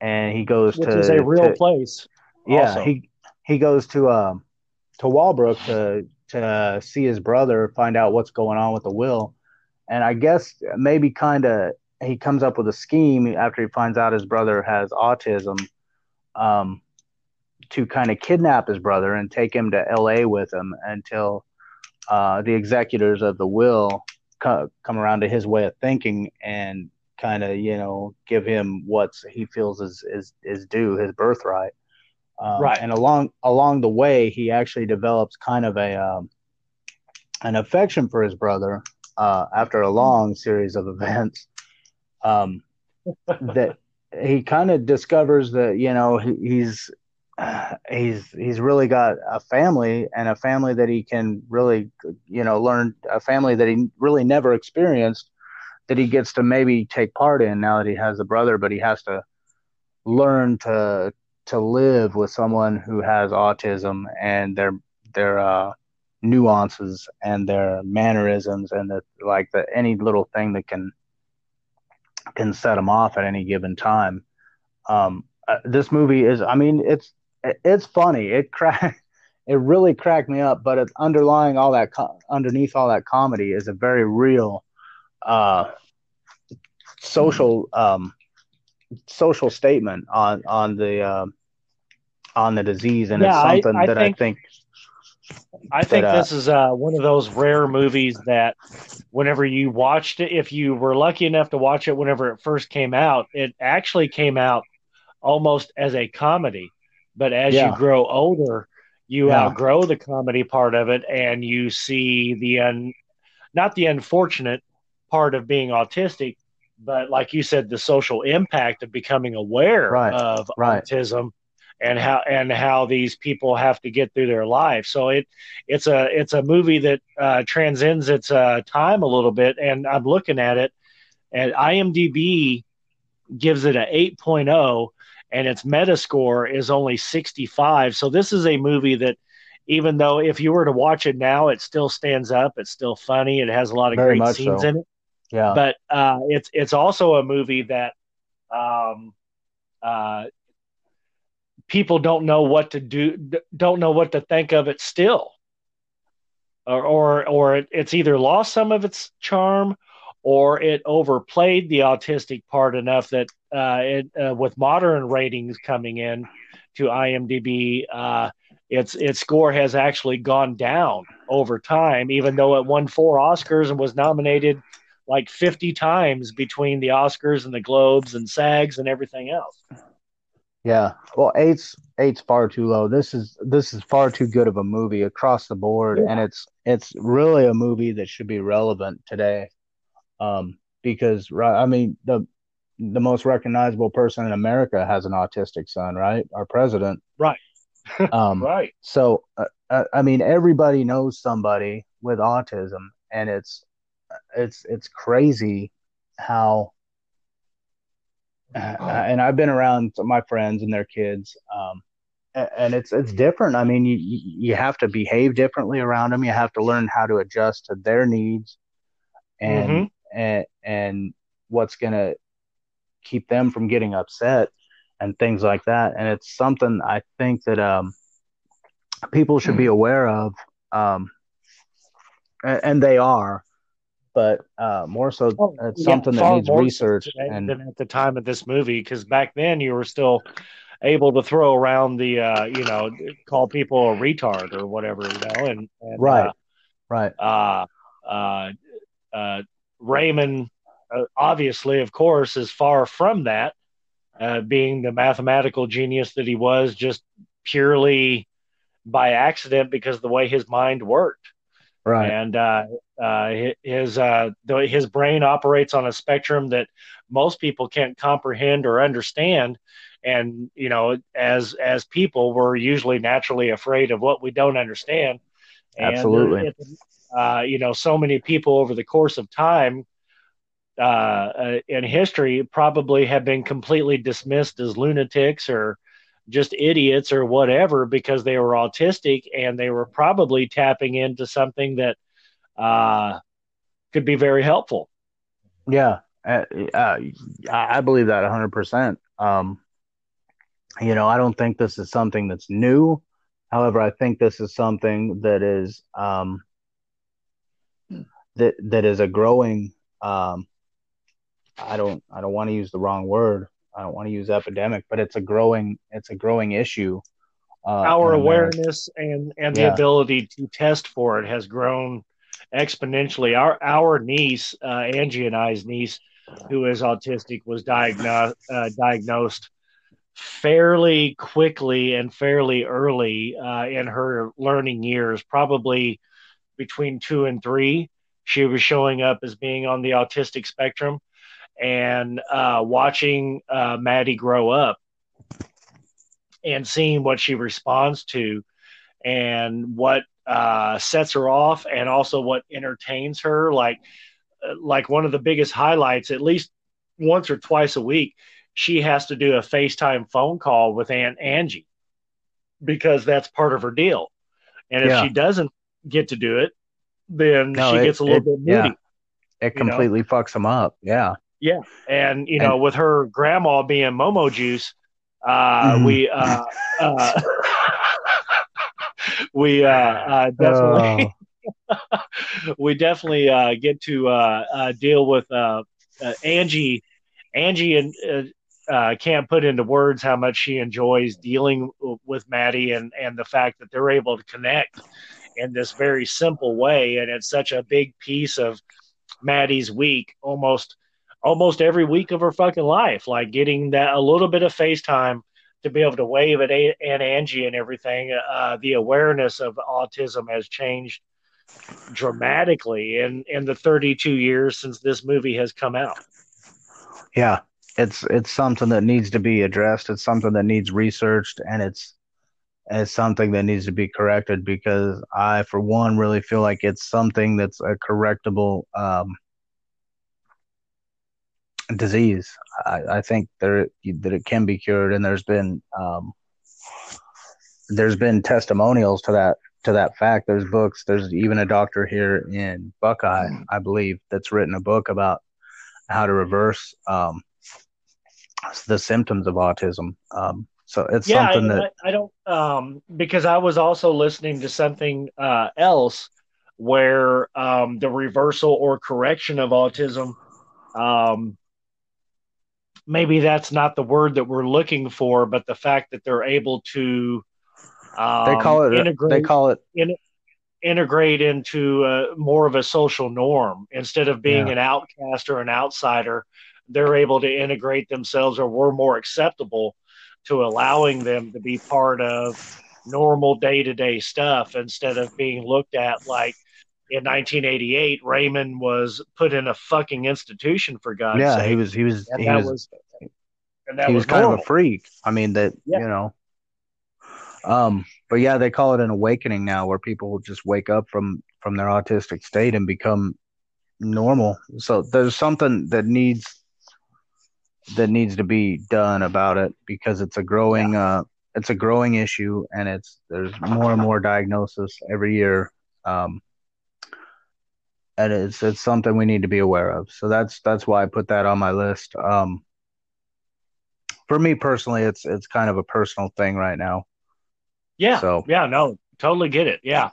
Speaker 2: and he goes
Speaker 1: Which
Speaker 2: to
Speaker 1: is a real to, place.
Speaker 2: Yeah, also. he he goes to um, to Walbrook to to see his brother, find out what's going on with the will. And I guess maybe kind of he comes up with a scheme after he finds out his brother has autism um, to kind of kidnap his brother and take him to LA with him until uh, the executors of the will co- come around to his way of thinking and kind of you know give him what he feels is is is due his birthright um, right. And along along the way, he actually develops kind of a um, an affection for his brother uh, after a long series of events. Um, that he kind of discovers that you know he, he's he's he's really got a family and a family that he can really you know learn a family that he really never experienced that he gets to maybe take part in now that he has a brother but he has to learn to to live with someone who has autism and their their uh, nuances and their mannerisms and the like the any little thing that can can set them off at any given time. Um, uh, this movie is, I mean, it's it's funny. It crack, it really cracked me up. But it's underlying all that, co- underneath all that comedy, is a very real, uh, social, um, social statement on on the uh, on the disease, and
Speaker 1: Yeah,
Speaker 2: it's something
Speaker 1: I
Speaker 2: that
Speaker 1: think-
Speaker 2: I think
Speaker 1: I think
Speaker 2: uh,
Speaker 1: this is uh, one of those rare movies that whenever you watched it, if you were lucky enough to watch it whenever it first came out, it actually came out almost as a comedy. But as
Speaker 2: Yeah.
Speaker 1: you grow older, you
Speaker 2: Yeah.
Speaker 1: outgrow the comedy part of it and you see the un, not the unfortunate part of being autistic, but like you said, the social impact of becoming aware
Speaker 2: Right,
Speaker 1: of
Speaker 2: right.
Speaker 1: autism and how and how these people have to get through their life. So it it's a it's a movie that uh, transcends its uh, time a little bit. And I'm looking at it, and IMDb gives it a 8.0, and its Metascore is only 65. So this is a movie that. Even though if you were to watch it now, it still stands up. It's still funny. It has a lot of
Speaker 2: Very
Speaker 1: great scenes
Speaker 2: so.
Speaker 1: in it
Speaker 2: yeah,
Speaker 1: but uh, it's it's also a movie that um, uh, people don't know what to do, don't know what to think of it still, or or or it, it's either lost some of its charm, or it overplayed the autistic part enough that uh, it uh, with modern ratings coming in to IMDb. Uh, its its score has actually gone down over time, even though it won four Oscars and was nominated like 50 times between the Oscars and the Globes and SAGs and everything else.
Speaker 2: Yeah. Well, eight's eight's far too low. This is this is far too good of a movie across the board,
Speaker 1: Yeah.
Speaker 2: and it's it's really a movie that should be relevant today. Um, because right, I mean the the most recognizable person in America has an autistic son, right? Our president.
Speaker 1: Right.
Speaker 2: Um,
Speaker 1: Right.
Speaker 2: so uh, uh, I mean everybody knows somebody with autism, and it's it's it's crazy how uh, and I've been around my friends and their kids, um, and it's it's different. I mean, you you have to behave differently around them. You have to learn how to adjust to their needs, and
Speaker 1: Mhm.
Speaker 2: and and what's gonna keep them from getting upset and things like that. And it's something I think that um, people should be aware of, um, and, and they are. But uh, more so, it's
Speaker 1: yeah,
Speaker 2: something that needs research and
Speaker 1: than at the time of this movie, because back then you were still able to throw around the, uh, you know, call people a retard or whatever, you know, and, and
Speaker 2: right, right.
Speaker 1: uh, uh, uh, Raymond, uh, obviously, of course, is far from that, uh, being the mathematical genius that he was, just purely by accident because of the way his mind worked.
Speaker 2: Right.
Speaker 1: And uh, uh, his uh, the, his brain operates on a spectrum that most people can't comprehend or understand. And you know, as as people, we're usually naturally afraid of what we don't understand. And
Speaker 2: Absolutely.
Speaker 1: it- uh, you know, so many people over the course of time uh, uh, in history probably have been completely dismissed as lunatics or just idiots or whatever because they were autistic and they were probably tapping into something that uh, could be very helpful.
Speaker 2: Yeah, uh, uh, I believe that 100%. Um, you know, I don't think this is something that's new. However, I think this is something that is um, that that is a growing. Um, I don't I don't want to use the wrong word. I don't want to use epidemic, but it's a growing it's a growing issue. Uh,
Speaker 1: Our awareness and, and the
Speaker 2: Yeah.
Speaker 1: ability to test for it has grown exponentially. Our our niece, uh, Angie and I's niece, who is autistic, was diagnosed uh, diagnosed fairly quickly and fairly early uh, in her learning years, probably between two and three. She was showing up as being on the autistic spectrum, and uh, watching uh, Maddie grow up and seeing what she responds to and what uh, sets her off and also what entertains her like uh, like one of the biggest highlights at least once or twice a week she has to do a FaceTime phone call with Aunt Angie because that's part of her deal and if
Speaker 2: Yeah.
Speaker 1: she doesn't get to do it, then no, she it, gets a little it, bit moody.
Speaker 2: Yeah. It completely know? fucks them up. Yeah.
Speaker 1: Yeah. And, you know, and, with her grandma being Momo Juice, uh, mm. we, uh, uh, we, uh, uh, definitely, oh. we definitely, uh, get to, uh, uh deal with, uh, uh Angie, Angie and, uh, can't put into words how much she enjoys dealing with Maddie and, and the fact that they're able to connect in this very simple way. And it's such a big piece of Maddie's week, almost almost every week of her fucking life, like getting that a little bit of FaceTime to be able to wave at a- Aunt Angie and everything. Uh, the awareness of autism has changed dramatically in in the 32 years since this movie has come out.
Speaker 2: Yeah, it's it's something that needs to be addressed. It's something that needs researched, and it's it's something that needs to be corrected because I, for one, really feel like it's something that's a correctable um, disease. I, I think there that it can be cured, and there's been um, there's been testimonials to that to that fact. There's books. There's even a doctor here in Buckeye, I believe, that's written a book about how to reverse um, the symptoms of autism. Um, so it's yeah, something
Speaker 1: I,
Speaker 2: that
Speaker 1: I, I don't um, because I was also listening to something uh, else where um, the reversal or correction of autism um, maybe that's not the word that we're looking for, but the fact that they're able to
Speaker 2: um, they call it integrate, they call it
Speaker 1: in, integrate into a, more of a social norm instead of being yeah. an outcast or an outsider. They're able to integrate themselves, or we're more acceptable to allowing them to be part of normal day to day stuff instead of being looked at like in 1988, Raymond was put in a fucking institution for God's
Speaker 2: yeah,
Speaker 1: sake.
Speaker 2: he was. He was. And he was, was. And that he was, was kind of a freak. I mean, that yeah. you know. Um, but yeah, they call it an awakening now, where people just wake up from from their autistic state and become normal. So there's something that needs that needs to be done about it because it's a growing yeah. uh it's a growing issue and it's there's more and more diagnosis every year. Um, and it's it's something we need to be aware of. So that's that's why I put that on my list. Um, for me personally, it's it's kind of a personal thing right now.
Speaker 1: Yeah. So yeah, no, totally get it. Yeah,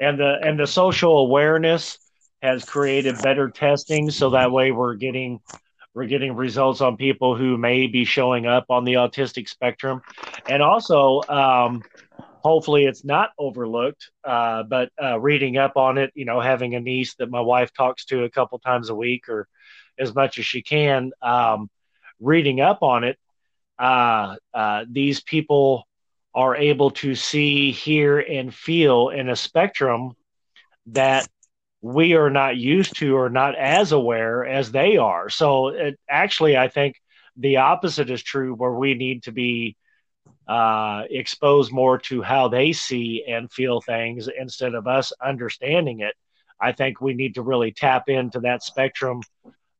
Speaker 1: and the and the social awareness has created better testing, so that way we're getting we're getting results on people who may be showing up on the autistic spectrum, and also um, hopefully it's not overlooked. Uh, but uh, reading up on it, you know, having a niece that my wife talks to a couple times a week or as much as she can, um, reading up on it, uh, uh these people are able to see, hear, and feel in a spectrum that we are not used to or not as aware as they are. So it, actually, I think the opposite is true, where we need to be uh, exposed more to how they see and feel things instead of us understanding it. I think we need to really tap into that spectrum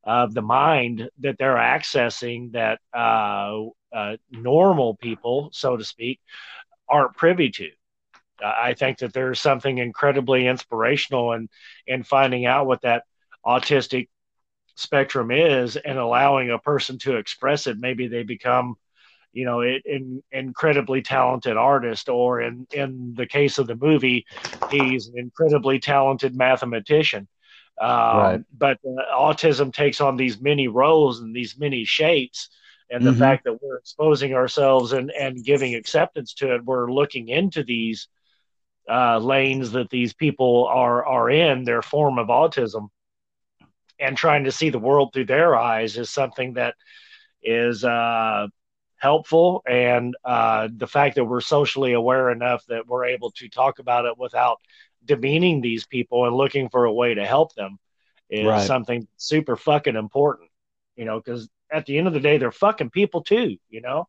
Speaker 1: of the mind that they're accessing that uh, uh, normal people, so to speak, aren't privy to. I think that there's something incredibly inspirational in in finding out what that autistic spectrum is and allowing a person to express it. Maybe they become you know, an incredibly talented artist, or in in the case of the movie, he's an incredibly talented mathematician. Um, right. But uh, autism takes on these many roles and these many shapes, and the mm-hmm. fact that we're exposing ourselves and and giving acceptance to it, we're looking into these uh, lanes that these people are are in their form of autism, and trying to see the world through their eyes is something that is uh, helpful and uh, the fact that we're socially aware enough that we're able to talk about it without demeaning these people and looking for a way to help them is right. something super fucking important you know because at the end of the day they're fucking people too you know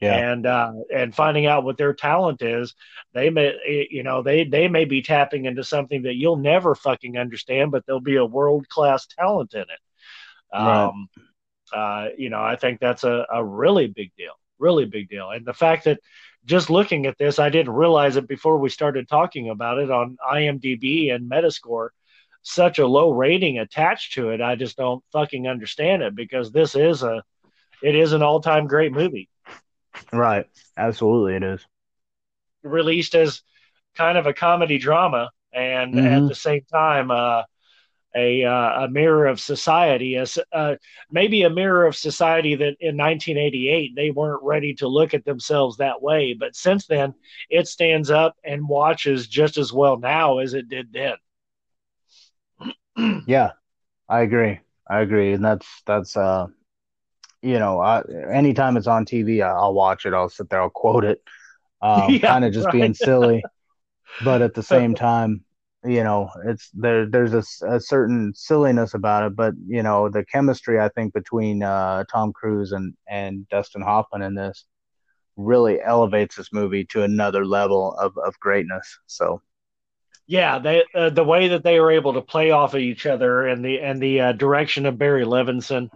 Speaker 1: yeah. and uh, and finding out what their talent is they may you know they they may be tapping into something that you'll never fucking understand but there'll be a world class talent in it right. Uh, you know, I think that's a, a really big deal, really big deal. And the fact that just looking at this, I didn't realize it before we started talking about it on IMDb and Metascore. Such a low rating attached to it, I just don't fucking understand it because this is a, it is an all-time great movie.
Speaker 2: Right, absolutely, it is
Speaker 1: released as kind of a comedy drama, and mm-hmm. at the same time, uh, a uh, a mirror of society, as uh, maybe a mirror of society that in 1988 they weren't ready to look at themselves that way, but since then it stands up and watches just as well now as it did then.
Speaker 2: yeah, I agree. I agree, and that's that's uh, you know, I, anytime it's on TV, I'll watch it. I'll sit there, I'll quote it, um, yeah, kind of just right. being silly, but at the same time, you know it's there there's a, a, certain silliness about it but you know the chemistry i think between uh, tom cruise and and dustin hoffman in this really elevates this movie to another level of, of greatness so.
Speaker 1: Yeah they uh, the way that they were able to play off of each other and the and the uh, direction of barry levinson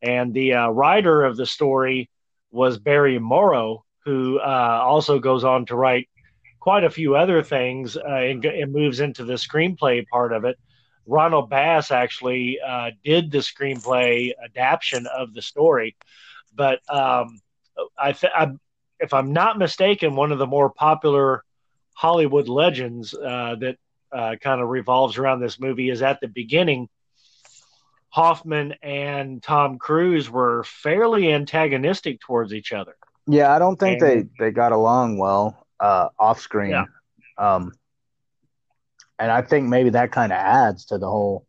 Speaker 1: and the uh, writer of the story was barry morrow who uh, also goes on to write quite a few other things uh, and, and, moves into the screenplay part of it. Ronald Bass actually uh, did the screenplay adaptation of the story, but um, I, th- I, if I'm not mistaken, one of the more popular Hollywood legends uh, that uh, kind of revolves around this movie is at the beginning. Hoffman and Tom Cruise were fairly antagonistic towards each other.
Speaker 2: Yeah, I don't think and, they, they got along well uh, off screen. Yeah. Um, and I think maybe that kind of adds to the whole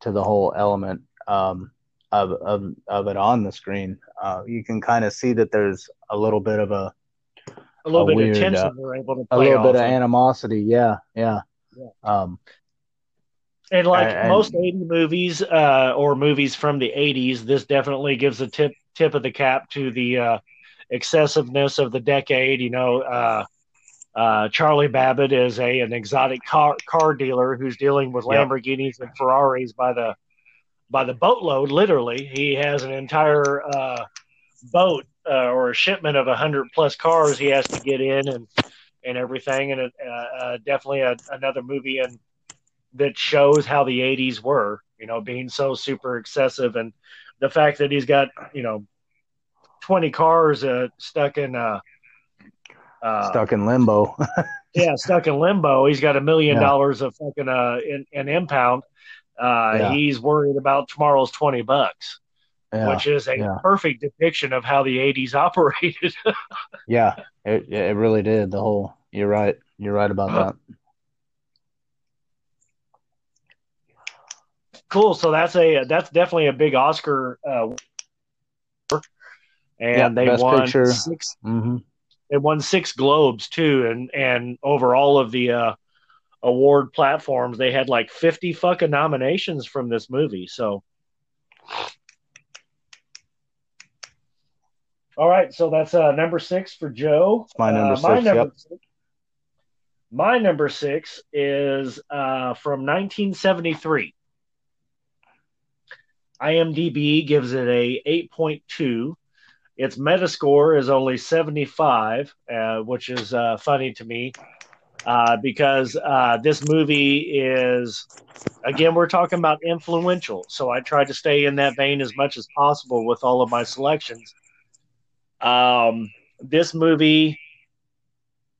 Speaker 2: to the whole element um, of, of of it on the screen. Uh, you can kind of see that there's a little bit of a
Speaker 1: a little a bit weird, of tension uh, we're able to
Speaker 2: a little bit of animosity. Yeah, yeah. yeah. Um,
Speaker 1: and like and, most 80 movies uh, or movies from the 80s, this definitely gives a tip tip of the cap to the uh, excessiveness of the decade. You know, uh, uh, Charlie Babbitt is a an exotic car car dealer who's dealing with Lamborghinis yep. and Ferraris by the by the boatload. Literally, he has an entire uh, boat uh, or a shipment of hundred plus cars he has to get in and and everything. And uh, uh, definitely a, another movie and that shows how the '80s were. You know, being so super excessive and the fact that he's got you know 20 cars uh, stuck in uh,
Speaker 2: uh, stuck in limbo.
Speaker 1: yeah, stuck in limbo. He's got a million yeah. dollars of fucking uh, in, in impound. Uh, yeah. He's worried about tomorrow's 20 bucks, yeah. which is a perfect depiction of how the 80s operated.
Speaker 2: yeah, it, it really did. The whole, you're right. You're right about that.
Speaker 1: Cool. So that's a that's definitely a big Oscar uh, and yeah, they won picture. 6 mm-hmm. They won six Globes too, and and over all of the uh, award platforms, they had like fifty fucking nominations from this movie. So, all right, so that's uh, number six for Joe.
Speaker 2: my number uh, six. My number, yep. six,
Speaker 1: my number six is uh, from 1973. IMDb gives it a 8.2 its Metascore is only 75, uh, which is uh, funny to me uh, because uh, this movie is, again, we're talking about influential. So I tried to stay in that vein as much as possible with all of my selections. Um, this movie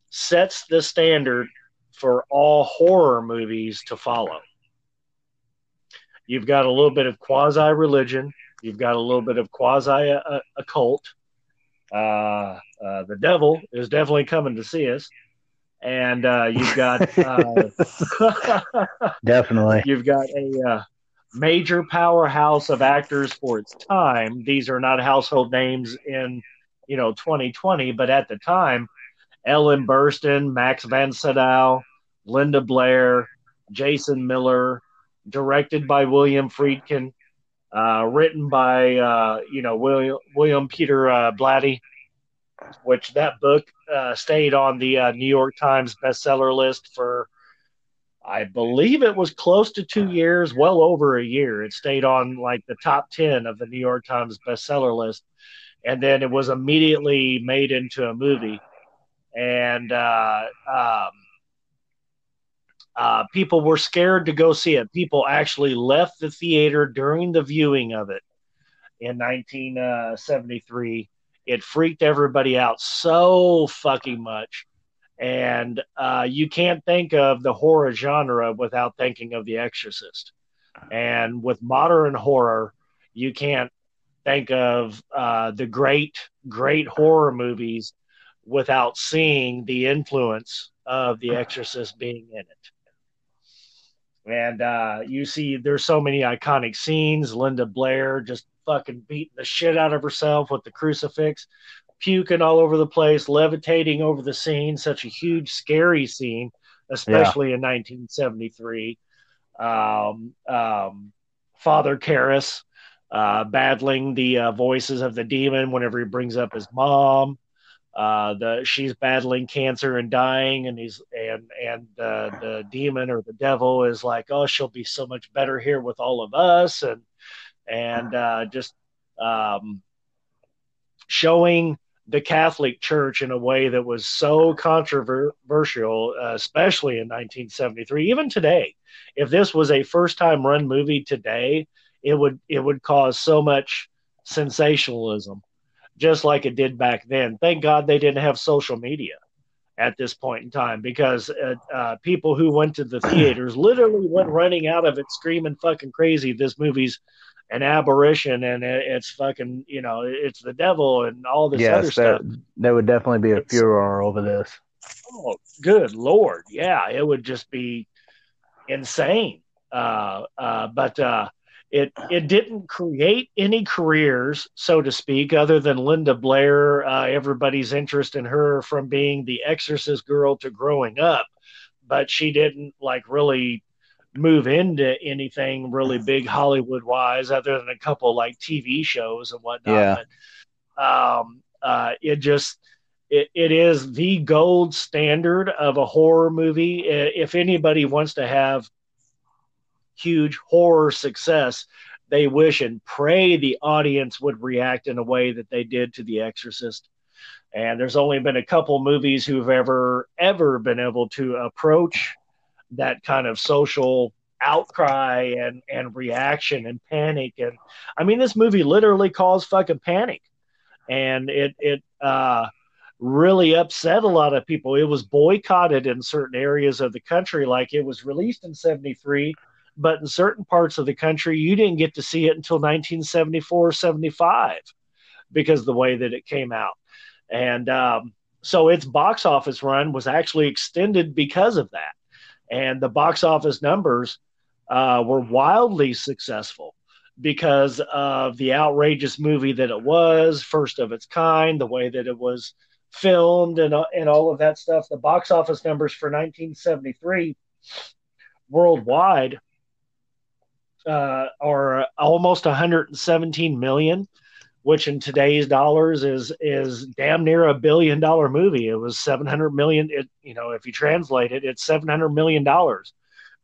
Speaker 1: sets the standard for all horror movies to follow. You've got a little bit of quasi religion, You've got a little bit of quasi uh, occult. Uh, uh, the devil is definitely coming to see us, and uh, you've got uh,
Speaker 2: definitely
Speaker 1: you've got a uh, major powerhouse of actors for its time. These are not household names in you know 2020, but at the time, Ellen Burstyn, Max von Sydow, Linda Blair, Jason Miller, directed by William Friedkin, uh, written by uh, you know William William Peter uh, Blatty, which that book uh, stayed on the uh, New York Times bestseller list for I believe it was close to two years, well over a year. It stayed on like the top ten of the New York Times bestseller list, and then it was immediately made into a movie. and uh, um, uh, people were scared to go see it. People actually left the theater during the viewing of it in 1973. It freaked everybody out so fucking much. And uh, you can't think of the horror genre without thinking of The Exorcist. And with modern horror, you can't think of uh, the great, great horror movies without seeing the influence of The Exorcist being in it. And uh, you see, there's so many iconic scenes. Linda Blair just fucking beating the shit out of herself with the crucifix, puking all over the place, levitating over the scene. Such a huge, scary scene, especially yeah. in 1973. Um, um, Father Karras uh, battling the uh, voices of the demon whenever he brings up his mom. Uh, the she's battling cancer and dying, and he's and and uh, the demon or the devil is like, oh, she'll be so much better here with all of us, and and uh, just um, showing the Catholic Church in a way that was so controversial, uh, especially in 1973. Even today, if this was a first-time run movie today, it would it would cause so much sensationalism, just like it did back then. Thank God they didn't have social media at this point in time because uh, uh, people who went to the theaters literally went running out of it screaming fucking crazy. This movie's an aberration and it's fucking you know it's the devil and all this yes, other
Speaker 2: there,
Speaker 1: stuff.
Speaker 2: There would definitely be a it's, furor over this.
Speaker 1: Oh, good lord, yeah, it would just be insane. Uh, uh, but uh, it it didn't create any careers, so to speak, other than Linda Blair. Uh, everybody's interest in her from being the Exorcist girl to growing up, but she didn't like really move into anything really big Hollywood wise, other than a couple like TV shows and whatnot. Yeah. But, um, uh, it just it, it is the gold standard of a horror movie. If anybody wants to have huge horror success, they wish and pray the audience would react in a way that they did to The Exorcist. And there's only been a couple movies who've ever ever been able to approach that kind of social outcry and and reaction and panic. And I mean this movie literally caused fucking panic. And it it uh really upset a lot of people. It was boycotted in certain areas of the country like it was released in 73 but in certain parts of the country you didn't get to see it until 1974 75 because the way that it came out and um, so its box office run was actually extended because of that and the box office numbers uh, were wildly successful because of the outrageous movie that it was, first of its kind, the way that it was filmed, and uh, and all of that stuff. The box office numbers for 1973 worldwide uh, are almost 117 million, which in today's dollars is is damn near a billion dollar movie. It was 700 million. It you know if you translate it, it's 700 million dollars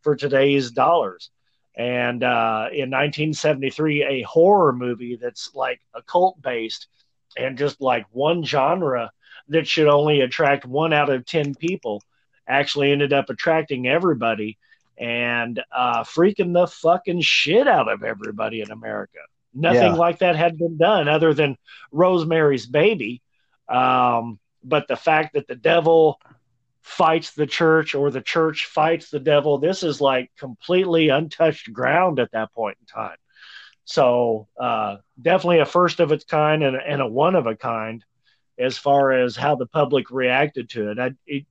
Speaker 1: for today's dollars. And uh, in 1973, a horror movie that's like occult based and just like one genre that should only attract one out of 10 people actually ended up attracting everybody and uh, freaking the fucking shit out of everybody in America. Nothing yeah. like that had been done other than Rosemary's Baby. Um, but the fact that the devil fights the church or the church fights the devil, this is like completely untouched ground at that point in time. So uh, definitely a first of its kind and, and, a one of a kind as far as how the public reacted to it. I, it,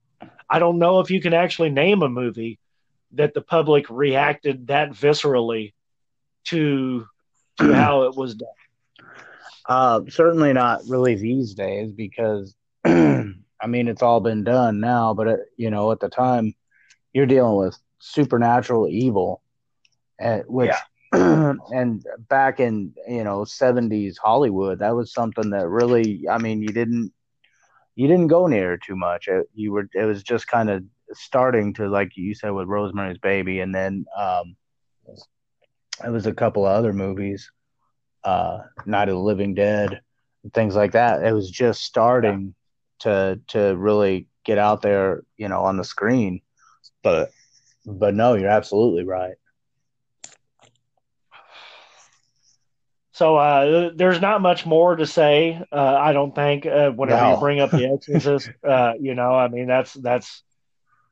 Speaker 1: I don't know if you can actually name a movie that the public reacted that viscerally to to how it was done?
Speaker 2: Uh, certainly not really these days because I mean it's all been done now, but it, you know at the time you're dealing with supernatural evil, at, eh, which yeah. and back in you know 70s Hollywood that was something that really I mean you didn't you didn't go near too much. It, you were it was just kind of starting to like you said with Rosemary's Baby, and then um, it was a couple of other movies, uh, Night of the Living Dead, things like that. It was just starting to to really get out there, you know, on the screen. But but no, you're absolutely right.
Speaker 1: So uh, there's not much more to say. Uh, I don't think uh, whenever
Speaker 2: No.
Speaker 1: you bring up The Exorcist, uh, you know, I mean that's that's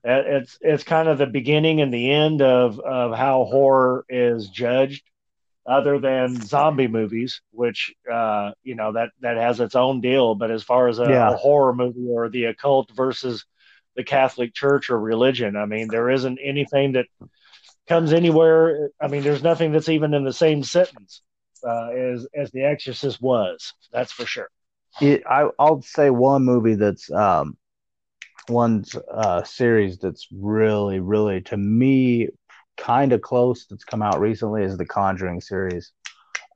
Speaker 1: it's it's kind of the beginning and the end of of how horror is judged, other than zombie movies, which uh, you know that that has its own deal. But as far as a,
Speaker 2: Yeah.
Speaker 1: a horror movie or the occult versus the Catholic Church or religion, I mean there isn't anything that comes anywhere. I mean, there's nothing that's even in the same sentence uh, as as The Exorcist was. That's for sure.
Speaker 2: It, I I'll say one movie that's um one uh series that's really really to me kind of close that's come out recently is the Conjuring series,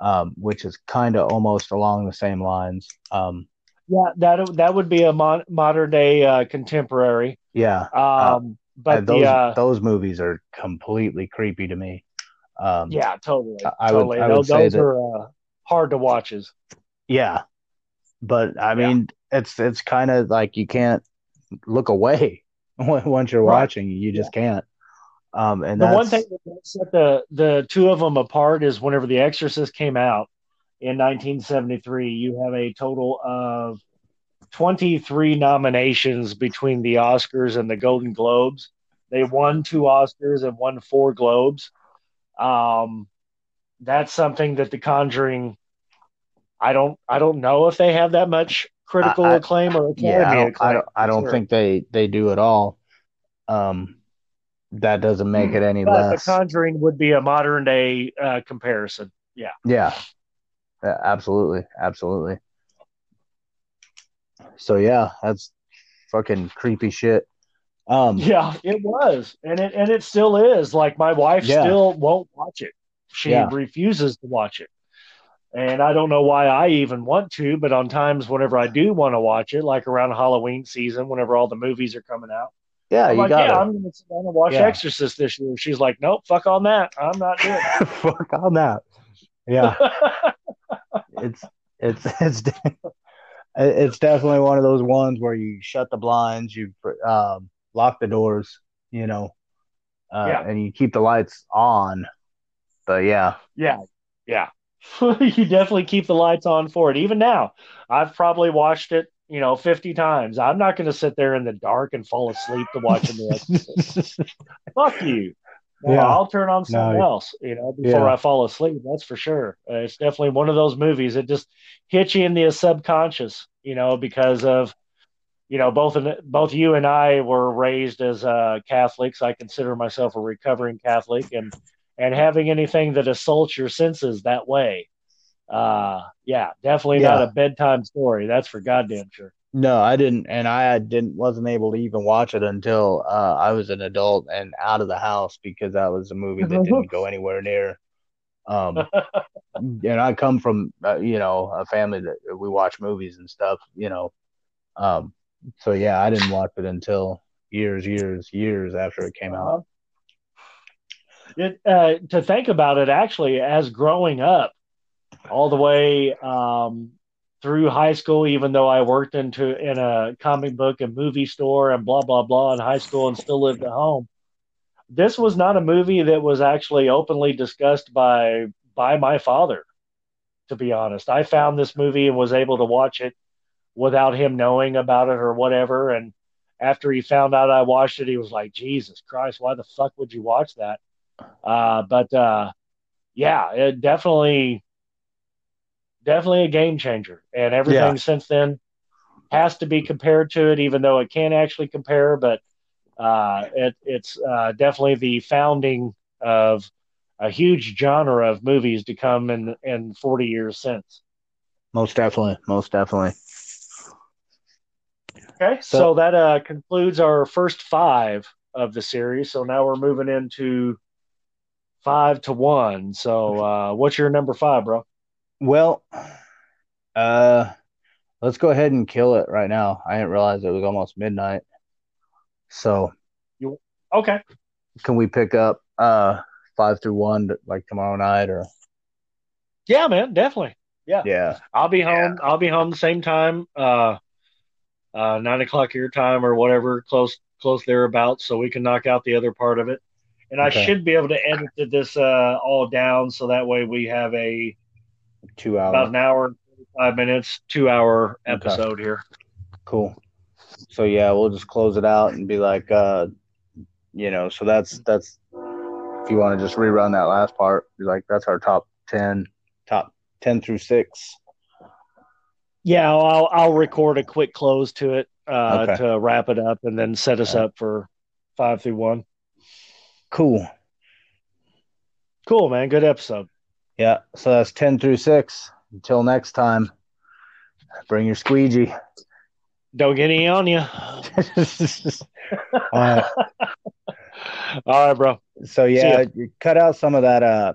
Speaker 2: um, which is kind of almost along the same lines. Um,
Speaker 1: Yeah, that that would be a modern day uh, contemporary.
Speaker 2: yeah,
Speaker 1: Um, but
Speaker 2: Uh, those
Speaker 1: the uh,
Speaker 2: those movies are completely creepy to me. Um,
Speaker 1: yeah, totally,
Speaker 2: I- I would-
Speaker 1: totally.
Speaker 2: I would
Speaker 1: those
Speaker 2: say
Speaker 1: those
Speaker 2: that-
Speaker 1: are uh, hard to watches.
Speaker 2: yeah, but I mean, it's it's kind of like you can't look away once you're
Speaker 1: Right.
Speaker 2: watching. You just can't. Um, and
Speaker 1: The
Speaker 2: that's,
Speaker 1: one thing that set the the two of them apart is whenever The Exorcist came out in 1973, you have a total of 23 nominations between the Oscars and the Golden Globes. They won two Oscars and won four Globes. Um, that's something that The Conjuring. I don't. I don't know if they have that much critical
Speaker 2: I- I-
Speaker 1: acclaim or academy
Speaker 2: yeah, I don't,
Speaker 1: acclaim.
Speaker 2: I don't, I don't
Speaker 1: Sure.
Speaker 2: think they they do at all. Um, that doesn't make it any
Speaker 1: But
Speaker 2: less.
Speaker 1: The Conjuring would be a modern day uh, comparison. Yeah.
Speaker 2: Yeah. Yeah, absolutely, absolutely. So yeah, that's fucking creepy shit. Um,
Speaker 1: Yeah, it was, and it and it still is. Like my wife
Speaker 2: Yeah.
Speaker 1: still won't watch it. She
Speaker 2: Yeah.
Speaker 1: refuses to watch it, and I don't know why I even want to. But on times whenever I do want to watch it, like around Halloween season, whenever all the movies are coming out,
Speaker 2: yeah,
Speaker 1: I'm
Speaker 2: you
Speaker 1: like,
Speaker 2: got
Speaker 1: yeah,
Speaker 2: it.
Speaker 1: I'm to sit down and watch
Speaker 2: Yeah.
Speaker 1: Exorcist this year. She's like, nope, fuck on that. I'm not doing it.
Speaker 2: Fuck on that. Yeah, it's it's it's it's definitely one of those ones where you shut the blinds, you um, lock the doors, you know, uh,
Speaker 1: Yeah.
Speaker 2: and you keep the lights on. But yeah,
Speaker 1: Yeah, yeah. you definitely keep the lights on for it. Even now, I've probably watched it, you know, 50 times. I'm not going to sit there in the dark and fall asleep to watching the Exorcist. Fuck you. No,
Speaker 2: Yeah.
Speaker 1: I'll turn on something
Speaker 2: No.
Speaker 1: else, you know, before
Speaker 2: Yeah.
Speaker 1: I fall asleep. That's for sure. Uh, it's definitely one of those movies that just hits you in the subconscious, you know, because of, you know, both in, both you and I were raised as uh, Catholics. I consider myself a recovering Catholic, and and having anything that assaults your senses that way, uh, yeah, definitely not a bedtime story. That's for goddamn sure.
Speaker 2: No, I didn't, and I didn't wasn't able to even watch it until uh, I was an adult and out of the house because that was a movie that didn't go anywhere near. Um, and I come from uh, you know a family that we watch movies and stuff, you know. Um, so yeah, I didn't watch it until years, years, years after it came out.
Speaker 1: It, uh, to think about it, actually, as growing up, all the way um, through high school, even though I worked into in a comic book and movie store and blah blah blah in high school and still lived at home, this was not a movie that was actually openly discussed by by my father. To be honest, I found this movie and was able to watch it without him knowing about it or whatever. And after he found out I watched it, he was like, "Jesus Christ, why the fuck would you watch that?" Uh, but uh, yeah, it definitely, definitely a game changer, and everything
Speaker 2: Yeah.
Speaker 1: since then has to be compared to it, even though it can't actually compare. But uh, it, it's uh, definitely the founding of a huge genre of movies to come in in 40 years since.
Speaker 2: Most definitely, most definitely.
Speaker 1: Okay, so,
Speaker 2: So-
Speaker 1: that uh, concludes our first five of the series. So now we're moving into five to one. So uh, what's your number five, bro?
Speaker 2: Well, uh, let's go ahead and kill it right now. I didn't realize it was almost midnight. So
Speaker 1: Okay.
Speaker 2: can we pick up uh five through one like tomorrow night or
Speaker 1: Yeah, man, definitely.
Speaker 2: yeah yeah.
Speaker 1: I'll be home. I'll be home the same time. Uh, uh, nine o'clock your time or whatever, close close thereabouts, so we can knock out the other part of it. And I should be able to edit this uh, all down so that way we have a
Speaker 2: Two
Speaker 1: about an hour, five minutes, two hour
Speaker 2: Okay.
Speaker 1: episode here.
Speaker 2: Cool. So yeah, we'll just close it out and be like, uh, you know, so that's that's if you want to just rerun that last part, be like that's our top ten, top ten through six.
Speaker 1: Yeah, I'll I'll record a quick close to it uh,
Speaker 2: Okay.
Speaker 1: to wrap it up and then set us up for five through one.
Speaker 2: Cool.
Speaker 1: Cool, man. Good episode.
Speaker 2: Yeah. So that's ten through six. Until next time, bring your squeegee.
Speaker 1: Don't get any on you.
Speaker 2: All right.
Speaker 1: All right, bro.
Speaker 2: So yeah, cut out some of that uh